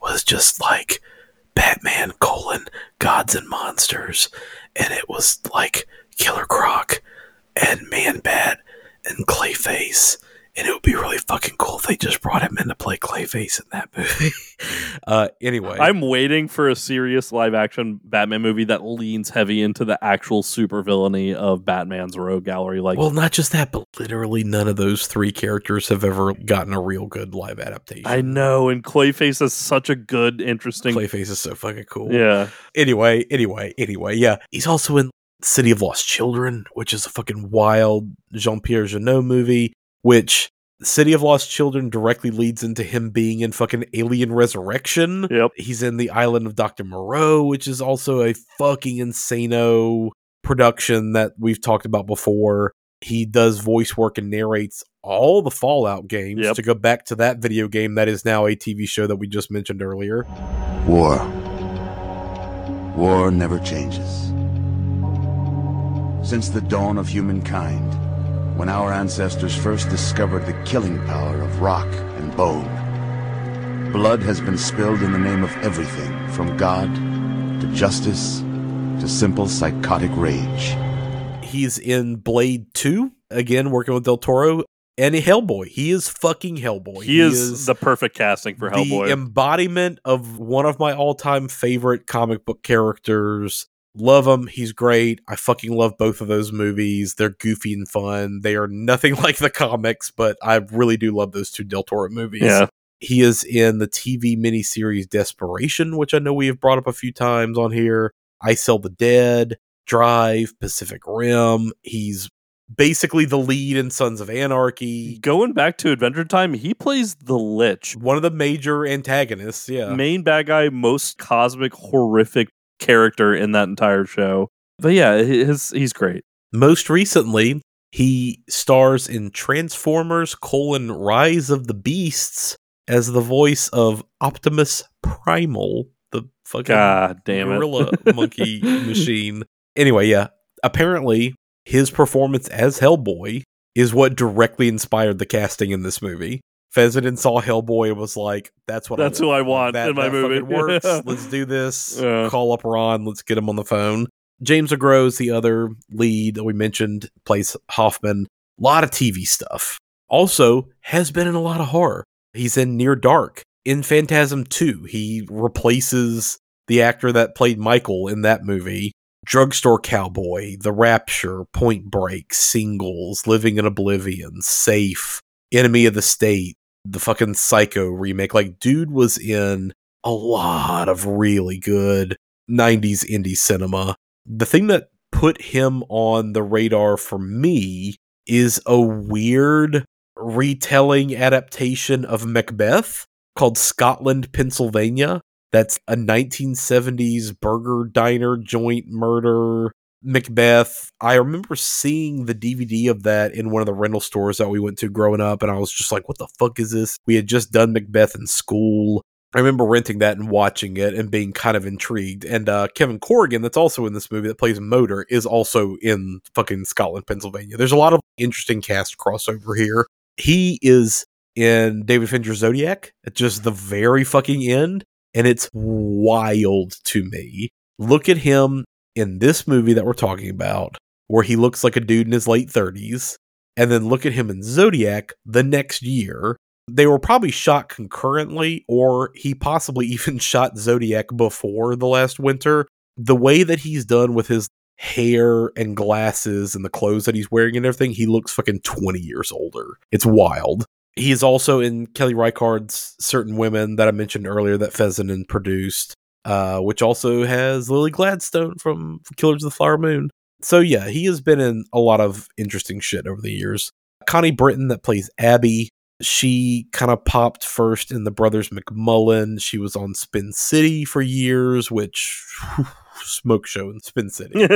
was just like Batman colon gods and monsters, and it was like Killer Croc and Man Bat and Clayface, and it would be really fucking cool if they just brought him in to play Clayface in that movie. uh, anyway, I'm waiting for a serious live action Batman movie that leans heavy into the actual supervillainy of Batman's rogue gallery. Like, well, not just that, but literally none of those three characters have ever gotten a real good live adaptation. I know, and Clayface is such a good, interesting. Clayface is so fucking cool. Yeah. Anyway, anyway, anyway, yeah. He's also in City of Lost Children, which is a fucking wild Jean Pierre Jeunet movie, which City of Lost Children directly leads into him being in fucking Alien Resurrection. Yep. He's in The Island of Dr. Moreau, which is also a fucking insano production that we've talked about before. He does voice work and narrates all the Fallout games Yep. to go back to that video game that is now a TV show that we just mentioned earlier. War. War never changes. Since the dawn of humankind, when our ancestors first discovered the killing power of rock and bone, blood has been spilled in the name of everything from God to justice to simple psychotic rage. He's in Blade 2, again, working with Del Toro, and Hellboy. He is fucking Hellboy. he, is, the perfect casting for Hellboy. the Hellboy. embodiment of one of my all-time favorite comic book characters. Love him. He's great. I fucking love both of those movies. They're goofy and fun. They are nothing like the comics, but I really do love those two Del Toro movies. Yeah. He is in the TV miniseries Desperation, which I know we have brought up a few times on here. I Sell the Dead, Drive, Pacific Rim. He's basically the lead in Sons of Anarchy. Going back to Adventure Time, he plays the Lich, One of the major antagonists, yeah. main bad guy, most cosmic, horrific character in that entire show. But yeah, his he's great. Most recently, he stars in Transformers colon Rise of the Beasts as the voice of Optimus Primal, the fucking God damn gorilla monkey machine. Anyway, yeah. Apparently, his performance as Hellboy is what directly inspired the casting in this movie. Fezzik saw Hellboy and was like, "That's what That's I who I want That, in my that movie." works. Let's do this. Yeah. Call up Ron. Let's get him on the phone." James LeGros, the other lead that we mentioned, plays Hoffman. A lot of TV stuff. Also, has been in a lot of horror. He's in Near Dark. In Phantasm 2, he replaces the actor that played Michael in that movie. Drugstore Cowboy, The Rapture, Point Break, Singles, Living in Oblivion, Safe, Enemy of the State, the fucking Psycho remake. Like, dude was in a lot of really good 90s indie cinema. The thing that put him on the radar for me is a weird retelling adaptation of Macbeth called Scotland, Pennsylvania. That's a 1970s burger diner joint murder Macbeth. I remember seeing the DVD of that in one of the rental stores that we went to growing up, and I was just like, what the fuck is this? We had just done Macbeth in school. I remember renting that and watching it and being kind of intrigued. And uh, Kevin Corrigan, that's also in this movie that plays Motor, is also in fucking Scotland, Pennsylvania. There's a lot of interesting cast crossover here. He is in David Fincher's Zodiac at just the very fucking end, and it's wild to me. Look at him in this movie that we're talking about, where he looks like a dude in his late 30s, and then look at him in Zodiac the next year. They were probably shot concurrently, or he possibly even shot Zodiac before the last winter. The way that he's done with his hair and glasses and the clothes that he's wearing and everything, he looks fucking 20 years older. It's wild. He is also in Kelly Reichardt's Certain Women that I mentioned earlier that Fezzik produced, uh, which also has Lily Gladstone from Killers of the Flower Moon. So yeah, he has been in a lot of interesting shit over the years. Connie Britton that plays Abby, She kind of popped first in the Brothers McMullen. She was on Spin City for years, which whew, smoke show in Spin City.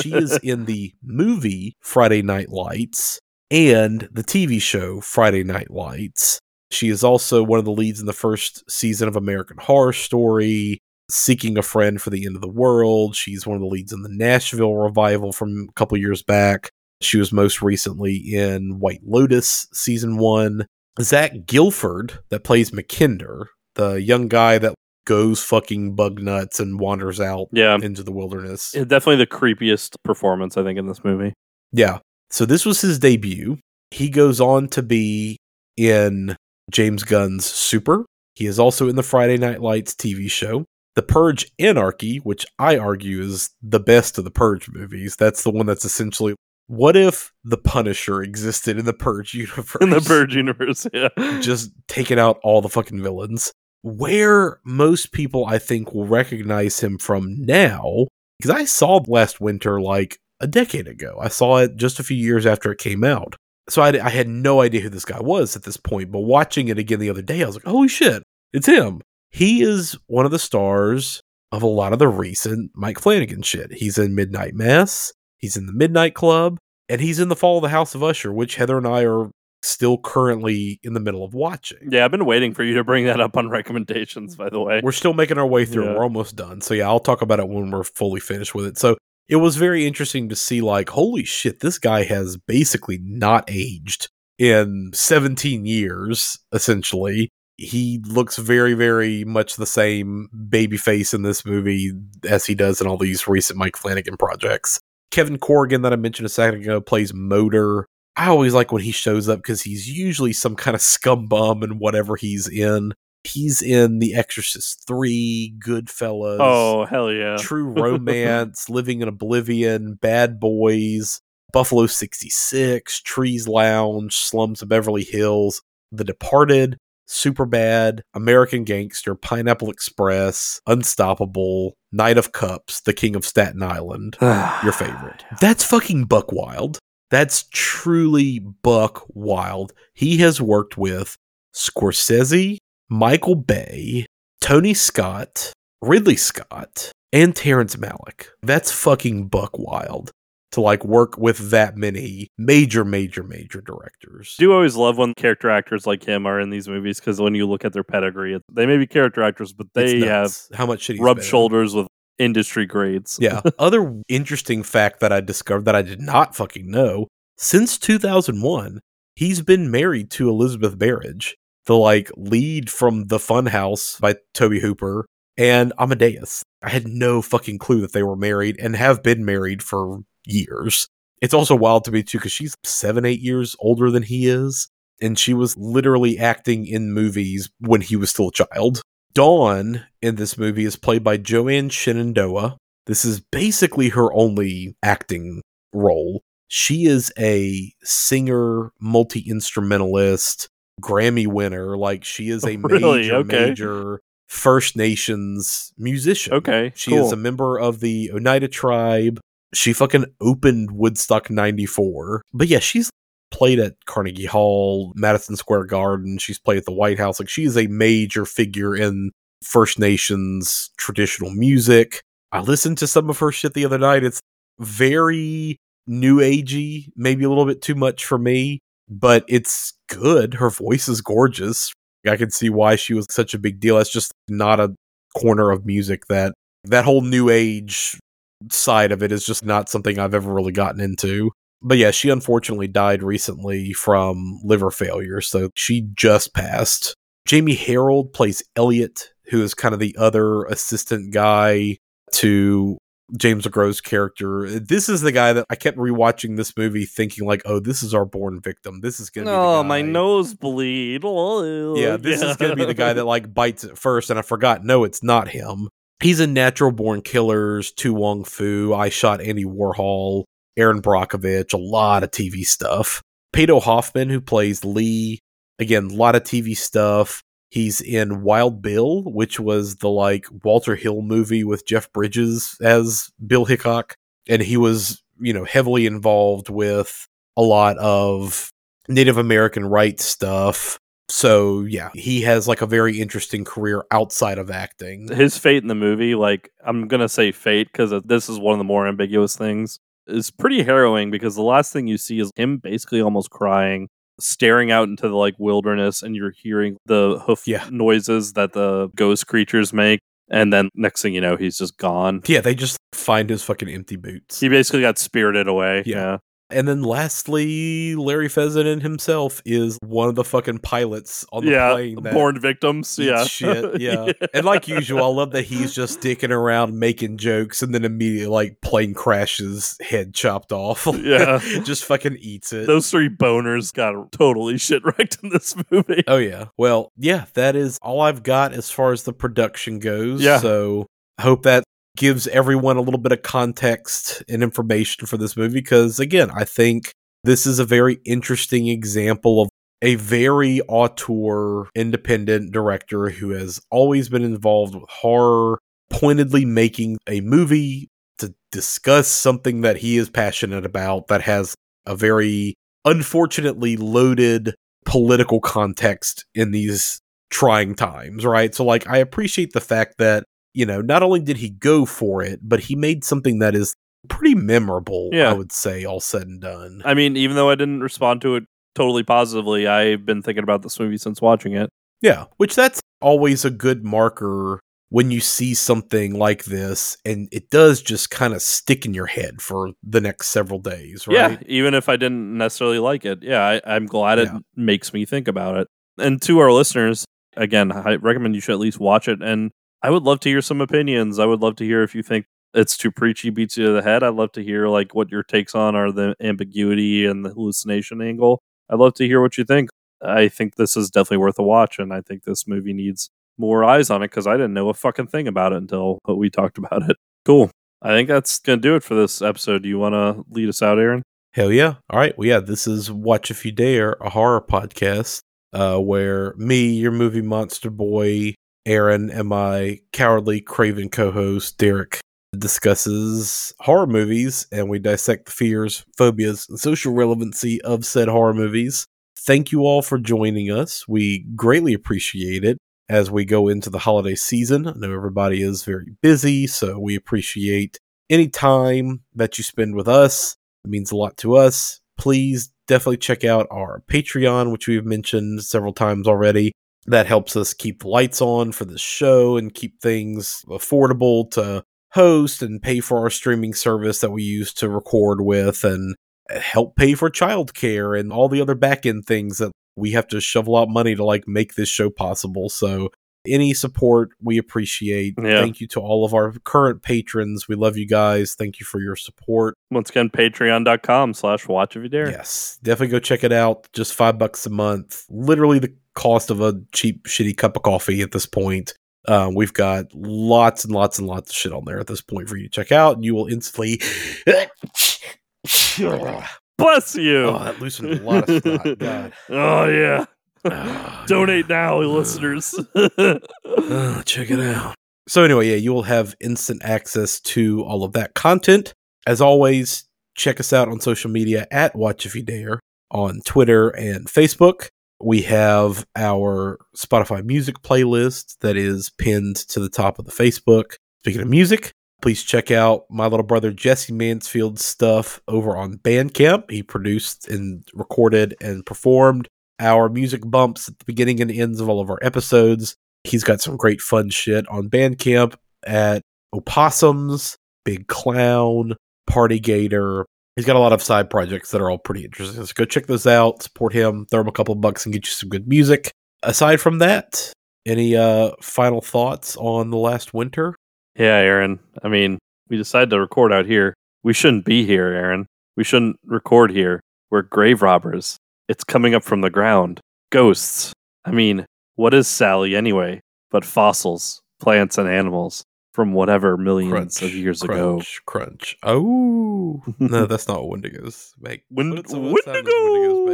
she is in the movie Friday Night Lights and the TV show Friday Night Lights. She is also one of the leads in the first season of American Horror Story, Seeking a Friend for the End of the World. She's one of the leads in the Nashville revival from a couple years back. She was most recently in White Lotus season one. Zach Gilford, that plays McKinder, the young guy that goes fucking bug nuts and wanders out Yeah. into the wilderness. Yeah, definitely the creepiest performance I think in this movie. Yeah. So this was his debut. He goes on to be in James Gunn's Super. He is also in the Friday Night Lights TV show. The Purge Anarchy, which I argue is the best of the Purge movies. That's the one that's essentially what if the Punisher existed in the Purge universe? In the Purge universe, yeah. just taking out all the fucking villains. Where most people, I think, will recognize him from now, because I saw Last Winter like a decade ago. I saw it just a few years after it came out. So I, I had no idea who this guy was at this point, but watching it again the other day, I was like, holy shit, it's him. He is one of the stars of a lot of the recent Mike Flanagan shit. He's in Midnight Mass, he's in the Midnight Club, and he's in The Fall of the House of Usher, which Heather and I are still currently in the middle of watching. Yeah, I've been waiting for you to bring that up on recommendations, by the way. We're still making our way through. Yeah. We're almost done. So yeah, I'll talk about it when we're fully finished with it. So it was very interesting to see like, holy shit, this guy has basically not aged in 17 years, essentially. He looks very, very much the same baby face in this movie as he does in all these recent Mike Flanagan projects. Kevin Corrigan, that I mentioned a second ago, plays Motor. I always like when he shows up because he's usually some kind of scum bum in whatever he's in. He's in The Exorcist 3, Goodfellas, Oh, hell yeah. True Romance, Living in Oblivion, Bad Boys, Buffalo 66, Trees Lounge, Slums of Beverly Hills, The Departed, Superbad, American Gangster, Pineapple Express, Unstoppable, Knight of Cups, The King of Staten Island. your favorite. That's fucking Buck Wild. That's truly Buck Wild. He has worked with Scorsese, Michael Bay, Tony Scott, Ridley Scott, and Terrence Malick. That's fucking Buck Wild to like work with that many major, major, major directors. I do always love when character actors like him are in these movies because when you look at their pedigree, they may be character actors, but they have how much rubbed shoulders with industry grades. Yeah. Other interesting fact that I discovered that I did not fucking know since 2001, he's been married to Elizabeth Berridge, the like lead from The Funhouse by Tobe Hooper and Amadeus. I had no fucking clue that they were married and have been married for years. It's also wild to me too because she's seven, eight years older than he is. And she was literally acting in movies when he was still a child. Dawn in this movie is played by Joanne Shenandoah. This is basically her only acting role. She is a singer, multi instrumentalist, Grammy winner. Like she is a Really? major, Okay. major First Nations musician. Okay, She is a member of the Oneida tribe. She fucking opened Woodstock 94. But yeah, she's played at Carnegie Hall, Madison Square Garden. She's played at the White House. Like she is a major figure in First Nations traditional music. I listened to some of her shit the other night. It's very new agey, maybe a little bit too much for me, but it's good. Her voice is gorgeous. I can see why she was such a big deal. That's just not a corner of music that that whole new age side of it is just not something I've ever really gotten into. But yeah, she unfortunately died recently from liver failure, so she just passed. Jamie Harrold plays Elliot, who is kind of the other assistant guy to James LeGros character. This is the guy that I kept rewatching this movie thinking like, "Oh, this is our born victim. This is going to be Oh, my nosebleed. Oh, Yeah, this is going to be the guy that like bites it first and I forgot no, it's not him. He's in Natural Born Killers, To Wong Foo, I Shot Andy Warhol, Erin Brockovich, a lot of TV stuff. Pato Hoffmann, who plays Lee, again, a lot of TV stuff. He's in Wild Bill, which was the like Walter Hill movie with Jeff Bridges as Bill Hickok. And he was, you know, heavily involved with a lot of Native American rights stuff. So yeah, he has like a very interesting career outside of acting. His fate in the movie, like I'm gonna say fate because this is one of the more ambiguous things, is pretty harrowing because the last thing you see is him basically almost crying, staring out into the like wilderness, and you're hearing the hoof Yeah. noises that the ghost creatures make. And then next thing you know, he's just gone. Yeah, they just find his fucking empty boots. He basically got spirited away. Yeah. And then lastly, Larry Fessenden himself is one of the fucking pilots on the Yeah. plane. that Born victims. Yeah. Shit. Yeah. And like usual, I love that he's just dicking around making jokes and then immediately like plane crashes, head chopped off. Yeah. just fucking eats it. Those three boners got totally shit wrecked in this movie. Oh yeah. Well, yeah, that is all I've got as far as the production goes. Yeah. So I hope that gives everyone a little bit of context and information for this movie because again, I think this is a very interesting example of a very auteur independent director who has always been involved with horror, pointedly making a movie to discuss something that he is passionate about that has a very unfortunately loaded political context in these trying times, right? So like I appreciate the fact that, you know, not only did he go for it, but he made something that is pretty memorable, Yeah. I would say, all said and done. I mean, even though I didn't respond to it totally positively, I've been thinking about this movie since watching it. Yeah, which that's always a good marker when you see something like this and it does just kind of stick in your head for the next several days, right? Yeah, even if I didn't necessarily like it. Yeah, I, I'm glad it Yeah. makes me think about it. And to our listeners, again, I recommend you should at least watch it. And I would love to hear some opinions. I would love to hear if you think it's too preachy, beats you to the head. I'd love to hear like what your takes on are the ambiguity and the hallucination angle. I'd love to hear what you think. I think this is definitely worth a watch, and I think this movie needs more eyes on it because I didn't know a fucking thing about it until we talked about it. Cool. I think that's gonna do it for this episode. Do you want to lead us out, Aaron? Hell yeah. All right. Well, yeah, this is Watch If You Dare, a horror podcast uh, where me, your movie monster boy, Aaron, and my cowardly craven co host, Derek, discusses horror movies and we dissect the fears, phobias, and social relevancy of said horror movies. Thank you all for joining us. We greatly appreciate it as we go into the holiday season. I know everybody is very busy, so we appreciate any time that you spend with us. It means a lot to us. Please definitely check out our Patreon, which we've mentioned several times already. That helps us keep the lights on for the show and keep things affordable to host and pay for our streaming service that we use to record with and eh, help pay for childcare and all the other back end things that we have to shovel out money to like make this show possible. So any support we appreciate. Yeah. Thank you to all of our current patrons. We love you guys. Thank you for your support. Once again, patreon.com slash watch if you dare. Yes, definitely go check it out. Just five bucks a month. Literally the cost of a cheap, shitty cup of coffee at this point. Um, we've got lots and lots and lots of shit on there at this point for you to check out, and you will instantly. Bless you. Oh, that loosened a lot of snot. Oh, yeah. Donate now, listeners. Uh, check it out. So anyway, yeah, you will have instant access to all of that content. As always, check us out on social media at Watch If You Dare on Twitter and Facebook. We have our Spotify music playlist that is pinned to the top of the Facebook. Speaking of music, please check out my little brother Jesse Mansfield's stuff over on Bandcamp. He produced and recorded and performed our music bumps at the beginning and ends of all of our episodes. He's got some great fun shit on Bandcamp at Opossums, Big Clown, Party Gator. He's got a lot of side projects that are all pretty interesting. So go check those out, support him, throw him a couple bucks and get you some good music. Aside from that, any uh final thoughts on the last winter? yeah, Aaron. I mean, we decided to record out here. We shouldn't be here, Aaron. We shouldn't record here. We're grave robbers. It's coming up from the ground. Ghosts. I mean, what is Sally anyway? But fossils, plants, and animals from whatever millions of years ago. crunch, crunch. Oh no, that's not what Wendigos make. Wind- What does Wendigos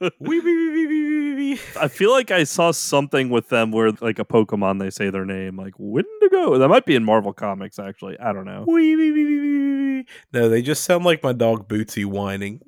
make? Wendigo! I feel like I saw something with them where, like, a Pokemon, they say their name, like Wendigo. That might be in Marvel Comics, actually. I don't know. No, they just sound like my dog Bootsy whining.